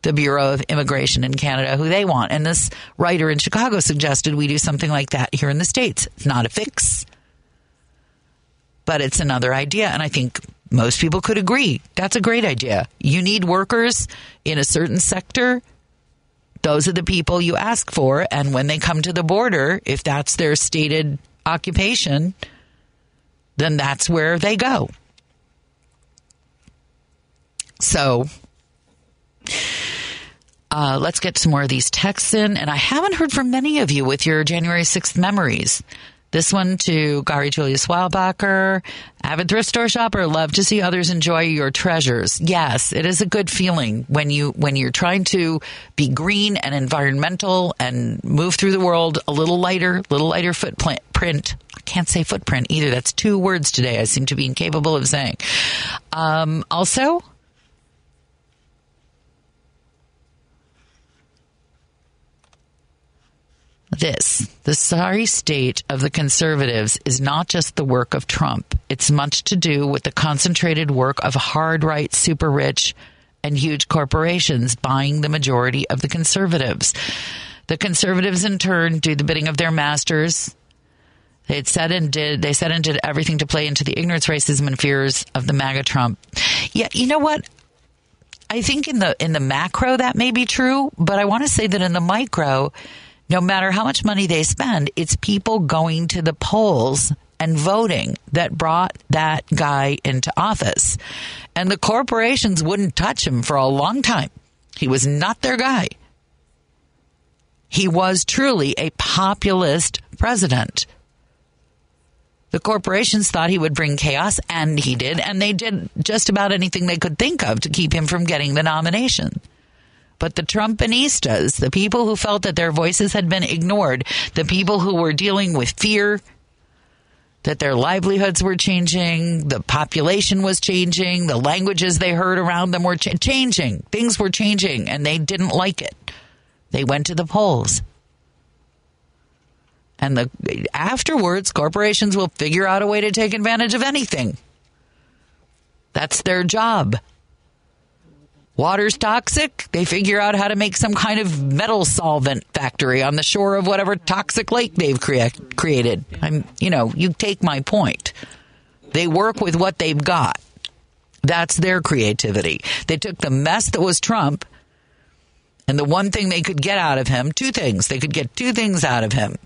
the Bureau of Immigration in Canada who they want. And this writer in Chicago suggested we do something like that here in the States. It's not a fix, but it's another idea. And I think most people could agree that's a great idea. You need workers in a certain sector. Those are the people you ask for. And when they come to the border, if that's their stated occupation, then that's where they go. So uh, let's get some more of these texts in. And I haven't heard from many of you with your January 6th memories. This one to Gari Julius Weilbacher, avid thrift store shopper, love to see others enjoy your treasures. Yes, it is a good feeling when you when you're trying to be green and environmental and move through the world a little lighter, little lighter footprint. I can't say footprint either. That's two words today. I seem to be incapable of saying. Um, also, this the sorry state of the conservatives is not just the work of Trump. It's much to do with the concentrated work of hard right super rich and huge corporations buying the majority of the conservatives. The conservatives in turn do the bidding of their masters. They said and did they said and did everything to play into the ignorance, racism, and fears of the MAGA Trump. Yeah, you know what? I think in the in the macro that may be true, but I want to say that in the micro, no matter how much money they spend, it's people going to the polls and voting that brought that guy into office. And the corporations wouldn't touch him for a long time. He was not their guy. He was truly a populist president. The corporations thought he would bring chaos, and he did, and they did just about anything they could think of to keep him from getting the nomination. But the Trumpinistas, the people who felt that their voices had been ignored, the people who were dealing with fear that their livelihoods were changing, the population was changing, the languages they heard around them were ch- changing. Things were changing, and they didn't like it. They went to the polls. And the afterwards, corporations will figure out a way to take advantage of anything. That's their job. Water's toxic. They figure out how to make some kind of metal solvent factory on the shore of whatever toxic lake they've crea- created. I'm, you know, you take my point. They work with what they've got. That's their creativity. They took the mess that was Trump and the one thing they could get out of him, two things. They could get two things out of him.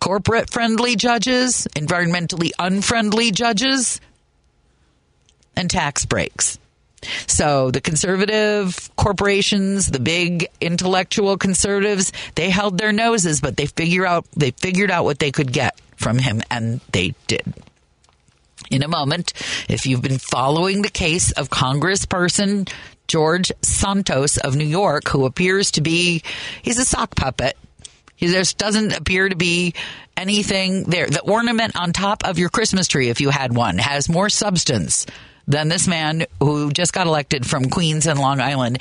Corporate friendly judges, environmentally unfriendly judges, and tax breaks. So the conservative corporations, the big intellectual conservatives, they held their noses, but they figure out they figured out what they could get from him, and they did. In a moment, if you've been following the case of Congressperson George Santos of New York, who appears to be he's a sock puppet. He just doesn't appear to be anything there. The ornament on top of your Christmas tree, if you had one, has more substance than this man who just got elected from Queens and Long Island.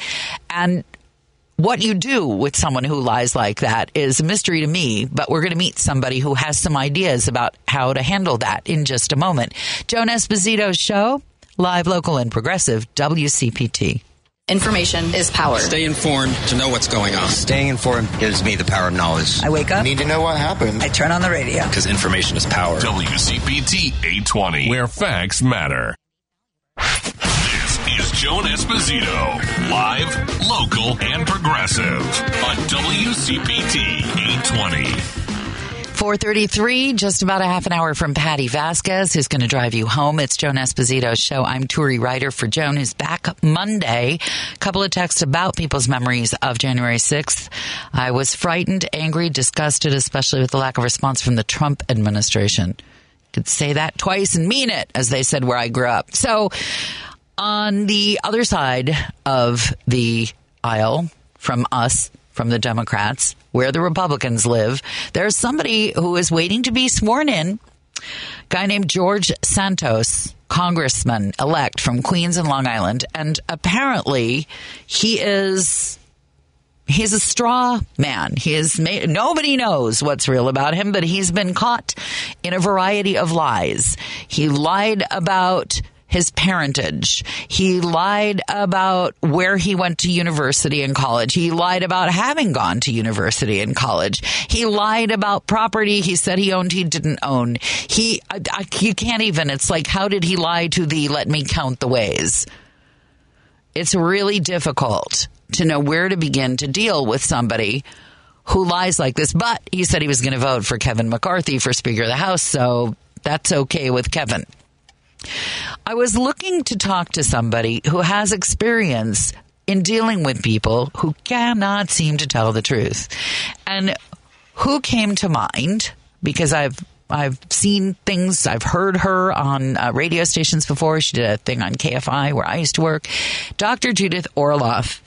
And what you do with someone who lies like that is a mystery to me, but we're going to meet somebody who has some ideas about how to handle that in just a moment. Joan Esposito's show, live, local, and progressive, WCPT. Information is power. Stay informed to know what's going on. Staying informed gives me the power of knowledge. I wake up. Need to know what happened. I turn on the radio. Because information is power. WCPT 820, where facts matter. Joan Esposito, live, local, and progressive on WCPT 820. 433, just about a half an hour from Patti Vasquez, who's going to drive you home. It's Joan Esposito's show. I'm Turi Ryder for Joan, who's back Monday. A couple of texts about people's memories of January 6th. I was frightened, angry, disgusted, especially with the lack of response from the Trump administration. Could say that twice and mean it, as they said where I grew up. So, on the other side of the aisle from us, from the Democrats, where the Republicans live, there's somebody who is waiting to be sworn in. A guy named George Santos, congressman elect from Queens and Long Island. And apparently, he is He's a straw man. He is made, nobody knows what's real about him, but he's been caught in a variety of lies. He lied about his parentage. He lied about where he went to university and college. He lied about having gone to university and college. He lied about property he said he owned he didn't own. He I, I, you can't even it's like how did he lie to the let me count the ways. It's really difficult to know where to begin to deal with somebody who lies like this. But he said he was going to vote for Kevin McCarthy for Speaker of the House, so that's okay with Kevin. I was looking to talk to somebody who has experience in dealing with people who cannot seem to tell the truth. And who came to mind because I've I've seen things. I've heard her on uh, radio stations before. She did a thing on KFI where I used to work. Dr. Judith Orloff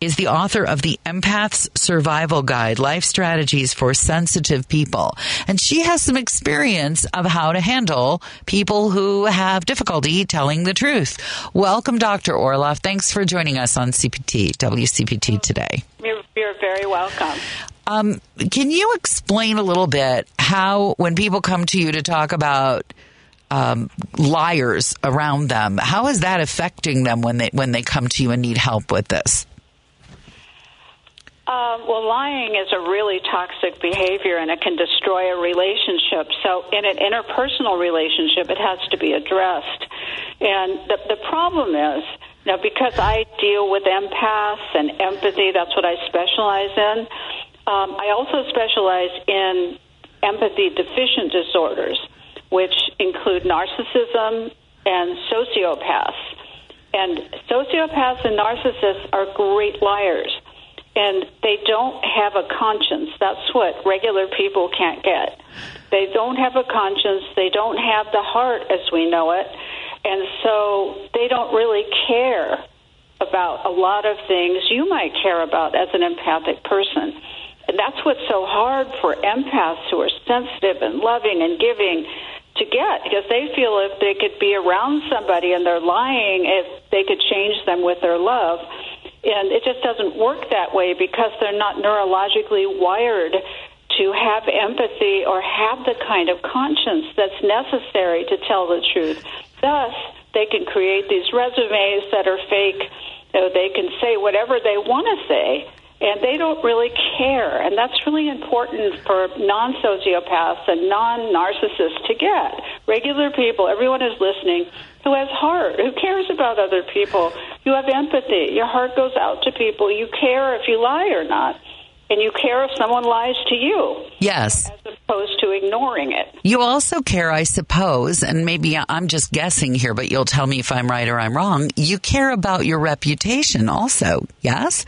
is the author of the Empath's Survival Guide Life Strategies for Sensitive People. And she has some experience of how to handle people who have difficulty telling the truth. Welcome, Dr. Orloff. Thanks for joining us on CPT, WCPT today. You're, you're very welcome. Um, can you explain a little bit how, when people come to you to talk about um, liars around them, how is that affecting them when they when they come to you and need help with this? Um, well, lying is a really toxic behavior and it can destroy a relationship. So, in an interpersonal relationship, it has to be addressed. And the, the problem is, now, because I deal with empaths and empathy, that's what I specialize in. Um, I also specialize in empathy deficient disorders, which include narcissism and sociopaths. And sociopaths and narcissists are great liars and they don't have a conscience. That's what regular people can't get. They don't have a conscience. They don't have the heart as we know it. And so they don't really care about a lot of things you might care about as an empathic person. And that's what's so hard for empaths who are sensitive and loving and giving to get because they feel if they could be around somebody and they're lying, if they could change them with their love and it just doesn't work that way because they're not neurologically wired to have empathy or have the kind of conscience that's necessary to tell the truth. Thus, they can create these resumes that are fake. Know, they can say whatever they want to say, and they don't really care. And that's really important for non sociopaths and non narcissists to get. Regular people, everyone is listening, who has heart, who cares about other people. You have empathy. Your heart goes out to people. You care if you lie or not. And you care if someone lies to you. Yes. As opposed to ignoring it. You also care, I suppose, and maybe I'm just guessing here, but you'll tell me if I'm right or I'm wrong. You care about your reputation also, yes?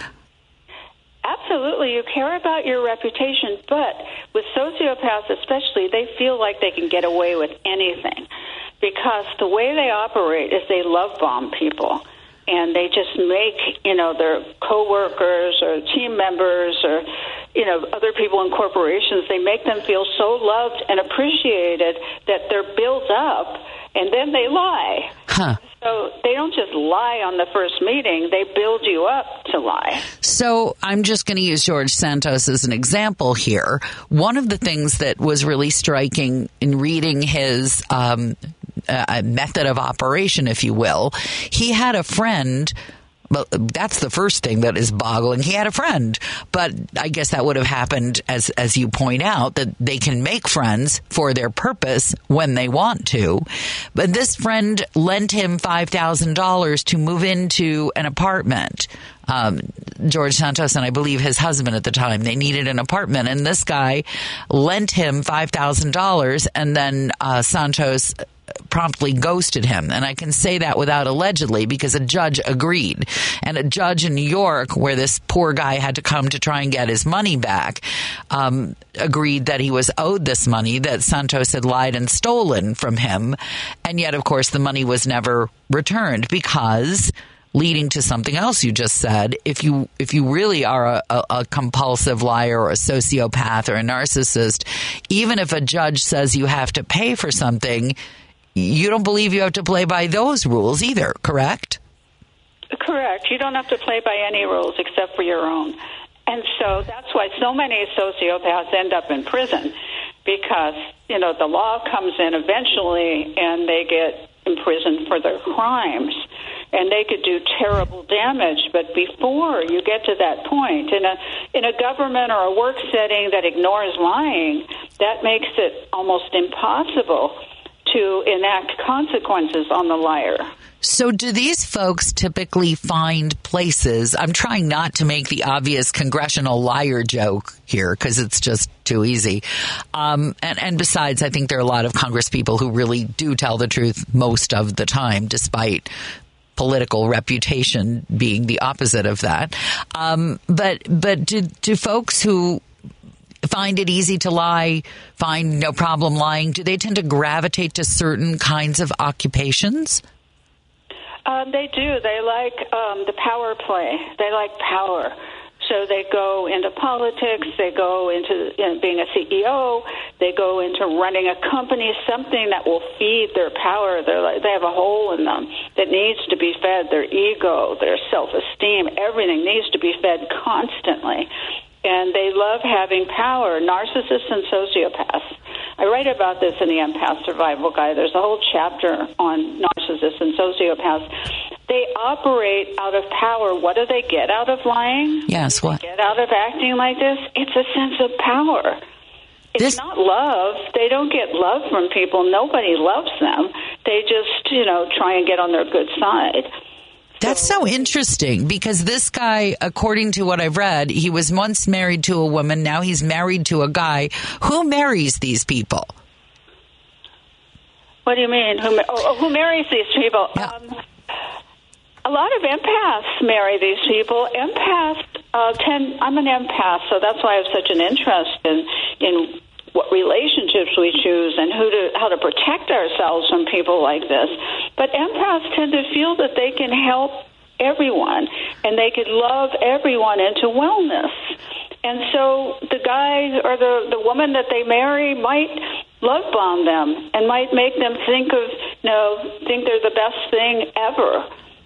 Absolutely. You care about your reputation, but with sociopaths especially, they feel like they can get away with anything because the way they operate is they love bomb people. And they just make you know their coworkers or team members or you know other people in corporations they make them feel so loved and appreciated that they're built up and then they lie. Huh. So they don't just lie on the first meeting they build you up to lie. So i'm just going to use george santos as an example here. One of the things that was really striking in reading his um, uh, method of operation, if you will. He had a friend well, that's the first thing that is boggling. He had a friend, but I guess that would have happened as as you point out that they can make friends for their purpose when they want to. But this friend lent him five thousand dollars to move into an apartment. Um, George Santos and I believe his husband at the time they needed an apartment, and this guy lent him five thousand dollars, and then uh, Santos promptly ghosted him. And I can say that without allegedly because a judge agreed. And a judge in New York, where this poor guy had to come to try and get his money back, um, agreed that he was owed this money that Santos had lied and stolen from him. And yet, of course, the money was never returned because leading to something else you just said. If you if you really are a, a, a, compulsive liar or a sociopath or a narcissist, even if a judge says you have to pay for something, you don't believe you have to play by those rules either, correct? Correct. You don't have to play by any rules except for your own. And so that's why so many sociopaths end up in prison because, you know, the law comes in eventually and they get imprisoned for their crimes. And they could do terrible damage, but before you get to that point, in a in a government or a work setting that ignores lying, that makes it almost impossible to enact consequences on the liar. So, do these folks typically find places? I'm trying not to make the obvious congressional liar joke here because it's just too easy. Um, and, and besides, I think there are a lot of Congress people who really do tell the truth most of the time, despite political reputation being the opposite of that. Um, but but do, do folks who find it easy to lie, find no problem lying, do they tend to gravitate to certain kinds of occupations? Um, they do. They like um, the power play. They like power. So they go into politics. They go into you know, being a CEO. They go into running a company, something that will feed their power. They're like, they have a hole in them that needs to be fed. Their ego, their self-esteem, everything needs to be fed constantly. And they love having power. Narcissists and sociopaths I write about this in the Empath Survival Guide. There's a whole chapter on narcissists and sociopaths. They operate out of power. What do they get out of lying? Yes, what? Get out of acting like this? It's a sense of power. It's this... not love. They don't get love from people. Nobody loves them. They just, you know, try and get on their good side. That's so interesting because this guy, according to what I've read, he was once married to a woman. Now he's married to a guy. Who marries these people? What do you mean? Who, oh, who marries these people? Yeah. Um, a lot of empaths marry these people. Empaths uh, tend. I'm an empath, so that's why I have such an interest in in what relationships we choose and who to how to protect ourselves from people like this. But empaths tend to feel that they can help everyone and they could love everyone into wellness. And so the guy or the the woman that they marry might love bomb them and might make them think of you know think they're the best thing ever.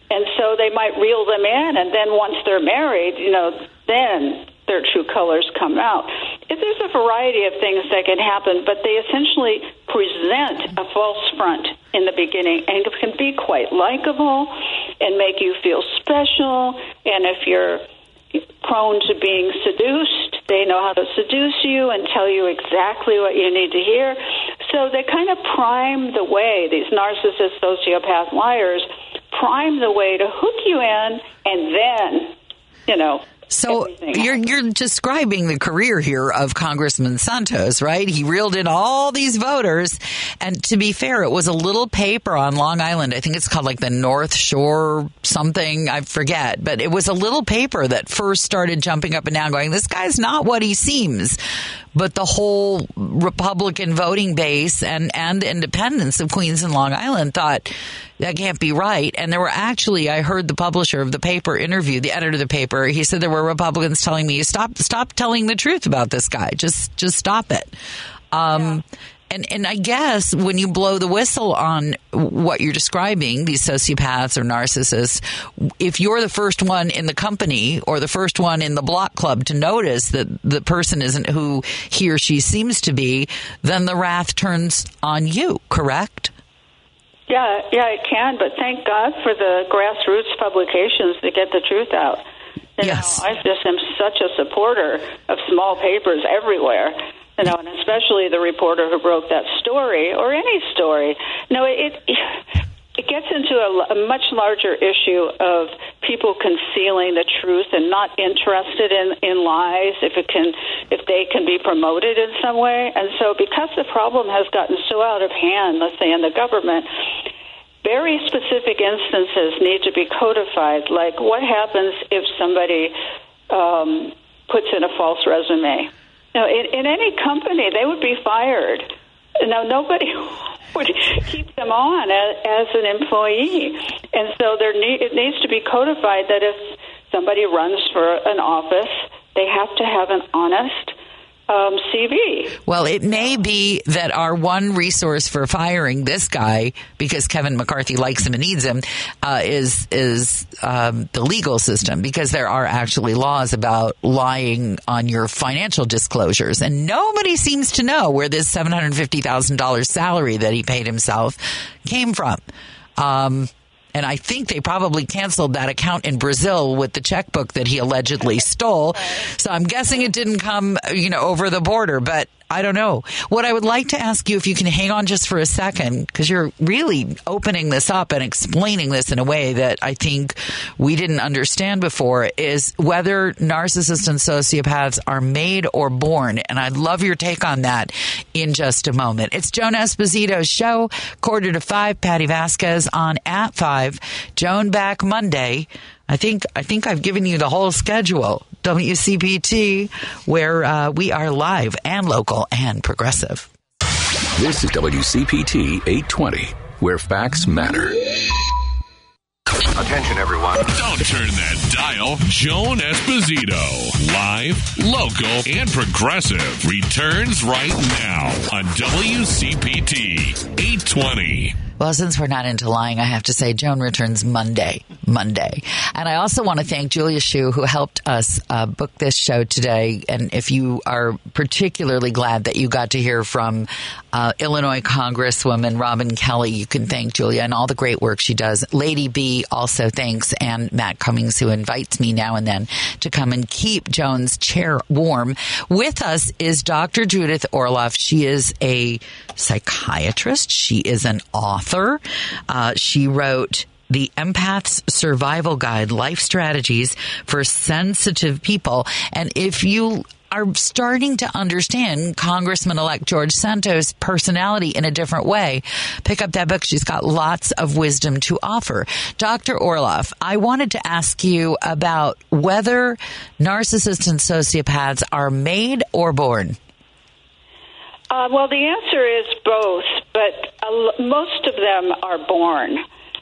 And so they might reel them in and then once they're married, you know, then their true colors come out. There's a variety of things that can happen, but they essentially present a false front in the beginning and can be quite likable and make you feel special. And if you're prone to being seduced, they know how to seduce you and tell you exactly what you need to hear. So they kind of prime the way, these narcissist, sociopath liars prime the way to hook you in and then, you know, so you're you're describing the career here of Congressman Santos, right? He reeled in all these voters, and to be fair, it was a little paper on Long Island. I think it's called like the North Shore something. I forget, but it was a little paper that first started jumping up and down, going, "This guy's not what he seems." But the whole Republican voting base and and independents of Queens and Long Island thought that can't be right. And there were actually, I heard the publisher of the paper interview, the editor of the paper. He said there were Republicans telling me, "Stop, stop telling the truth about this guy. Just, just stop it." Um, yeah. And and I guess when you blow the whistle on what you're describing, these sociopaths or narcissists, if you're the first one in the company or the first one in the block club to notice that the person isn't who he or she seems to be, then the wrath turns on you. Correct? Yeah, yeah, it can. But thank God for the grassroots publications to get the truth out. You yes, know, I just am such a supporter of small papers everywhere. You know, and especially the reporter who broke that story, or any story. No, it it gets into a, a much larger issue of people concealing the truth and not interested in in lies if it can if they can be promoted in some way. And so, because the problem has gotten so out of hand, let's say in the government, very specific instances need to be codified. Like, what happens if somebody um, puts in a false resume? Know, in, in any company, they would be fired. Now, nobody would keep them on as, as an employee, and so there need, it needs to be codified that if somebody runs for an office, they have to have an honest um, CV. Well, it may be that our one resource for firing this guy, because Kevin McCarthy likes him and needs him, uh, is is um, the legal system. Because there are actually laws about lying on your financial disclosures, and nobody seems to know where this seven hundred fifty thousand dollars salary that he paid himself came from. Um, and I think they probably canceled that account in Brazil with the checkbook that he allegedly stole. So I'm guessing it didn't come, you know, over the border, but I don't know. What I would like to ask you, if you can hang on just for a second, because you're really opening this up and explaining this in a way that I think we didn't understand before, is whether narcissists and sociopaths are made or born. And I'd love your take on that in just a moment. It's Joan Esposito's show, quarter to five. Patti Vasquez on at five. Joan back Monday. I think I think I've given you the whole schedule. WCPT, where uh, we are live and local and progressive. This is WCPT 820, where facts matter. Attention, everyone. Don't turn that dial. Joan Esposito, live, local, and progressive, returns right now on WCPT 820. Well, since we're not into lying, I have to say Joan returns Monday. Monday. And I also want to thank Julia Shu, who helped us uh, book this show today. And if you are particularly glad that you got to hear from uh, Illinois Congresswoman Robin Kelly, you can thank Julia and all the great work she does. Lady B also thanks, and Matt Cummings, who invites me now and then to come and keep Joan's chair warm. With us is Dr. Judith Orloff. She is a psychiatrist. She is an author. Uh, she wrote the Empath's Survival Guide Life Strategies for Sensitive People. And if you are starting to understand Congressman elect George Santos' personality in a different way. Pick up that book. She's got lots of wisdom to offer. Dr. Orloff, I wanted to ask you about whether narcissists and sociopaths are made or born. Uh, well, the answer is both, but uh, most of them are born.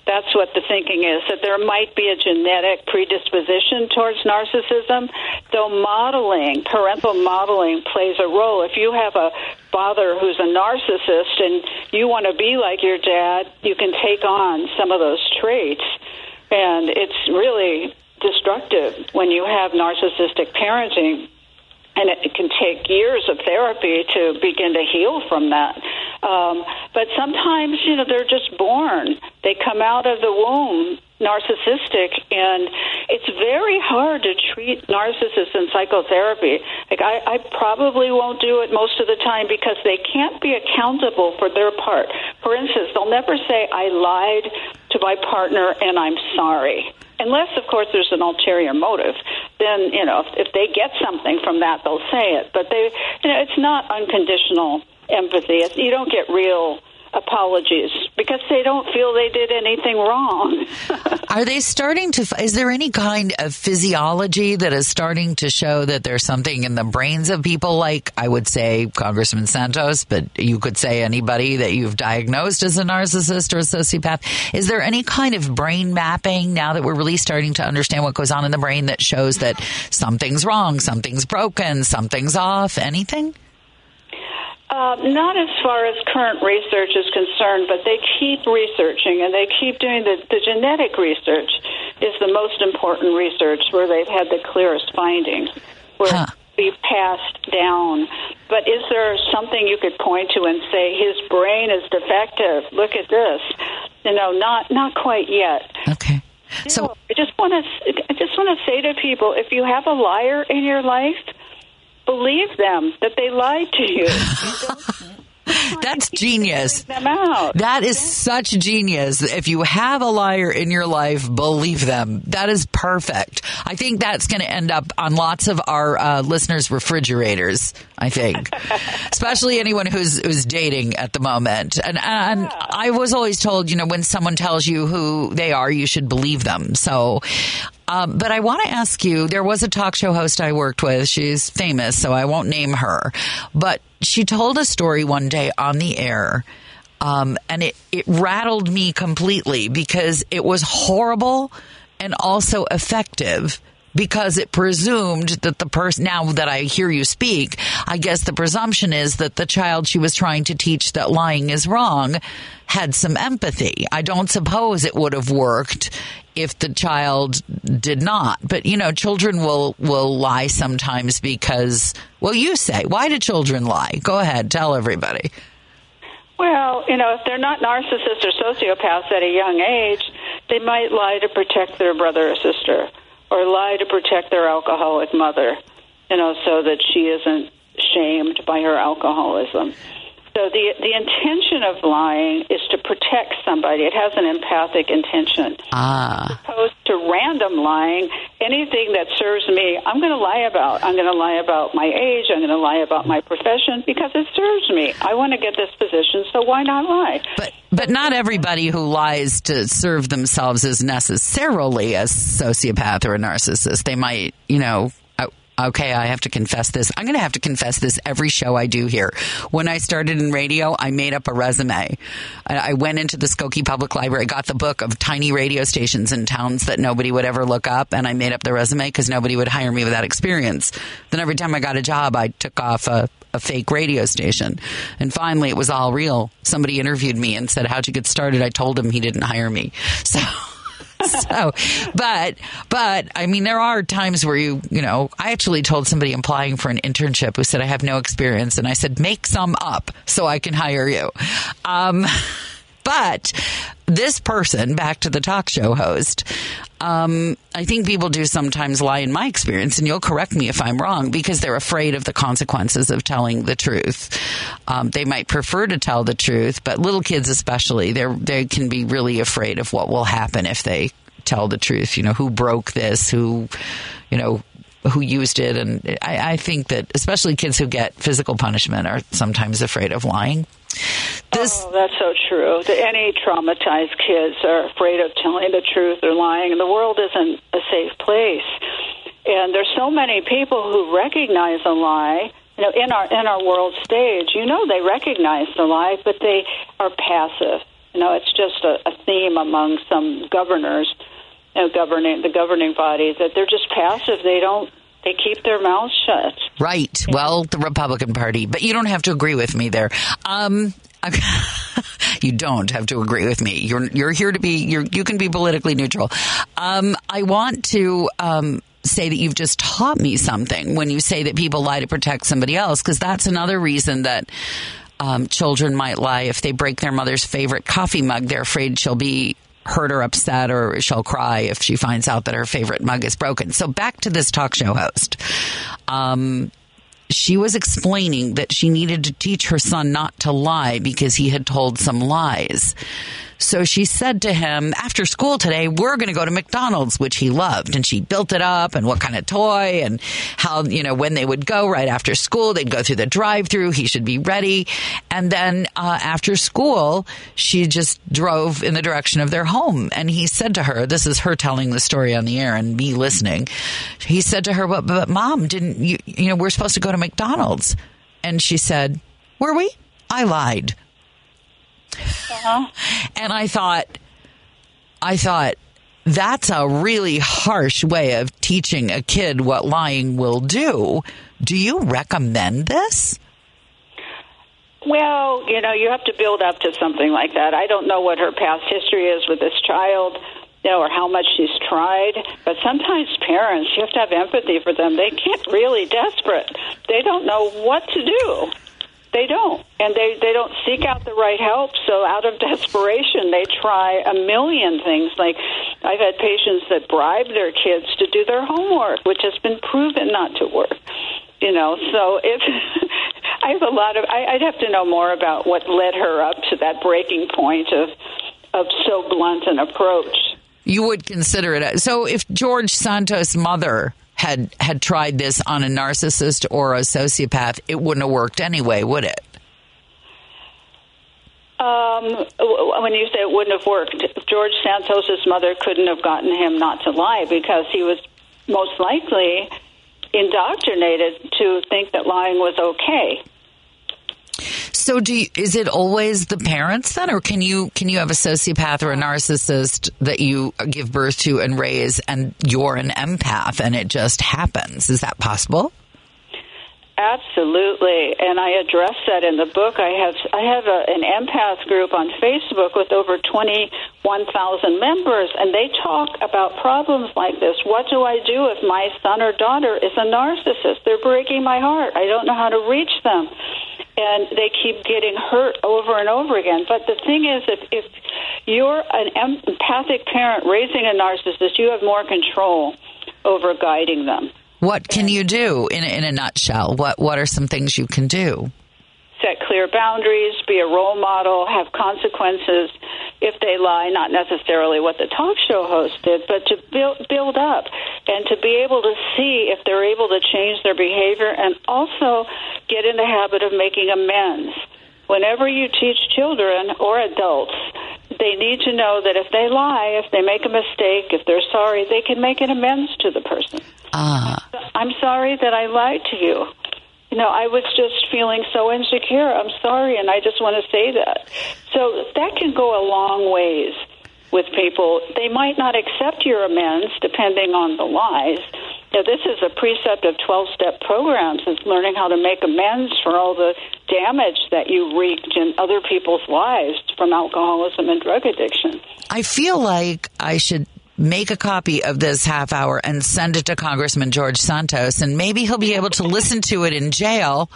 That's what the thinking is, that there might be a genetic predisposition towards narcissism, though modeling, parental modeling plays a role. If you have a father who's a narcissist and you want to be like your dad, you can take on some of those traits. And it's really destructive when you have narcissistic parenting and it can take years of therapy to begin to heal from that. Um, but sometimes, you know, they're just born. They come out of the womb narcissistic, and it's very hard to treat narcissists in psychotherapy. Like, I, I probably won't do it most of the time because they can't be accountable for their part. For instance, they'll never say, I lied to my partner and I'm sorry unless of course there's an ulterior motive then you know if, if they get something from that they'll say it. But they you know it's not unconditional empathy. It's, you don't get real apologies because they don't feel they did anything wrong. Are they starting to? Is there any kind of physiology that is starting to show that there's something in the brains of people like I would say Congressman Santos, but you could say anybody that you've diagnosed as a narcissist or a sociopath? Is there any kind of brain mapping now that we're really starting to understand what goes on in the brain that shows that something's wrong, something's broken, something's off? Anything? Uh, not as far as current research is concerned, but they keep researching and they keep doing the, the genetic research is the most important research where they've had the clearest findings, where huh. be passed down. But is there something you could point to and say his brain is defective? Look at this. You know, not not quite yet. Okay. So I just want to I just want to say to people, if you have a liar in your life believe them that they lied to you. That's genius. That is such genius. If you have a liar in your life, believe them. That is perfect. I think that's going to end up on lots of our uh, listeners' refrigerators. I think, especially anyone who's who's dating at the moment. And and yeah. I was always told, you know, when someone tells you who they are, you should believe them. So um, but I want to ask you there was a talk show host I worked with. She's famous, so I won't name her. But she told a story one day on the air. Um, and it, it rattled me completely because it was horrible and also effective because it presumed that the person, now that I hear you speak, I guess the presumption is that the child she was trying to teach that lying is wrong had some empathy. I don't suppose it would have worked if the child did not. But you know, children will will lie sometimes because well, you say, why do children lie? Go ahead, tell everybody. Well, you know, if they're not narcissists or sociopaths at a young age, they might lie to protect their brother or sister or lie to protect their alcoholic mother, you know, so that she isn't shamed by her alcoholism. So the the intention of lying is to protect somebody. It has an empathic intention. Ah. As opposed to random lying, anything that serves me, I'm going to lie about. I'm going to lie about my age. I'm going to lie about my profession because it serves me. I want to get this position, so why not lie? But but not everybody who lies to serve themselves is necessarily a sociopath or a narcissist. They might, you know, okay, I have to confess this. I'm going to have to confess this every show I do here. When I started in radio, I made up a resume. I went into the Skokie Public Library, got the book of tiny radio stations in towns that nobody would ever look up, and I made up the resume because nobody would hire me without experience. Then every time I got a job, I took off a, a fake radio station. And finally, it was all real. Somebody interviewed me and said, How'd you get started? I told him he didn't hire me. So. so, but, but, I mean, there are times where you, you know, I actually told somebody applying for an internship who said, I have no experience. And I said, make some up so I can hire you. Um, but this person, back to the talk show host, um, I think people do sometimes lie in my experience, and you'll correct me if I'm wrong, because they're afraid of the consequences of telling the truth. Um, they might prefer to tell the truth, but little kids especially, they they can be really afraid of what will happen if they tell the truth. You know, who broke this? Who, you know, who used it. And I, I, think that especially kids who get physical punishment are sometimes afraid of lying. This, oh, that's so true. The, Any traumatized kids are afraid of telling the truth or lying, and the world isn't a safe place. And there's so many people who recognize a lie. You know, in our in our world stage, you know, they recognize the lie, but they are passive. You know, it's just a, a theme among some governors, you know, governing the governing bodies that they're just passive. They don't they keep their mouths shut. Right. Well, the Republican Party, but you don't have to agree with me there. Um, you don't have to agree with me. You're you're here to be. you you can be politically neutral. Um, I want to. Um, say that you've just taught me something when you say that people lie to protect somebody else, because that's another reason that um, children might lie if they break their mother's favorite coffee mug. They're afraid she'll be hurt or upset or she'll cry if she finds out that her favorite mug is broken. So back to this talk show host. Um, she was explaining that she needed to teach her son not to lie because he had told some lies. So she said to him, after school today, we're going to go to McDonald's, which he loved. And she built it up and what kind of toy and how, you know, when they would go right after school, they'd go through the drive through. He should be ready. And then uh, after school, she just drove in the direction of their home. And he said to her, this is her telling the story on the air and me listening. He said to her, but, but mom, didn't you, you know, we're supposed to go to McDonald's. And she said, were we? I lied. Uh-huh. And I thought, I thought, that's a really harsh way of teaching a kid what lying will do. Do you recommend this? Well, you know, you have to build up to something like that. I don't know what her past history is with this child, you know, or how much she's tried. But sometimes parents, you have to have empathy for them. They get really desperate. They don't know what to do. They don't, and they they don't seek out the right help. So out of desperation, they try a million things. Like I've had patients that bribe their kids to do their homework, which has been proven not to work. You know, so if I have a lot of, I, I'd have to know more about what led her up to that breaking point of of so blunt an approach. You would consider it. So if George Santos' mother had had tried this on a narcissist or a sociopath, it wouldn't have worked anyway, would it? Um, when you say it wouldn't have worked, George Santos's mother couldn't have gotten him not to lie because he was most likely indoctrinated to think that lying was okay. So, do you, is it always the parents then, or can you can you have a sociopath or a narcissist that you give birth to and raise, and you're an empath, and it just happens? Is that possible? Absolutely, and I address that in the book. I have I have a, an empath group on Facebook with over twenty one thousand members, and they talk about problems like this. What do I do if my son or daughter is a narcissist? They're breaking my heart. I don't know how to reach them, and they keep getting hurt over and over again. But the thing is, if if you're an empathic parent raising a narcissist, you have more control over guiding them. What can you do in in a nutshell? What what are some things you can do? Set clear boundaries, be a role model, have consequences if they lie, not necessarily what the talk show host did, but to build build up and to be able to see if they're able to change their behavior and also get in the habit of making amends. Whenever you teach children or adults they need to know that if they lie, if they make a mistake, if they're sorry, they can make an amends to the person. Ah. I'm sorry that I lied to you. You know, I was just feeling so insecure. I'm sorry, and I just want to say that. So that can go a long ways with people. They might not accept your amends depending on the lies. Now, this is a precept of 12 step programs, is learning how to make amends for all the damage that you wreaked in other people's lives from alcoholism and drug addiction. I feel like I should make a copy of this half hour and send it to Congressman George Santos, and maybe he'll be able to listen to it in jail.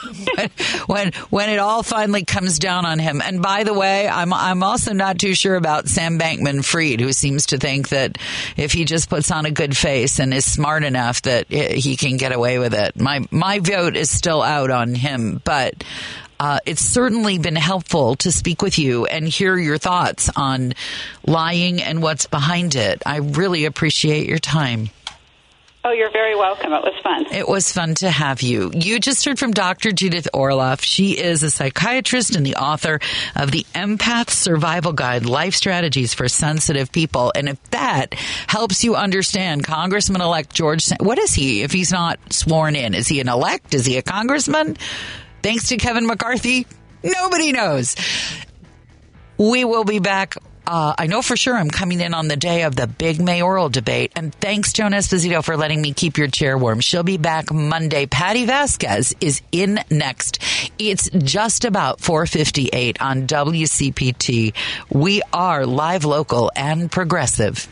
when when it all finally comes down on him. And by the way, I'm I'm also not too sure about Sam Bankman Fried, who seems to think that if he just puts on a good face and is smart enough that he can get away with it. My my vote is still out on him, but uh, it's certainly been helpful to speak with you and hear your thoughts on lying and what's behind it. I really appreciate your time. Oh, you're very welcome. It was fun. It was fun to have you. You just heard from Dr. Judith Orloff. She is a psychiatrist and the author of the Empath Survival Guide Life Strategies for Sensitive People. And if that helps you understand Congressman elect George, what is he if he's not sworn in? Is he an elect? Is he a congressman? Thanks to Kevin McCarthy, nobody knows. We will be back. Uh, I know for sure I'm coming in on the day of the big mayoral debate. And thanks, Joan Esposito, for letting me keep your chair warm. She'll be back Monday. Patti Vasquez is in next. It's just about 458 on WCPT. We are live, local, and progressive.